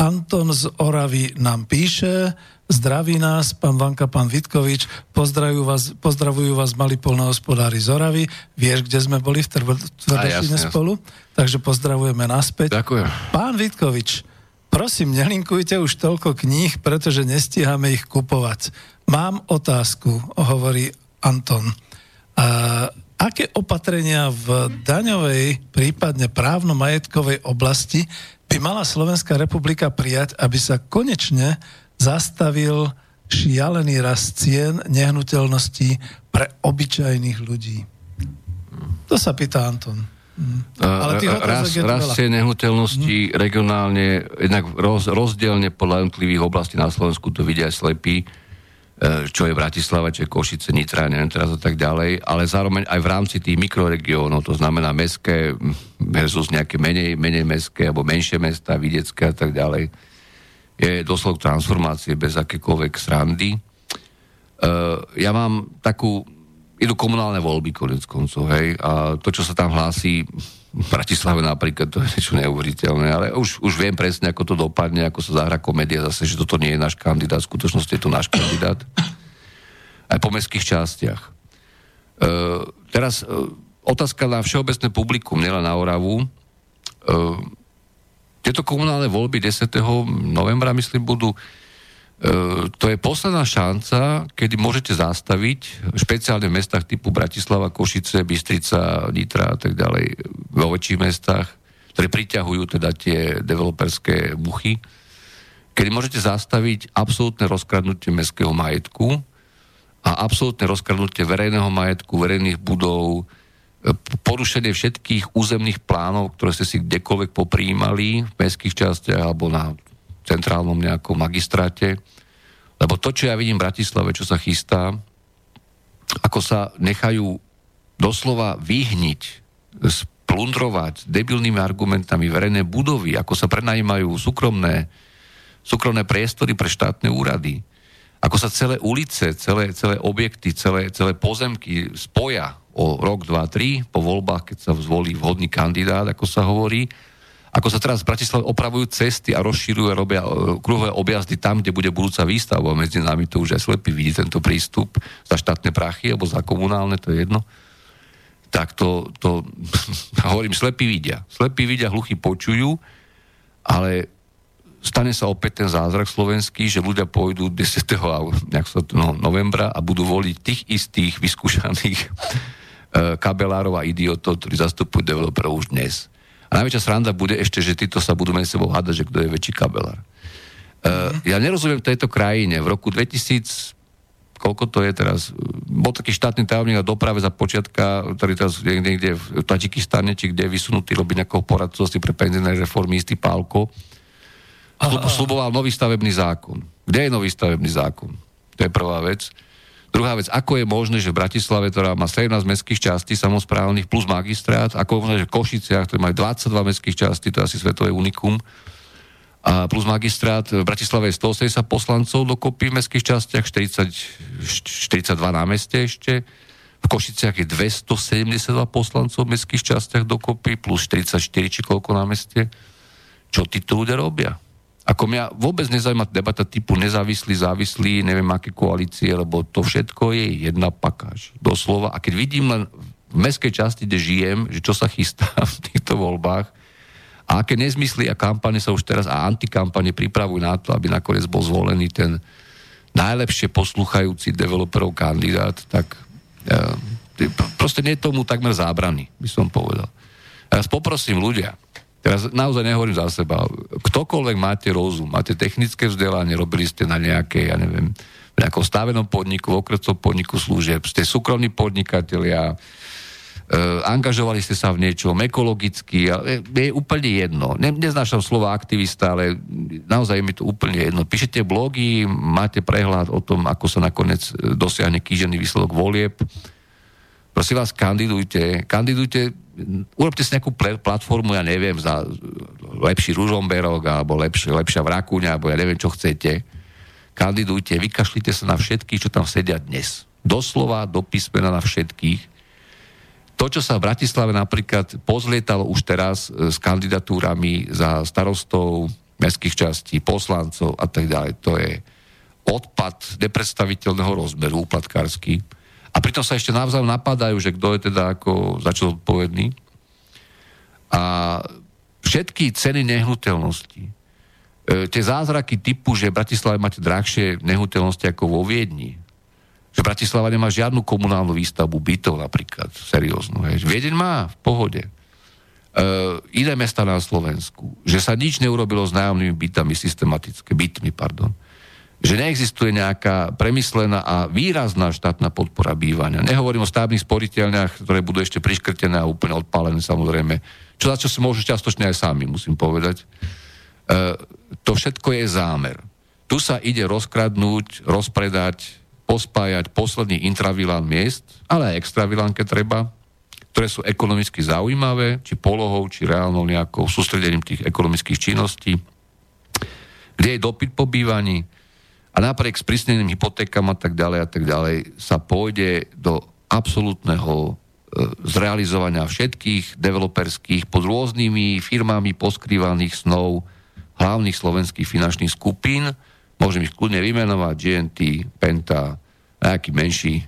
Anton z Oravy nám píše, zdraví nás, pán Vanka, pán Vitkovič, pozdravujú vás, pozdravujú vás mali polnohospodári z Oravy. Vieš, kde sme boli v Tvrdešine spolu? Takže pozdravujeme naspäť. Ďakujem. Pán Vitkovič, prosím, nelinkujte už toľko kníh, pretože nestíhame ich kupovať. Mám otázku, hovorí Anton. A aké opatrenia v daňovej, prípadne právno-majetkovej oblasti by mala Slovenská republika prijať, aby sa konečne zastavil šialený rast cien nehnuteľností pre obyčajných ľudí? To sa pýta Anton. Hm. Ale raz, rastie nehnuteľnosti hm. regionálne, jednak roz, rozdielne podľa jednotlivých oblastí na Slovensku, to vidia aj slepí čo je Bratislava, čo je Košice, Nitra, neviem teraz a tak ďalej, ale zároveň aj v rámci tých mikroregiónov, to znamená meské versus nejaké menej, menej meské alebo menšie mesta, vidiecké a tak ďalej, je doslov transformácie bez akékoľvek srandy. Uh, ja mám takú, idú komunálne voľby konec koncov, hej, a to, čo sa tam hlási, v Bratislave napríklad, to je niečo neuveriteľné, ale už, už viem presne, ako to dopadne, ako sa zahra komédia zase, že toto nie je náš kandidát, v skutočnosti je to náš kandidát. Aj po mestských častiach. E, teraz e, otázka na všeobecné publikum, nielen na Oravu. E, tieto komunálne voľby 10. novembra, myslím, budú to je posledná šanca, kedy môžete zastaviť, špeciálne v mestách typu Bratislava, Košice, Bystrica, Nitra a tak ďalej, vo väčších mestách, ktoré priťahujú teda tie developerské muchy, kedy môžete zastaviť absolútne rozkradnutie mestského majetku a absolútne rozkradnutie verejného majetku, verejných budov, e, porušenie všetkých územných plánov, ktoré ste si kdekoľvek popríjmali v mestských častiach alebo na centrálnom nejakom magistráte. Lebo to, čo ja vidím v Bratislave, čo sa chystá, ako sa nechajú doslova vyhniť, splundrovať debilnými argumentami verejné budovy, ako sa prenajímajú súkromné, súkromné priestory pre štátne úrady, ako sa celé ulice, celé, celé objekty, celé, celé pozemky spoja o rok, dva, tri po voľbách, keď sa zvolí vhodný kandidát, ako sa hovorí, ako sa teraz v Bratislave opravujú cesty a rozšírujú a robia e, kruhové objazdy tam, kde bude budúca výstava. Medzi nami to už aj slepý vidí tento prístup za štátne prachy alebo za komunálne, to je jedno. Tak to, to (laughs) hovorím, slepí vidia. Slepí vidia, hluchy počujú, ale stane sa opäť ten zázrak slovenský, že ľudia pôjdu 10. No, novembra a budú voliť tých istých vyskúšaných (laughs) e, kabelárov a idiotov, ktorí zastupujú developerov už dnes. A najväčšia sranda bude ešte, že títo sa budú medzi sebou hádať, že kto je väčší kabelár. Uh, ja nerozumiem tejto krajine. V roku 2000, koľko to je teraz, bol taký štátny tajomník na doprave za počiatka, ktorý teraz je niekde v Tadžikistane, či kde je vysunutý robiť nejakého poradcosti pre penzijné reformy, istý Pálko. Slub, sluboval nový stavebný zákon. Kde je nový stavebný zákon? To je prvá vec. Druhá vec, ako je možné, že v Bratislave, ktorá má 17 mestských častí samozprávnych plus magistrát, ako je možné, že v Košiciach, ktoré majú 22 mestských častí, to je asi svetové unikum, a plus magistrát, v Bratislave je 180 poslancov dokopy v mestských častiach, 40, 42 na meste ešte, v Košiciach je 272 poslancov v mestských častiach dokopy, plus 44 či koľko na meste. Čo títo ľudia robia? Ako mňa vôbec nezaujíma debata typu nezávislý, závislý, neviem aké koalície, lebo to všetko je jedna pakáž. Doslova. A keď vidím len v mestskej časti, kde žijem, že čo sa chystá (laughs) v týchto voľbách, a aké nezmysly a kampane sa už teraz a antikampane pripravujú na to, aby nakoniec bol zvolený ten najlepšie poslúchajúci developerov kandidát, tak proste nie tomu takmer zábrany, by som povedal. Teraz poprosím ľudia, teraz naozaj nehovorím za seba, ktokoľvek máte rozum, máte technické vzdelanie, robili ste na nejakej, ja neviem, v nejakom stavenom podniku, v okresnom podniku služieb, ste súkromní podnikatelia, E, angažovali ste sa v niečom ekologicky, je, je úplne jedno. Ne, neznášam slova aktivista, ale naozaj je mi to úplne jedno. Píšete blogy, máte prehľad o tom, ako sa nakoniec e, dosiahne kýžený výsledok volieb. Prosím vás, kandidujte. Kandidujte, urobte si nejakú platformu, ja neviem, za lepší Ružomberok, alebo lepšie, lepšia Vrakúňa, alebo ja neviem, čo chcete. Kandidujte, vykašlite sa na všetkých, čo tam sedia dnes. Doslova, do písmena na všetkých to, čo sa v Bratislave napríklad pozlietalo už teraz e, s kandidatúrami za starostov mestských častí, poslancov a tak ďalej, to je odpad nepredstaviteľného rozmeru, úplatkársky. A pritom sa ešte navzájom napadajú, že kto je teda ako začal odpovedný. A všetky ceny nehnuteľnosti, e, tie zázraky typu, že v Bratislave máte drahšie nehnuteľnosti ako vo Viedni, že Bratislava nemá žiadnu komunálnu výstavbu bytov napríklad, serióznu. Hej. Viedeň má, v pohode. E, iné mesta na Slovensku, že sa nič neurobilo s nájomnými bytami, systematické bytmi, pardon. Že neexistuje nejaká premyslená a výrazná štátna podpora bývania. Nehovorím o stavebných sporiteľniach, ktoré budú ešte priškrtené a úplne odpálené samozrejme. Čo za čo si môžu čiastočne aj sami, musím povedať. E, to všetko je zámer. Tu sa ide rozkradnúť, rozpredať pospájať posledný intravilán miest, ale aj extravilán, keď treba, ktoré sú ekonomicky zaujímavé, či polohou, či reálnou nejakou sústredením tých ekonomických činností, kde je dopyt po bývaní a napriek sprísneným hypotékam a tak ďalej a tak ďalej sa pôjde do absolútneho e, zrealizovania všetkých developerských pod rôznymi firmami poskrývaných snov hlavných slovenských finančných skupín, môžem ich kľudne vymenovať, GNT, Penta, nejaký menší,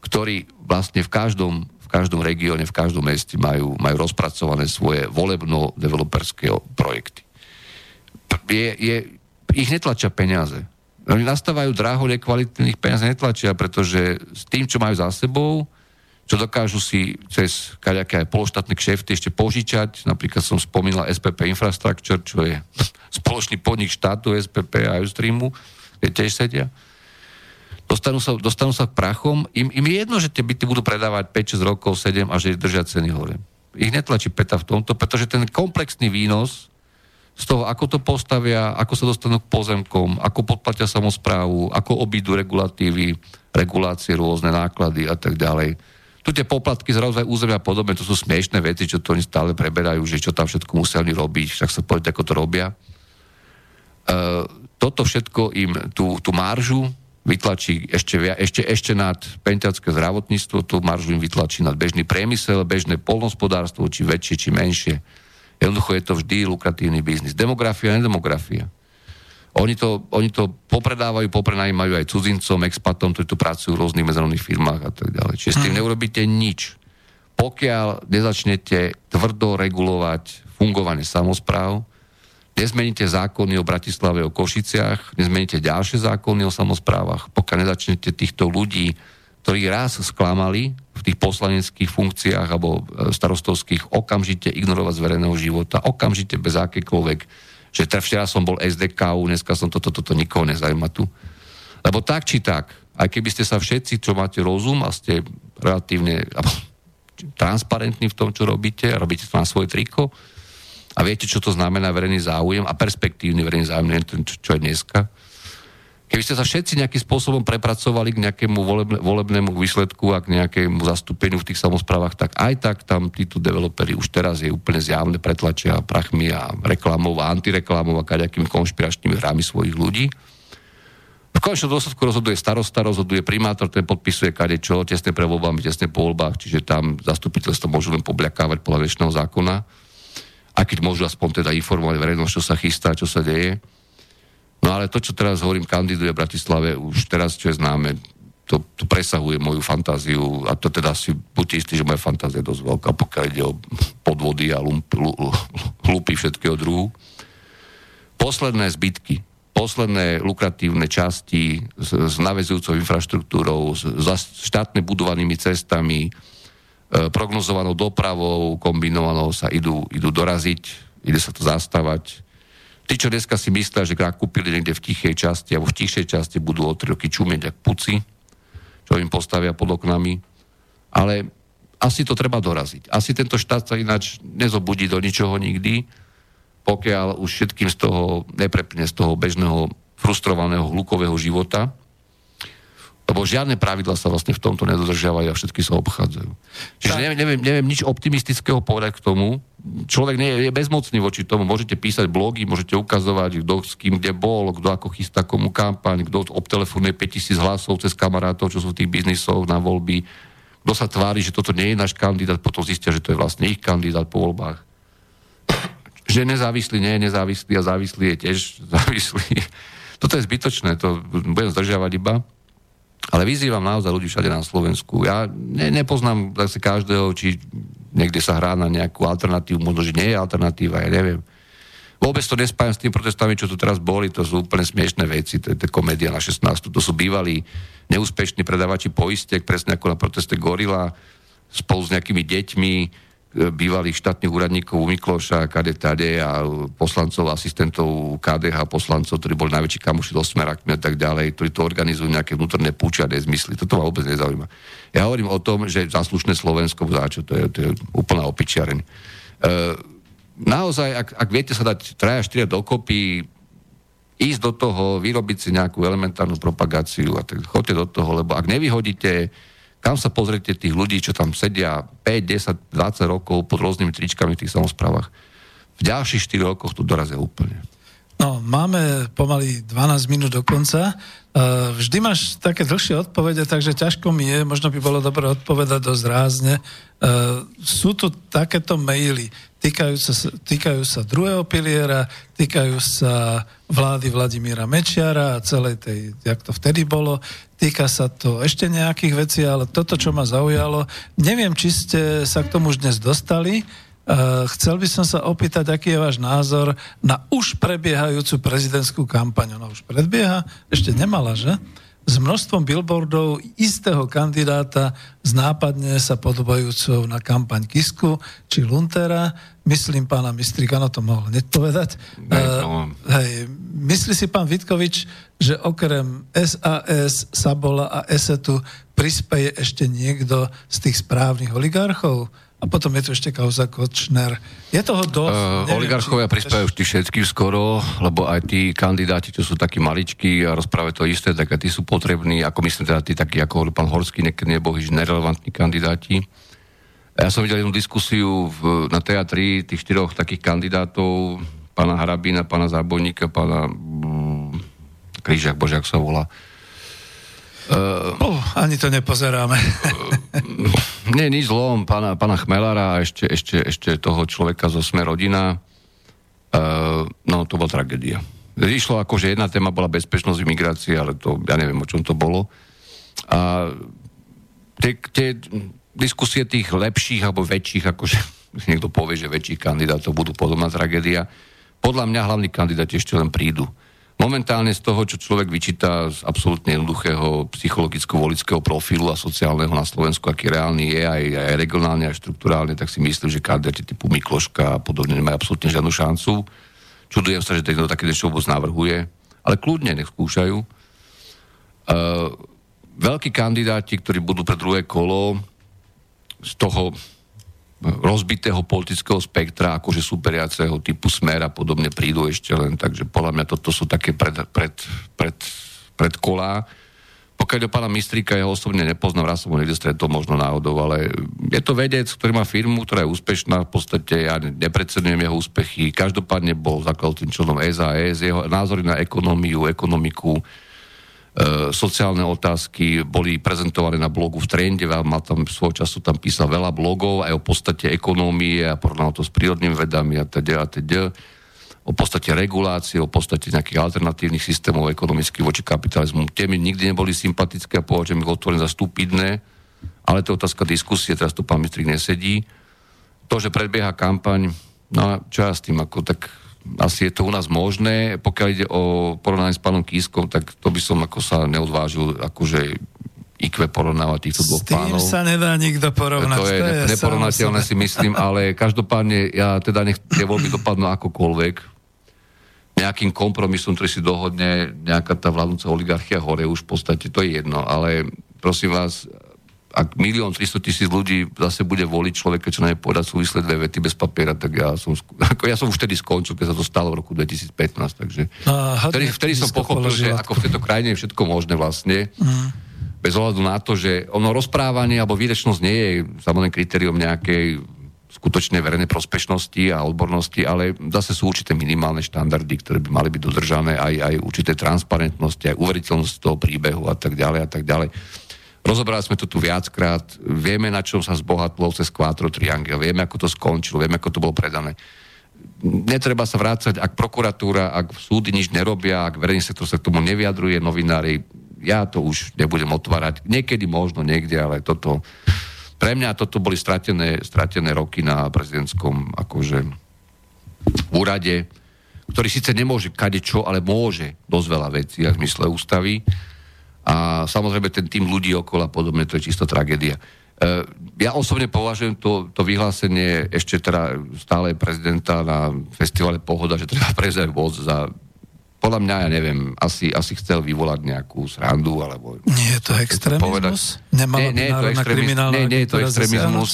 ktorí vlastne v každom, v každom regióne, v každom meste majú, majú rozpracované svoje volebno-developerské projekty. Je, je, ich netlačia peniaze. Oni nastávajú dráho, nekvalitných peniaze netlačia, pretože s tým, čo majú za sebou, čo dokážu si cez kaďaké aj pološtátne kšefty ešte požičať. Napríklad som spomínal SPP Infrastructure, čo je (laughs) spoločný podnik štátu SPP a Ustreamu, kde tiež sedia. Dostanú sa, dostanú sa k prachom. Im, im je jedno, že tie byty budú predávať 5-6 rokov, 7 a že držia ceny hore. Ich netlačí peta v tomto, pretože ten komplexný výnos z toho, ako to postavia, ako sa dostanú k pozemkom, ako podplatia samozprávu, ako obídu regulatívy, regulácie, rôzne náklady a tak ďalej tu tie poplatky z rozvoja územia a podobne, to sú smiešné veci, čo to oni stále preberajú, že čo tam všetko museli robiť, však sa povedať, ako to robia. E, toto všetko im tú, tú maržu vytlačí ešte, ešte, ešte nad pentiacké zdravotníctvo, tú maržu im vytlačí nad bežný priemysel, bežné polnospodárstvo, či väčšie, či menšie. Jednoducho je to vždy lukratívny biznis. Demografia, nedemografia. Oni to, oni to popredávajú, poprenajímajú aj cudzincom, expatom, ktorí tu pracujú v rôznych medzinárodných firmách a tak ďalej. Čiže s tým mhm. neurobíte nič. Pokiaľ nezačnete tvrdo regulovať fungovanie samozpráv, nezmeníte zákony o Bratislave, o Košiciach, nezmeníte ďalšie zákony o samozprávach, pokiaľ nezačnete týchto ľudí, ktorí raz sklamali v tých poslaneckých funkciách alebo e, starostovských, okamžite ignorovať z verejného života, okamžite bez akékoľvek že včera som bol SDK, dneska som toto, toto, toto nikoho nezaujíma tu. Lebo tak či tak, aj keby ste sa všetci, čo máte rozum a ste relatívne transparentní v tom, čo robíte, a robíte to na svoje triko a viete, čo to znamená verejný záujem a perspektívny verejný záujem, čo, čo je dneska, Keby ste sa všetci nejakým spôsobom prepracovali k nejakému volebne, volebnému výsledku a k nejakému zastúpeniu v tých samozprávach, tak aj tak tam títo developeri už teraz je úplne zjavne pretlačia prachmi a reklamov a antireklamov a kaďakými konšpiračnými hrami svojich ľudí. V konečnom dôsledku rozhoduje starosta, rozhoduje primátor, ten podpisuje kade čo, tesne pre voľbami, tesne po voľbách, čiže tam zastupiteľstvo môžu len pobľakávať podľa väčšného zákona. A keď môžu aspoň teda informovať verejnosť, čo sa chystá, čo sa deje. No ale to, čo teraz hovorím, kandiduje v Bratislave, už teraz, čo je známe, to, to presahuje moju fantáziu a to teda si buďte istí, že moja fantázia je dosť veľká, pokiaľ ide o podvody a lump, hlupy všetkého druhu. Posledné zbytky, posledné lukratívne časti s, s navezujúcou infraštruktúrou, s, s štátne budovanými cestami, e, prognozovanou dopravou, kombinovanou sa idú, idú doraziť, ide sa to zastávať. Tí, čo dneska si myslia, že kúpili niekde v tichej časti alebo v tichšej časti, budú o 3 roky čumieť ako puci, čo im postavia pod oknami. Ale asi to treba doraziť. Asi tento štát sa ináč nezobudí do ničoho nikdy, pokiaľ už všetkým z toho neprepne z toho bežného frustrovaného hlukového života, lebo žiadne pravidla sa vlastne v tomto nedodržiavajú a všetky sa obchádzajú. Čiže neviem, neviem, neviem nič optimistického povedať k tomu. Človek nie je, je bezmocný voči tomu. Môžete písať blogy, môžete ukazovať, kto s kým kde bol, kto ako chystá komu kampaň, kto obtelefonuje 5000 hlasov cez kamarátov, čo sú v tých biznisoch na voľby. Kto sa tvári, že toto nie je náš kandidát, potom zistia, že to je vlastne ich kandidát po voľbách že nezávislý nie je nezávislý a závislý je tiež (laughs) závislý. Toto je zbytočné, to budem zdržiavať iba. Ale vyzývam naozaj ľudí všade na Slovensku. Ja ne, nepoznám zase každého, či niekde sa hrá na nejakú alternatívu, možno, že nie je alternatíva, ja neviem. Vôbec to nespájam s tým protestami, čo tu teraz boli, to sú úplne smiešné veci, to je komédia na 16. To sú bývalí neúspešní predávači poistiek, presne ako na proteste Gorila, spolu s nejakými deťmi, bývalých štátnych úradníkov Mikloša, kade tade a poslancov, asistentov KDH, poslancov, ktorí boli najväčší kamoši so smerakmi a tak ďalej, ktorí to organizujú nejaké vnútorné púči a nezmysly. Toto ma vôbec nezaujíma. Ja hovorím o tom, že zaslušné Slovensko, čo to je, to je úplná opičiareň. E, naozaj, ak, ak viete sa dať traja, štyria dokopy, ísť do toho, vyrobiť si nejakú elementárnu propagáciu a tak chodte do toho, lebo ak nevyhodíte kam sa pozrite tých ľudí, čo tam sedia 5, 10, 20 rokov pod rôznymi tričkami v tých samozprávach. V ďalších 4 rokoch tu dorazia úplne. No, máme pomaly 12 minút do konca. Uh, vždy máš také dlhšie odpovede, takže ťažko mi je, možno by bolo dobre odpovedať dosť rázne. Uh, sú tu takéto maily, týkajú sa, týkajú sa druhého piliera, týkajú sa vlády Vladimíra Mečiara a celej tej, jak to vtedy bolo, týka sa to ešte nejakých vecí, ale toto, čo ma zaujalo, neviem, či ste sa k tomu už dnes dostali, Eh, chcel by som sa opýtať, aký je váš názor na už prebiehajúcu prezidentskú kampaň. Ona už predbieha, ešte nemala, že? S množstvom billboardov istého kandidáta s nápadne sa podobajúcou na kampaň Kisku či Luntera. Myslím pána Mistrika, no to mohol hneď povedať. Uh, hej, myslí si pán Vitkovič, že okrem SAS, Sabola a Esetu prispeje ešte niekto z tých správnych oligarchov? A potom je tu ešte kauza Kočner. Je toho dosť? Uh, oligarchovia či... prispievajú vždy všetkým skoro, lebo aj tí kandidáti, čo sú takí maličkí a rozprávajú to isté, tak aj tí sú potrební, ako myslím teda tí takí ako pán Horský, niekedy nebohyž nerelevantní kandidáti. Ja som videl jednu diskusiu v, na teatri tých štyroch takých kandidátov, pána Harabína, pána Zábojníka, pána mm, Krížak, bože, sa volá. Uh, uh, ani to nepozeráme. uh, (laughs) nie, nič zlom, pána, pána Chmelára a ešte, ešte, ešte toho človeka zo Sme rodina. Uh, no, to bola tragédia. Išlo ako, že jedna téma bola bezpečnosť imigrácie, ale to, ja neviem, o čom to bolo. A tie, tie diskusie tých lepších alebo väčších, akože (laughs) niekto povie, že väčších kandidátov budú podobná tragédia. Podľa mňa hlavní kandidáti ešte len prídu. Momentálne z toho, čo človek vyčíta z absolútne jednoduchého psychologicko-volického profilu a sociálneho na Slovensku, aký reálny je, aj, aj regionálne, aj štruktúrálne, tak si myslím, že kandidáti typu Mikloška a podobne nemajú absolútne žiadnu šancu. Čudujem sa, že niekto také niečo vôbec navrhuje, ale kľudne nech skúšajú. Uh, veľkí kandidáti, ktorí budú pre druhé kolo, z toho rozbitého politického spektra, akože superiaceho typu smer a podobne prídu ešte len, takže podľa mňa toto sú také pred, pred, pred, pred kolá. Pokiaľ do pána Mistrika, ja osobne nepoznám, raz som ho niekde stretol možno náhodou, ale je to vedec, ktorý má firmu, ktorá je úspešná, v podstate ja nepredsednujem jeho úspechy, každopádne bol zakladným členom SAS, jeho názory na ekonómiu, ekonomiku, sociálne otázky boli prezentované na blogu v Trende, mal tam svoj času tam písal veľa blogov aj o podstate ekonómie a porovnal to s prírodnými vedami a teda a teda o podstate regulácie, o podstate nejakých alternatívnych systémov ekonomických voči kapitalizmu. Tie mi nikdy neboli sympatické a považujem ich otvorené za stupidné, ale to je otázka diskusie, teraz tu pán Mistrik nesedí. To, že predbieha kampaň, no čo ja s tým, ako tak asi je to u nás možné. Pokiaľ ide o porovnanie s pánom Kískom, tak to by som ako sa neodvážil akože IQ porovnávať týchto dvoch pánov. S tým sa nedá nikto porovnať. To je, to je neporovnateľné si myslím, ale každopádne ja teda nech tie voľby (clears throat) dopadnú akokoľvek. Nejakým kompromisom, ktorý si dohodne nejaká tá vládnúca oligarchia hore už v podstate, to je jedno, ale prosím vás, ak milión 300 tisíc ľudí zase bude voliť človeka, čo na povedať súvislé dve vety bez papiera, tak ja som, (laughs) ako ja som už vtedy skončil, keď sa to stalo v roku 2015, takže Aha, vtedy, vtedy som pochopil, že ako v tejto krajine je všetko možné vlastne. Mm. Bez ohľadu na to, že ono rozprávanie alebo výrečnosť nie je samozrejme kritérium nejakej skutočnej verejnej prospešnosti a odbornosti, ale zase sú určité minimálne štandardy, ktoré by mali byť dodržané, aj, aj určité transparentnosti, aj uveriteľnosť toho príbehu a tak ďalej a tak ďalej. Rozobrali sme to tu viackrát, vieme, na čom sa zbohatlo cez Quattro Triangel, vieme, ako to skončilo, vieme, ako to bolo predané. Netreba sa vrácať, ak prokuratúra, ak súdy nič nerobia, ak verejný sektor sa k tomu nevyjadruje, novinári, ja to už nebudem otvárať. Niekedy možno niekde, ale toto... Pre mňa toto boli stratené, stratené roky na prezidentskom akože úrade, ktorý síce nemôže kade čo, ale môže dosť veľa vecí v zmysle ústavy a samozrejme ten tým ľudí okolo a podobne, to je čisto tragédia. E, ja osobne považujem to, to vyhlásenie ešte teda stále prezidenta na festivale Pohoda, že treba (laughs) prezať voz za podľa mňa, ja neviem, asi, asi chcel vyvolať nejakú srandu, alebo... Nie je to extrémizmus? Nemala nie, nie, je to extrémizmus, nie, nie je to extrémizmus.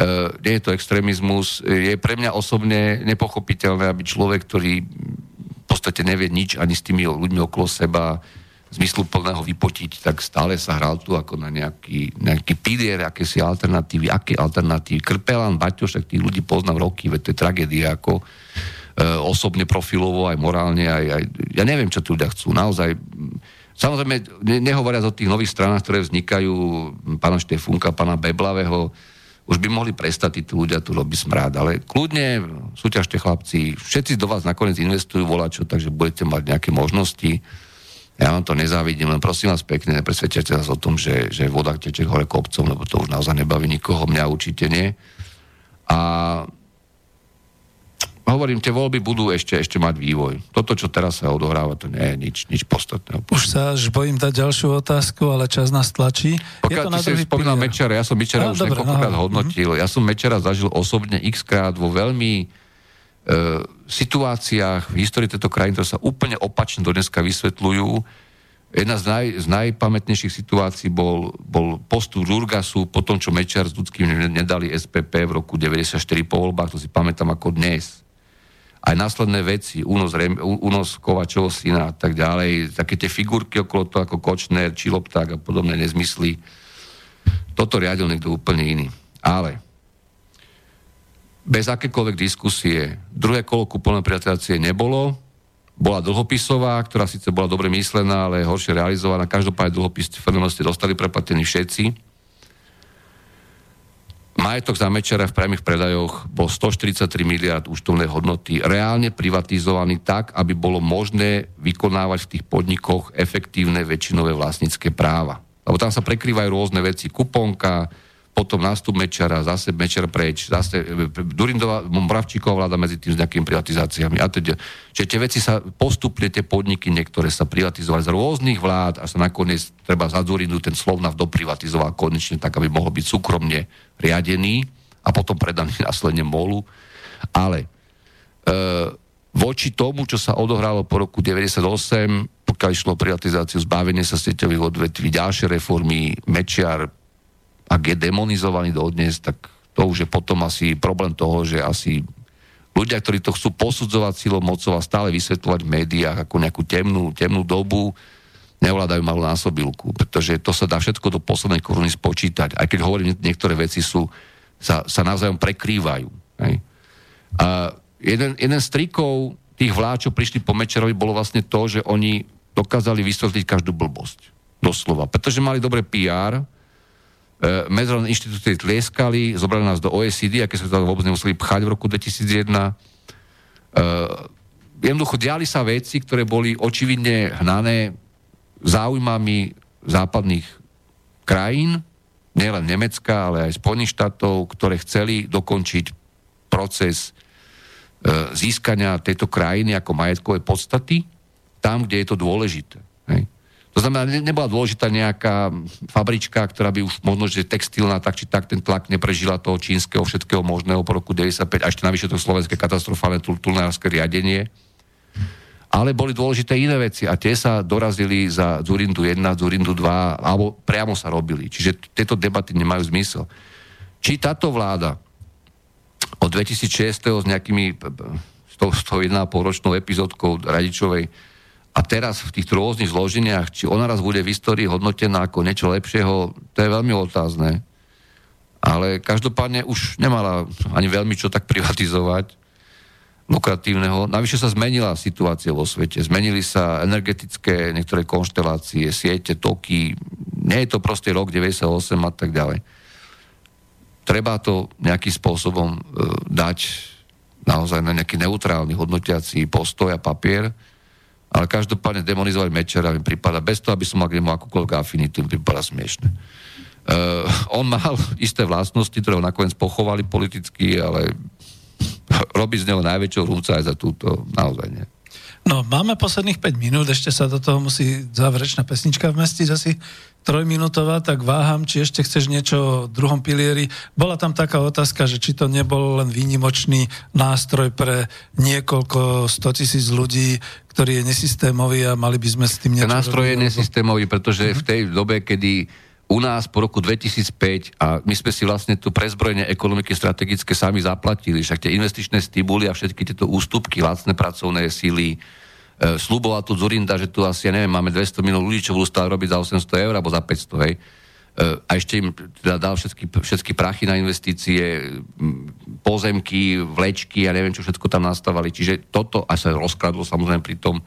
Uh, nie je to extrémizmus. Je pre mňa osobne nepochopiteľné, aby človek, ktorý v podstate nevie nič ani s tými ľuďmi okolo seba, zmysluplného vypotiť, tak stále sa hral tu ako na nejaký, nejaký pilier, aké si alternatívy, aké alternatívy. Krpelan, Baťo, však tých ľudí poznám roky, veď to je tragédia ako e, osobne, profilovo, aj morálne, aj, aj, ja neviem, čo tu ľudia chcú. Naozaj, samozrejme, ne, nehovoriac o tých nových stranách, ktoré vznikajú, pána Štefunka, pána Beblavého, už by mohli prestať tí ľudia tu robiť smrád, ale kľudne, súťažte chlapci, všetci do vás nakoniec investujú volačo, takže budete mať nejaké možnosti ja vám to nezávidím, len prosím vás pekne, nepresvedčajte nás o tom, že, že voda teče hore kopcom, lebo to už naozaj nebaví nikoho, mňa určite nie. A hovorím, tie voľby budú ešte, ešte mať vývoj. Toto, čo teraz sa odohráva, to nie je nič, nič podstatné. Už sa až bojím dať ďalšiu otázku, ale čas nás tlačí. Pokiaľ ty si spomínal Mečera, ja som Mečera už niekoľkokrát hodnotil. Ja som Mečera zažil osobne x krát vo veľmi situáciách v histórii tejto krajiny, ktoré sa úplne opačne do dneska vysvetľujú. Jedna z, naj, z najpamätnejších situácií bol, bol postup Rurgasu po tom, čo Mečar s ľudským nedali SPP v roku 94 po voľbách, to si pamätám ako dnes. Aj následné veci, únos, únos Kovačovho syna a tak ďalej, také tie figurky okolo toho ako Kočner, Čilopták a podobné nezmysly. Toto riadil niekto úplne iný. Ale bez akékoľvek diskusie. Druhé kolo kuponovej privatizácie nebolo, bola dlhopisová, ktorá síce bola dobre myslená, ale horšie realizovaná. Každopádne dlhopis ste dostali preplatení všetci. Majetok za Mečera v priamých predajoch bol 143 miliard účtovnej hodnoty, reálne privatizovaný tak, aby bolo možné vykonávať v tých podnikoch efektívne väčšinové vlastnícke práva. Lebo tam sa prekrývajú rôzne veci. Kuponka, potom nástup Mečara, zase Mečer preč, zase e, Durindová, Moravčíková vláda medzi tým s nejakými privatizáciami. A teda, že tie veci sa postupne, tie podniky niektoré sa privatizovali z rôznych vlád a sa nakoniec treba za Durindu ten Slovnav doprivatizoval konečne tak, aby mohol byť súkromne riadený a potom predaný (laughs) následne MOLu. Ale e, voči tomu, čo sa odohralo po roku 98, pokiaľ išlo privatizáciu, zbavenie sa sieťových odvetví, ďalšie reformy, Mečiar, ak je demonizovaný dodnes, tak to už je potom asi problém toho, že asi ľudia, ktorí to chcú posudzovať silou mocov a stále vysvetľovať v médiách ako nejakú temnú, temnú dobu, nevládajú malú násobilku, pretože to sa dá všetko do poslednej koruny spočítať. Aj keď hovorím, niektoré veci sú, sa, sa navzájom prekrývajú. Hej. A jeden, jeden z trikov tých vlád, čo prišli po Mečerovi, bolo vlastne to, že oni dokázali vysvetliť každú blbosť. Doslova. Pretože mali dobré PR, medzinárodné inštitúcie tlieskali, zobrali nás do OECD, aké sa to vôbec nemuseli pchať v roku 2001. E, jednoducho diali sa veci, ktoré boli očividne hnané záujmami západných krajín, nielen Nemecka, ale aj Spojených štátov, ktoré chceli dokončiť proces e, získania tejto krajiny ako majetkovej podstaty tam, kde je to dôležité. To znamená, ne, nebola dôležitá nejaká fabrička, ktorá by už možno, že textilná, tak či tak ten tlak neprežila toho čínskeho všetkého možného po roku 95, a ešte navyše to slovenské katastrofálne tulnárske riadenie. Ale boli dôležité iné veci a tie sa dorazili za Zurindu 1, Zurindu 2, alebo priamo sa robili. Čiže tieto debaty nemajú zmysel. Či táto vláda od 2006. s nejakými 101,5 ročnou epizódkou Radičovej a teraz v týchto rôznych zloženiach, či ona raz bude v histórii hodnotená ako niečo lepšieho, to je veľmi otázne. Ale každopádne už nemala ani veľmi čo tak privatizovať lukratívneho. Navyše sa zmenila situácia vo svete. Zmenili sa energetické niektoré konštelácie, siete, toky. Nie je to proste rok 98 a tak ďalej. Treba to nejakým spôsobom e, dať naozaj na nejaký neutrálny hodnotiaci postoj a papier, ale každopádne demonizovať Mečera mi prípada, bez toho, aby som mal k nemu akúkoľvek afinitu, mi prípada smiešne. Uh, on mal isté vlastnosti, ktoré ho nakoniec pochovali politicky, ale (laughs) robiť z neho najväčšou rúca aj za túto, naozaj nie. No, máme posledných 5 minút, ešte sa do toho musí záverečná pesnička vmestiť asi trojminútová, tak váham, či ešte chceš niečo o druhom pilieri. Bola tam taká otázka, že či to nebol len výnimočný nástroj pre niekoľko tisíc ľudí, ktorý je nesystémový a mali by sme s tým niečo... Ten nástroj je nesystémový, pretože v tej dobe, kedy u nás po roku 2005 a my sme si vlastne tu prezbrojenie ekonomiky strategické sami zaplatili, však tie investičné stimuly a všetky tieto ústupky, lacné pracovné síly, e, sluboval tu Zurinda, že tu asi, ja neviem, máme 200 minút ľudí, čo budú stále robiť za 800 eur alebo za 500, hej. E, a ešte im teda dal všetky, všetky prachy na investície, pozemky, vlečky a neviem, čo všetko tam nastavali. Čiže toto, a sa rozkradlo samozrejme pri tom,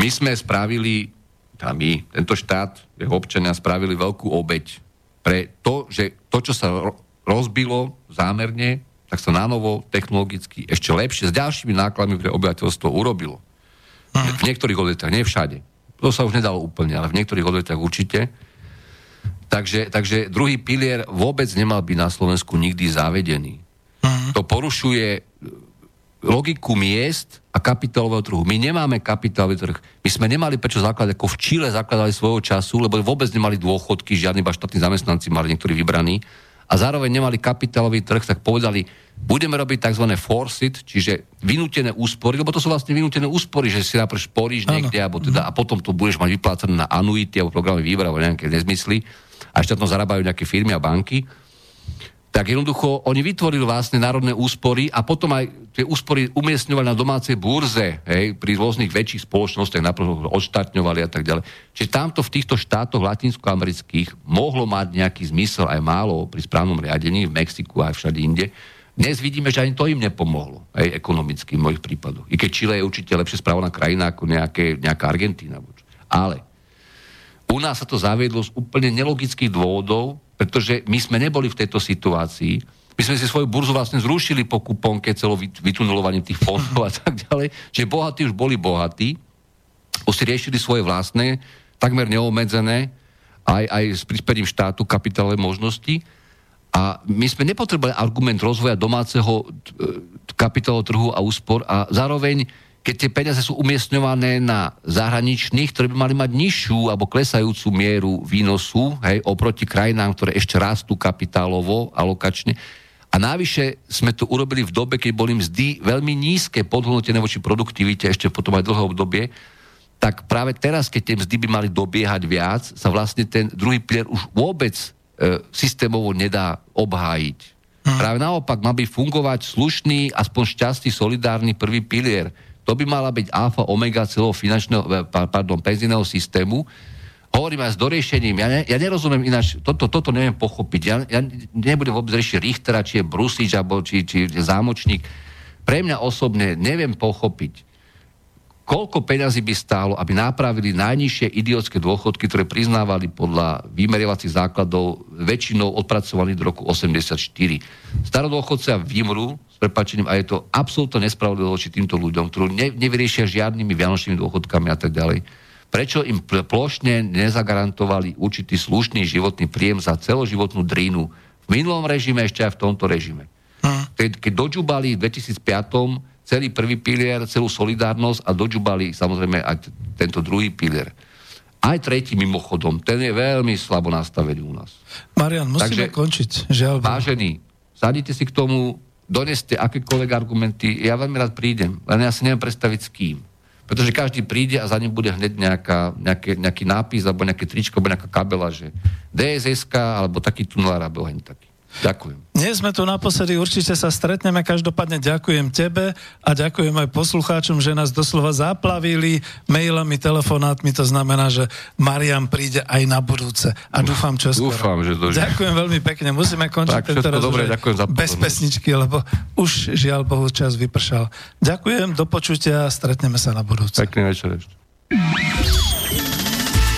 my sme spravili my, tento štát, jeho občania spravili veľkú obeď pre to, že to, čo sa rozbilo zámerne, tak sa na novo technologicky ešte lepšie s ďalšími nákladmi pre obyvateľstvo urobilo. V niektorých odvetách, nie všade. To sa už nedalo úplne, ale v niektorých odvetách určite. Takže, takže druhý pilier vôbec nemal byť na Slovensku nikdy zavedený. Uh-huh. To porušuje logiku miest a kapitálového trhu. My nemáme kapitálový trh. My sme nemali prečo zakladať, ako v Čile zakladali svojho času, lebo vôbec nemali dôchodky, žiadni iba štátni zamestnanci mali niektorí vybraní a zároveň nemali kapitálový trh, tak povedali, budeme robiť tzv. forcit, čiže vynútené úspory, lebo to sú vlastne vynútené úspory, že si napríklad šporíš niekde, alebo teda, a potom to budeš mať vyplácané na anuity alebo programy výber, alebo nejaké nezmysly a ešte tam zarábajú nejaké firmy a banky tak jednoducho oni vytvorili vlastne národné úspory a potom aj tie úspory umiestňovali na domácej burze, hej, pri rôznych väčších spoločnostiach, napríklad odštátňovali a tak ďalej. Čiže tamto v týchto štátoch latinskoamerických mohlo mať nejaký zmysel aj málo pri správnom riadení, v Mexiku aj všade inde. Dnes vidíme, že ani to im nepomohlo, aj ekonomicky v mojich prípadoch. I keď Čile je určite lepšie správaná krajina ako nejaké, nejaká Argentína. Ale u nás sa to zaviedlo z úplne nelogických dôvodov, pretože my sme neboli v tejto situácii. My sme si svoju burzu vlastne zrušili po kuponke celo vytunelovaním tých fondov a (laughs) tak ďalej. Čiže bohatí už boli bohatí, už si riešili svoje vlastné, takmer neobmedzené, aj, aj s prispením štátu kapitálové možnosti. A my sme nepotrebovali argument rozvoja domáceho kapitálového trhu a úspor a zároveň keď tie peniaze sú umiestňované na zahraničných, ktorí by mali mať nižšiu alebo klesajúcu mieru výnosu hej, oproti krajinám, ktoré ešte rastú kapitálovo, alokačne. A návyše sme to urobili v dobe, keď boli mzdy veľmi nízke, podhodnotené voči produktivite, ešte potom aj dlhé obdobie, tak práve teraz, keď tie mzdy by mali dobiehať viac, sa vlastne ten druhý pilier už vôbec e, systémovo nedá obhájiť. Hmm. Práve naopak má by fungovať slušný, aspoň šťastný, solidárny prvý pilier to by mala byť alfa, omega celého finančného, eh, pardon, penzijného systému. Hovorím aj s doriešením. Ja, ne, ja nerozumiem ináč, toto, toto neviem pochopiť. Ja, ja nebudem vôbec riešiť Richtera, či je Brusič, alebo či, či je Zámočník. Pre mňa osobne neviem pochopiť, koľko peňazí by stálo, aby napravili najnižšie idiotské dôchodky, ktoré priznávali podľa vymerievacích základov väčšinou odpracovaných do roku 84. Starodôchodcia vymrú prepačením a je to absolútne nespravodlivé voči týmto ľuďom, ktorí ne, nevyriešia žiadnymi vianočnými dôchodkami a tak ďalej. Prečo im plošne nezagarantovali určitý slušný životný príjem za celoživotnú drínu v minulom režime, ešte aj v tomto režime? Hmm. keď dožubali v 2005 celý prvý pilier, celú solidárnosť a dožubali samozrejme aj tento druhý pilier. Aj tretí mimochodom, ten je veľmi slabo nastavený u nás. Marian, musíme Takže, končiť, žiaľ. Vážený, sadite si k tomu, doneste akékoľvek argumenty, ja veľmi rád prídem, len ja si neviem predstaviť s kým. Pretože každý príde a za ním bude hneď nejaká, nejaký, nejaký nápis alebo nejaké tričko alebo nejaká kabela, že DSSK alebo taký tunelár alebo hen taký. Ďakujem. Nie sme tu naposledy, určite sa stretneme. Každopádne ďakujem tebe a ďakujem aj poslucháčom, že nás doslova zaplavili mailami, telefonátmi. To znamená, že Marian príde aj na budúce. A dúfam, čo skoro. Dúfam, že to... Ďakujem veľmi pekne. Musíme končiť tak, tento raz dobre, ďakujem za bez pesničky, lebo už žiaľ Bohu čas vypršal. Ďakujem, do počutia, stretneme sa na budúce. Pekný večer ešte.